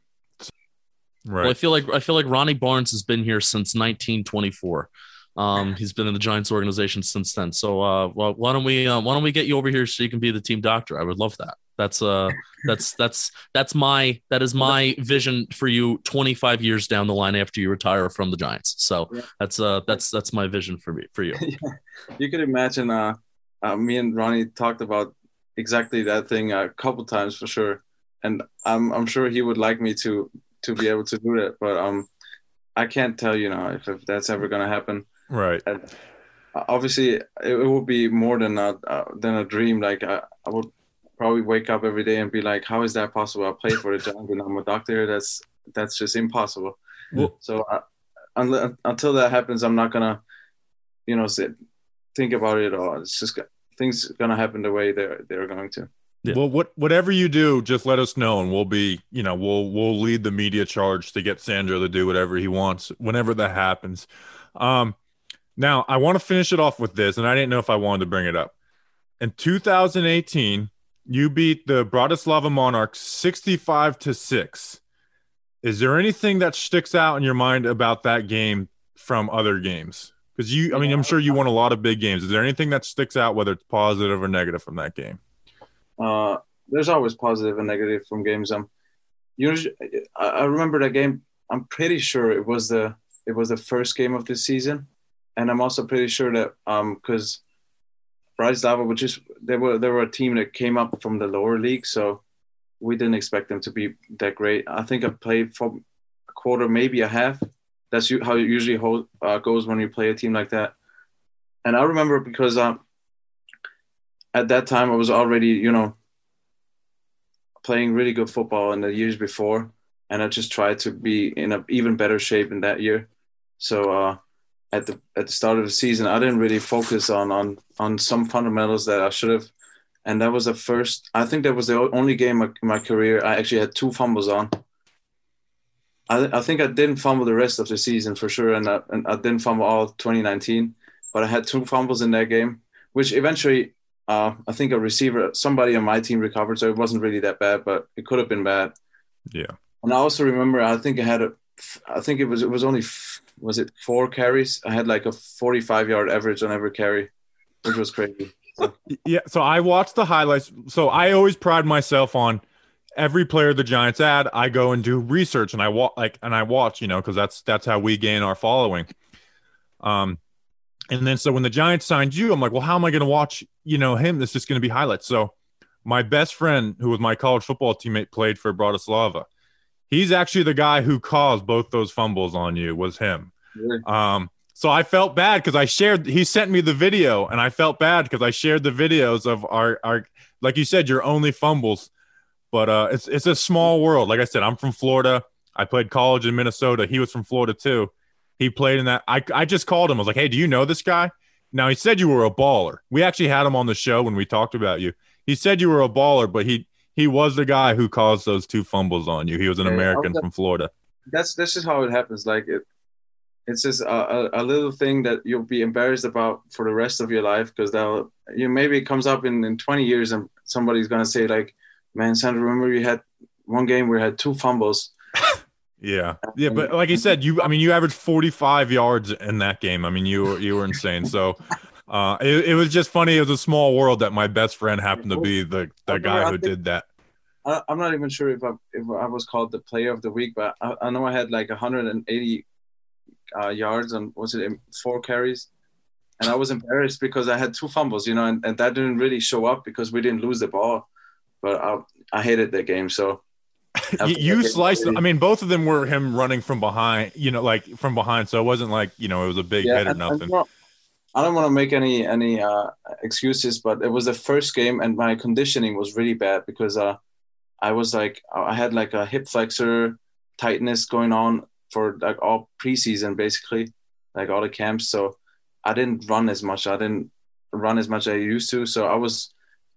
Right. Well, I feel like I feel like Ronnie Barnes has been here since 1924. Um, he's been in the Giants organization since then. So, uh, well, why don't we uh, why don't we get you over here so you can be the team doctor? I would love that. That's uh that's that's that's my that is my vision for you 25 years down the line after you retire from the Giants. So Yeah. that's uh that's that's my vision for me for you. (laughs) you could imagine uh, uh me and ronnie talked about exactly that thing a couple times for sure and i'm i'm sure he would like me to to be able to do that but um i can't tell you now if, if that's ever going to happen Right. And, uh, obviously it, it would be more than a uh, than a dream. Like I, I would probably wake up every day and be like how is that possible? I play for the giants and i'm a doctor. That's that's just impossible. Well- so uh, unle- until that happens i'm not gonna you know sit, think about it at all. It's just go- things gonna happen the way they're they're going to. Well, what whatever you do, just let us know, and we'll be, you know, we'll we'll lead the media charge to get Sandro to do whatever he wants whenever that happens. Um, now I want to finish it off with this, and I didn't know if I wanted to bring it up. In 2018, you beat the Bratislava Monarchs 65 to six. Is there anything that sticks out in your mind about that game from other games? Because you, I mean, I'm sure you won a lot of big games. Is there anything that sticks out, whether it's positive or negative, from that game? uh there's always positive and negative from games um usually I remember that game i'm pretty sure it was the it was the first game of the season and i'm also pretty sure that um because Bratislava, which is they were they were a team that came up from the lower league, so we didn't expect them to be that great. I think I played for a quarter, maybe a half. That's how it usually hold, uh, goes when you play a team like that. And I remember because um, at that time I was already, you know, playing really good football in the years before, and I just tried to be in a even better shape in that year. So uh, at the at the start of the season, I didn't really focus on on on some fundamentals that I should have, and that was the first. I think that was the only game in my career I actually had two fumbles on. I, I think I didn't fumble the rest of the season for sure, and I, and I didn't fumble all 2019, but I had two fumbles in that game, which eventually uh, I think a receiver, somebody on my team recovered, so it wasn't really that bad, but it could have been bad. Yeah. And I also remember, I think I had a, I think it was it was only was it four carries? I had like a 45 yard average on every carry, which was crazy. Yeah, so I watched the highlights. So I always pride myself on every player the Giants add. I go and do research, and I watch like and I watch, you know, because that's that's how we gain our following. Um, and then so when the Giants signed you, I'm like, well, how am I going to watch, you know, him? This is going to be highlights. So my best friend, who was my college football teammate, played for Bratislava. He's actually the guy who caused both those fumbles on you. Was him. Um, so I felt bad because I shared. He sent me the video, and I felt bad because I shared the videos of our our like you said, your only fumbles. But uh, it's it's a small world. Like I said, I'm from Florida. I played college in Minnesota. He was from Florida too. He played in that. I I just called him. I was like, hey, do you know this guy? Now he said you were a baller. We actually had him on the show when we talked about you. He said you were a baller, but he he was the guy who caused those two fumbles on you. He was an Yeah, American was- from Florida. That's that's just how it happens. Like it, it's just a, a, a little thing that you'll be embarrassed about for the rest of your life because they'll you maybe it comes up in, in 20 years and somebody's gonna say like, man, Sandro, remember you had one game where you had two fumbles. (laughs) Yeah, yeah, but like you said, you I mean, you averaged 45 yards in that game. I mean, you were you were insane. So, uh, it, it was just funny. It was a small world that my best friend happened to be the the guy who did that. I, I'm not even sure if I if I was called the player of the week, but I, I know I had like 180 uh, yards on was it four carries, and I was embarrassed because I had two fumbles, you know, and, and that didn't really show up because we didn't lose the ball, but I I hated that game. So (laughs) You, you sliced. them. I mean, both of them were him running from behind. You know, like from behind. So it wasn't like you know it was a big hit or and- and nothing. well, I don't want to make any any uh, excuses, but it was the first game, and my conditioning was really bad because uh, I was like I had like a hip flexor tightness going on for like all preseason, basically, like all the camps. So I didn't run as much. I didn't run as much as I used to. So I was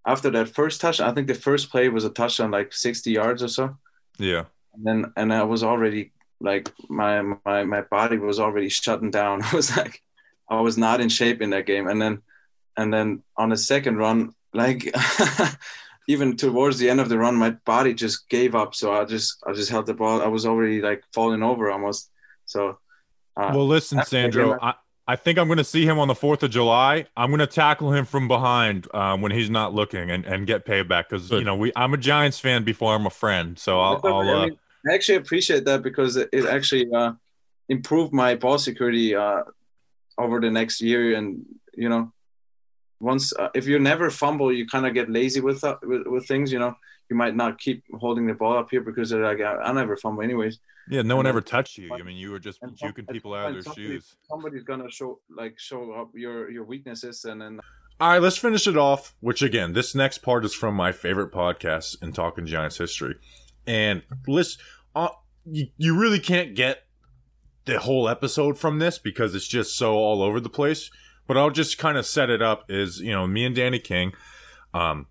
after that first touch. I think the first play was a touchdown, like sixty yards or so Yeah. and then and I was already like my my my body was already shutting down. (laughs) I was like I was not in shape in that game, and then and then on the second run, like (laughs) even towards the end of the run, my body just gave up. So I just I just held the ball. I was already like falling over almost. So uh, Well, listen, after Sandro, game, I, I think I'm going to see him on the 4th of July. I'm going to tackle him from behind um, when he's not looking and, and get payback because you know we I'm a Giants fan before I'm a friend. So I'll, I'll I, uh, mean, I actually appreciate that because it, it actually uh, improved my ball security uh, over the next year. And you know, once uh, if you never fumble, you kind of get lazy with, uh, with with things. You know, you might not keep holding the ball up here because they're like, I, I never fumble anyways. yeah, no one And ever touched you. I mean, you were just juking people out of their shoes. Somebody's gonna show like show up your your weaknesses, and then All right, let's finish it off. Which again, this next part is from my favorite podcast in Talking Giants history, and list uh, you, you really can't get the whole episode from this because it's just so all over the place. But I'll just kind of set it up. Is you know me and Danny King. Um,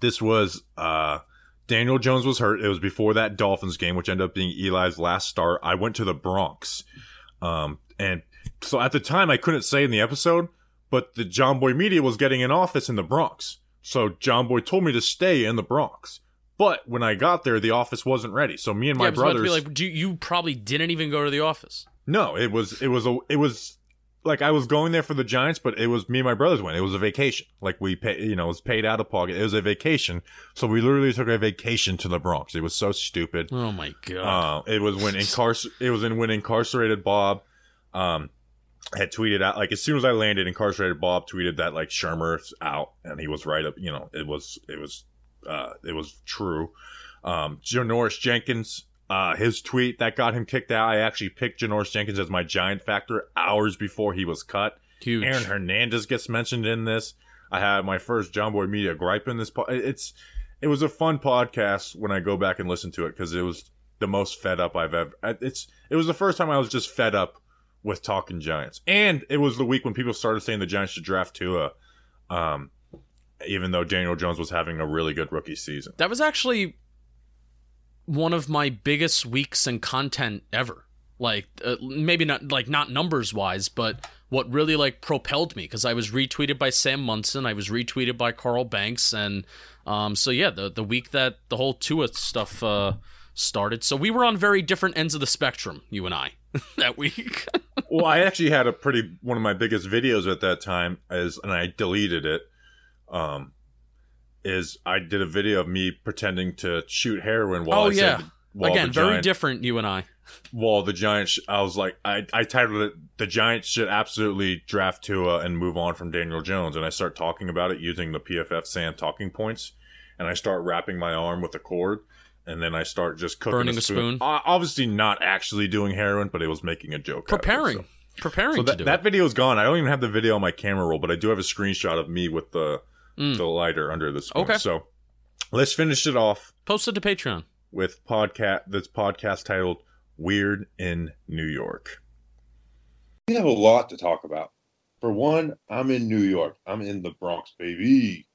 this was uh Daniel Jones was hurt. It was before that Dolphins game, which ended up being Eli's last start. I went to the Bronx. Um, and so at the time I couldn't say in the episode, but the Jomboy Media was getting an office in the Bronx. So Jomboy told me to stay in the Bronx. But when I got there, the office wasn't ready. So me and my about brothers be like, do you, you probably didn't even go to the office. no, it was it was a it was like I was going there for the Giants, but it was me and my brothers went. It was a vacation. Like we pay, you know, it was paid out of pocket. It was a vacation, so we literally took a vacation to the Bronx. It was so stupid. Oh my god! Uh, it was when (laughs) incarcer- It was in when incarcerated Bob, um, had tweeted out like as soon as I landed, incarcerated Bob tweeted that like Shurmur's out, and he was right up. You know, it was it was uh it was true. Um, Janoris Jenkins, uh, his tweet that got him kicked out. I actually picked Janoris Jenkins as my giant factor hours before he was cut. Huge. Aaron Hernandez gets mentioned in this. I had my first Jomboy Media gripe in this. Po- it's it was a fun podcast when I go back and listen to it because it was the most fed up I've ever. It's it was the first time I was just fed up with talking Giants, and it was the week when people started saying the Giants should draft Tua, um, even though Daniel Jones was having a really good rookie season. That was actually one of my biggest weeks in content ever. Like uh, maybe not like not numbers wise, but what really like propelled me because I was retweeted by Sam Monson, I was retweeted by Carl Banks, and um, so yeah, the the week that the whole Tua stuff uh, started, so we were on very different ends of the spectrum, you and I, (laughs) that week. (laughs) well, I actually had a pretty one of my biggest videos at that time as and I deleted it. Um, is I did a video of me pretending to shoot heroin while oh I yeah, while again, very Giant- different, you and I. While the Giants, I was like, I, I titled it "The Giants should absolutely draft Tua and move on from Daniel Jones," and I start talking about it using the PFF Sam talking points, and I start wrapping my arm with a cord, and then I start just cooking Burning a a spoon. spoon. Uh, obviously, not actually doing heroin, but it was making a joke. of it, Preparing, so. preparing So to that, do that it. video is gone. I don't even have the video on my camera roll, but I do have a screenshot of me with the Mm. the lighter under the spoon. Okay. So let's finish it off Post it to Patreon. with podcast this podcast titled "Weird in New York." We have a lot to talk about. For one, I'm in New York. I'm in the Bronx, baby.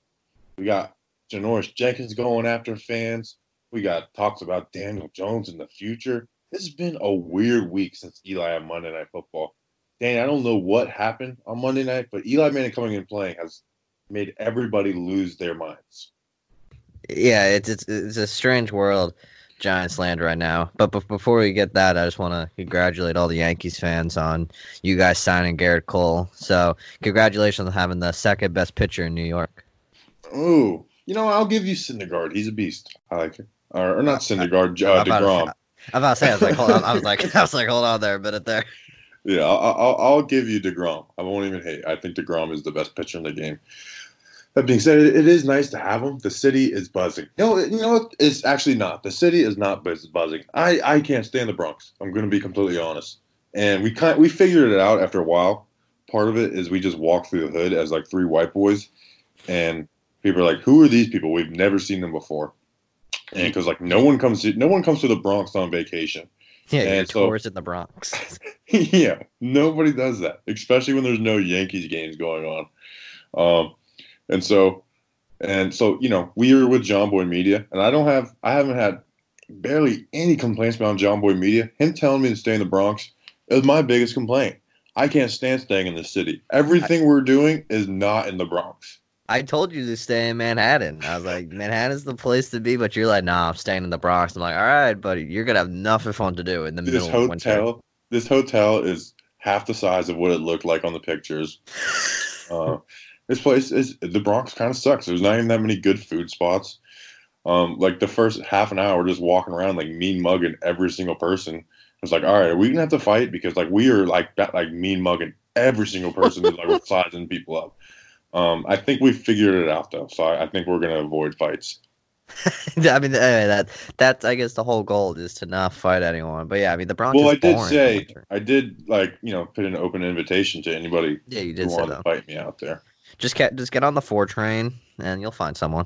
We got Janoris Jenkins going after fans. We got talks about Daniel Jones in the future. This has been a weird week since Eli on Monday Night Football. Dan, I don't know what happened on Monday night, but Eli Manning coming in playing has made everybody lose their minds. Yeah, it's it's it's a strange world, Giants land right now. But bef- before we get that, I just want to congratulate all the Yankees fans on you guys signing Gerrit Cole. So congratulations on having the second best pitcher in New York. Ooh, you know, I'll give you Syndergaard. He's a beast. I like it. Or, or not Syndergaard, uh, I'm about to- Degrom. I'm about to say, I was like, hold on, I was like, (laughs) I was like, hold on there a minute there. Yeah, I'll, I'll, I'll give you Degrom. I won't even hate. I think Degrom is the best pitcher in the game. That being said, it, is nice to have them. The city is buzzing. You know, you know what? It's actually not. The city is not buzz- buzzing. I, I can't stand the Bronx. I'm going to be completely honest. And we kind we figured it out after a while. Part of it is we just walk through the hood as like three white boys, and people are like, "Who are these people? We've never seen them before." And because like no one comes to no one comes to the Bronx on vacation. Yeah, And so- tours in the Bronx. (laughs) yeah, nobody does that, especially when there's no Yankees games going on. Um, and so, and so, you know, we were with Jomboy Media, and I don't have, I haven't had barely any complaints about Jomboy Media. Him telling me to stay in the Bronx is my biggest complaint. I can't stand staying in the city. Everything we're doing is not in the Bronx. I told you to stay in Manhattan. I was like, Manhattan's the place to be, but you're like, nah, I'm staying in the Bronx. I'm like, all right, buddy, you're gonna have nothing fun to do in the This middle of winter. hotel, this hotel is half the size of what it looked like on the pictures. (laughs) Uh, this place is the Bronx kind of sucks. There's not even that many good food spots. Um, like the first half an hour, just walking around like mean mugging every single person. It's like, all right, are we gonna have to fight because like we are like that, like mean mugging every single person is like we're (laughs) sizing people up. Um, I think we figured it out though, so I, I think we're gonna avoid fights. (laughs) I mean, anyway, that that's I guess the whole goal is to not fight anyone. But yeah, I mean the Bronx. Well, I did say I did like you know put an open invitation to anybody Yeah, you who did say wanted to fight me out there. Just get just get on the four train and you'll find someone.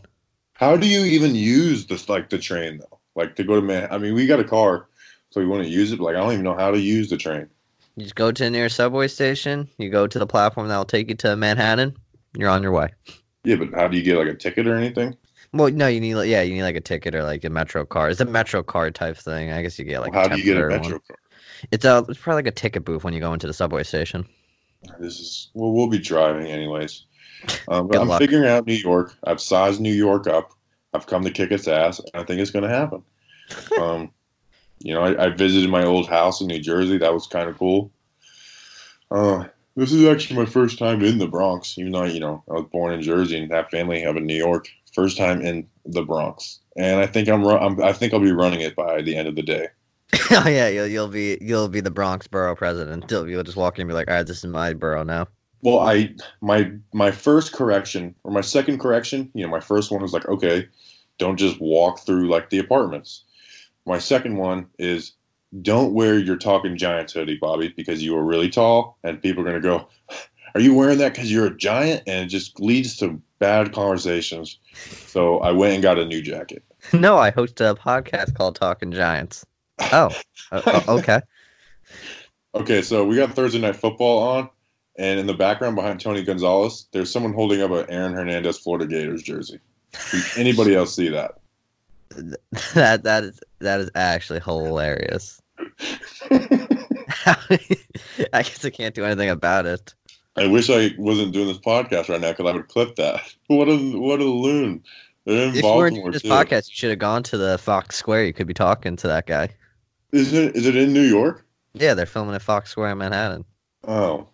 How do you even use this like the train though? Like to go to man? I mean, we got a car, so we want to use it. But, like I don't even know how to use the train. You just go to the nearest subway station. You go to the platform that will take you to Manhattan. You're on your way. Yeah, but how do you get like a ticket or anything? Well, no, you need like yeah, you need like a ticket or like a Metro card. It's a Metro card type thing. I guess you get like. How do you get a Metro one. card? It's a it's probably like a ticket booth when you go into the subway station. This is well, we'll be driving anyways. Um, I'm luck. figuring out New York. I've sized New York up. I've come to kick its ass, and I think it's going to happen. (laughs) um, you know, I, I visited my old house in New Jersey. That was kind of cool. Uh, this is actually my first time in the Bronx, even though you know I was born in Jersey and have family up in New York. First time in the Bronx, and I think I'm, I'm I think I'll be running it by the end of the day. (laughs) oh yeah, you'll you'll be you'll be the Bronx borough president. You'll, you'll just walk in and be like, all right, this is my borough now. Well, I my my first correction or my second correction, you know, my first one was like, okay, don't just walk through like the apartments. My second one is don't wear your talking giants hoodie, Bobby, because you are really tall and people are gonna go, Are you wearing that because you're a giant? And it just leads to bad conversations. So I went and got a new jacket. (laughs) no, I host a podcast called Talking Giants. Oh, uh, (laughs) okay. Okay, so we got Thursday night football on, and in the background behind Tony Gonzalez, there's someone holding up an Aaron Hernandez Florida Gators jersey. Did anybody else see that? (laughs) that that is that is actually hilarious. (laughs) I guess I can't do anything about it. I wish I wasn't doing this podcast right now because I would clip that. (laughs) What a what a loon! They're in If you weren't doing this too. podcast, you should have gone to the Fox Square. You could be talking to that guy. Is it is it in New York? Yeah, they're filming at Fox Square in Manhattan. Oh,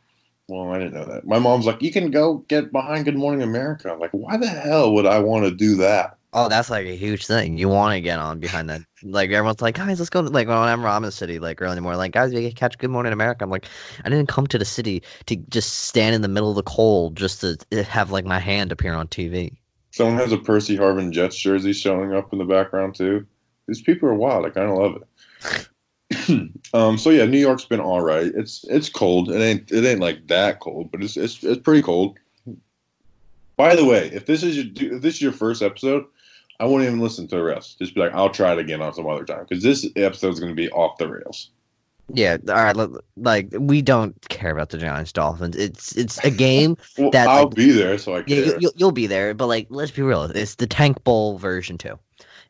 well, I didn't know that. My mom's like, you can go get behind Good Morning America. I'm like, why the hell would I want to do that? Oh, that's like a huge thing. You want to get on behind that. Like everyone's like, guys, let's go. to-" Like whenever I'm in the city, like early in the morning, like guys, we can catch Good Morning America. I'm like, I didn't come to the city to just stand in the middle of the cold just to eh, have like my hand appear on TV. Someone has a Percy Harvin Jets jersey showing up in the background too. These people are wild. I kind of love it. (clears throat) um. So yeah, New York's been all right. It's it's cold. It ain't it ain't like that cold, but it's it's it's pretty cold. By the way, if this is your if this is your first episode, I won't even listen to the rest. Just be like, I'll try it again on some other time because this episode is going to be off the rails. Yeah, all right. Like we don't care about the Giants Dolphins. It's it's a game (laughs) Well, that I'll like, be there, so I yeah, You, you'll, you'll be there. But like, let's be real. It's the Tank Bowl version two,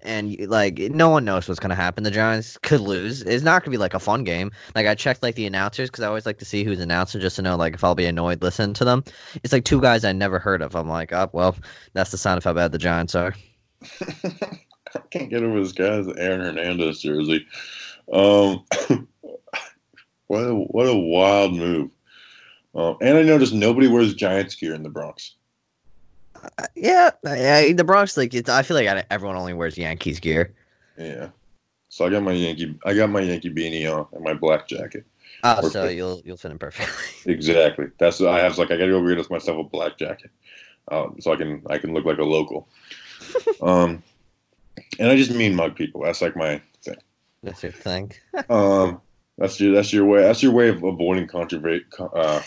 and like no one knows what's gonna happen. The Giants could lose. It's not gonna be like a fun game. Like I checked like the announcers because I always like to see who's announcing just to know like if I'll be annoyed listening to them. It's like two guys I never heard of. I'm like, oh well, that's the sign of how bad the Giants are. I (laughs) can't get over this guy's Aaron Hernandez jersey. Um, (coughs) what a, what a wild move. Um, and I noticed nobody wears Giants gear in the Bronx. Yeah, I, the Bronx like it's. I feel like everyone only wears Yankees gear. Yeah. So I got my Yankee I got my Yankee beanie on and my black jacket. Oh, so you'll you'll fit in perfectly. (laughs) Exactly. That's what I have. Like I got to go get myself a black jacket, um, so I can I can look like a local. (laughs) um, and I just mean mug people. That's like my thing. That's your thing. (laughs) Um, that's your that's your way. That's your way of avoiding controver- uh,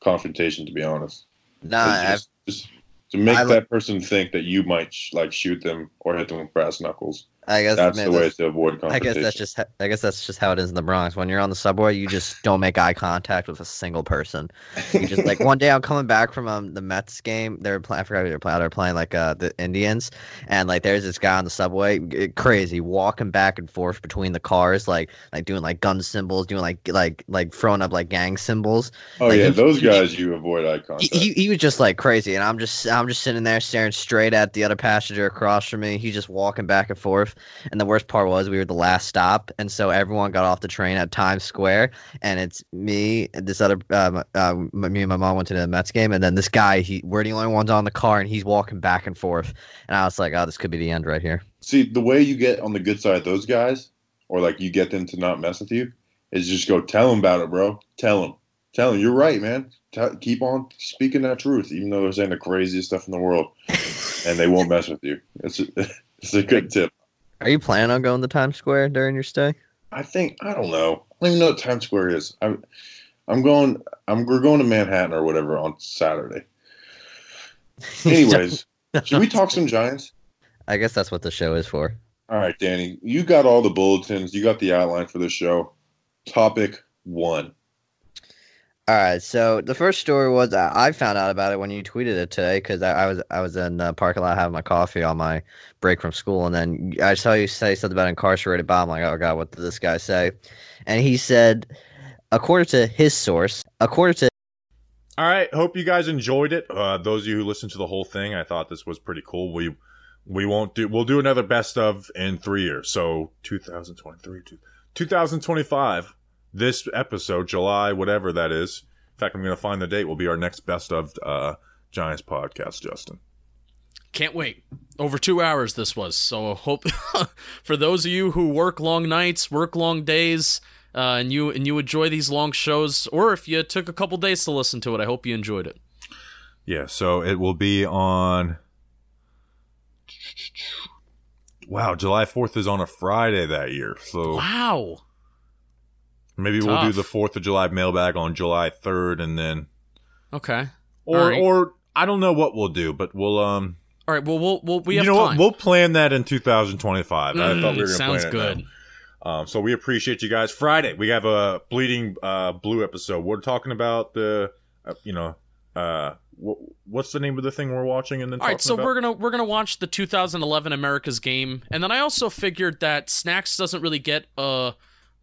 confrontation. To be honest, Nah, just, just to make I- that person think that you might sh- like shoot them or hit them with brass knuckles. I guess that's the way to avoid I guess that's just I guess that's just how it is in the Bronx. When you're on the subway, you just don't make eye contact with a single person. You just like (laughs) one day I'm coming back from um, the Mets game. They're playing. I forgot who they're playing. They're playing like uh the Indians, and like there's this guy on the subway, crazy, walking back and forth between the cars, like like doing like gun symbols, doing like like like throwing up like gang symbols. oh Like, yeah, he- those he- guys you avoid eye he, contact. he, he was just like crazy and i'm just i'm just sitting there staring straight at the other passenger across from me he's just walking back and forth And the worst part was we were the last stop, and so everyone got off the train at Times Square, and it's me, this other, uh, me and my mom went to the Mets game, and then this guy, he we're the only ones on the car, and he's walking back and forth, and I was like, oh, this could be the end right here. See, the way you get on the good side of those guys, or like you get them to not mess with you, is just go tell them about it, bro. Tell them, tell them you're right, man. Tell, keep on speaking that truth, even though they're saying the craziest stuff in the world, and they won't mess with you. It's a, (laughs) it's a good tip. Are you planning on going to Times Square during your stay? I think I don't know. I don't even know what Times Square is. I'm I'm going. I'm we're going to Manhattan or whatever on Saturday. (laughs) Anyways, should we talk some Giants? I guess that's what the show is for. All right, Danny, you got all the bulletins. You got the outline for the show. Topic one. All right, so the first story was uh, I found out about it when you tweeted it today because I, I, was I was in the parking lot having my coffee on my break from school, and then I saw you say something about incarcerated Bob. I'm like, oh god, what did this guy say? And he said, according to his source, according to All right, hope you guys enjoyed it. Uh, those of you who listened to the whole thing, I thought this was pretty cool. We we won't do we'll do another best of in three years. So 2023, 2025. This episode, July, whatever that is. In fact, I'm going to find the date. Will be our next best of uh, Giants podcast, Justin. Can't wait. Over two hours this was. So hope (laughs) for those of you who work long nights, work long days, uh, and you and you enjoy these long shows, or if you took a couple days to listen to it, I hope you enjoyed it. Yeah, so it will be on. Wow, July 4th is on a Friday that year. So Wow. Maybe we'll do the 4th of July mailbag on July 3rd and then Okay. or right. or I don't know what we'll do, but we'll um All right. Well, we'll, we'll we you know time. what? We'll plan that in 2025. I thought we Mm, were going to sounds plan it good. Um, so we appreciate you guys. Friday we have a bleeding uh, blue episode. We're talking about the uh, you know uh, wh- what's the name of the thing we're watching and then All right, so about? we're gonna we're gonna watch the 2011 America's game, and then I also figured that Snacks doesn't really get a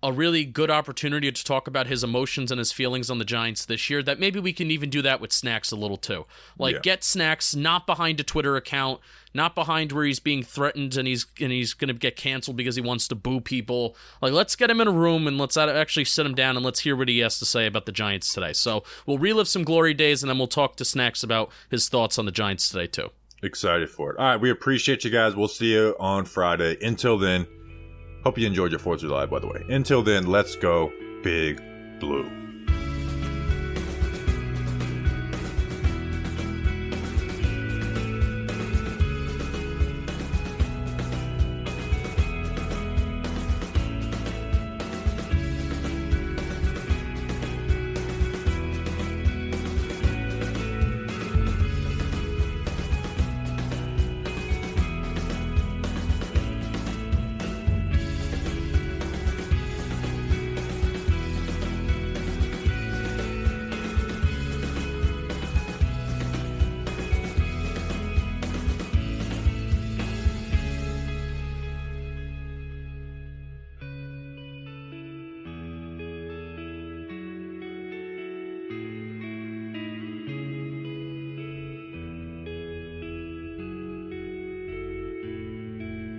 a really good opportunity to talk about his emotions and his feelings on the Giants this year. That maybe we can even do that with Snacks a little too. Like Yeah. get Snacks not behind a Twitter account, not behind where he's being threatened and he's and he's gonna get canceled because he wants to boo people. Like let's get him in a room and let's actually sit him down and let's hear what he has to say about the Giants today. So we'll relive some glory days and then we'll talk to Snacks about his thoughts on the Giants today too. Excited for it. All right, we appreciate you guys. We'll see you on Friday. Until then, hope you enjoyed your 4th of July, by the way. Until then, let's go Big Blue.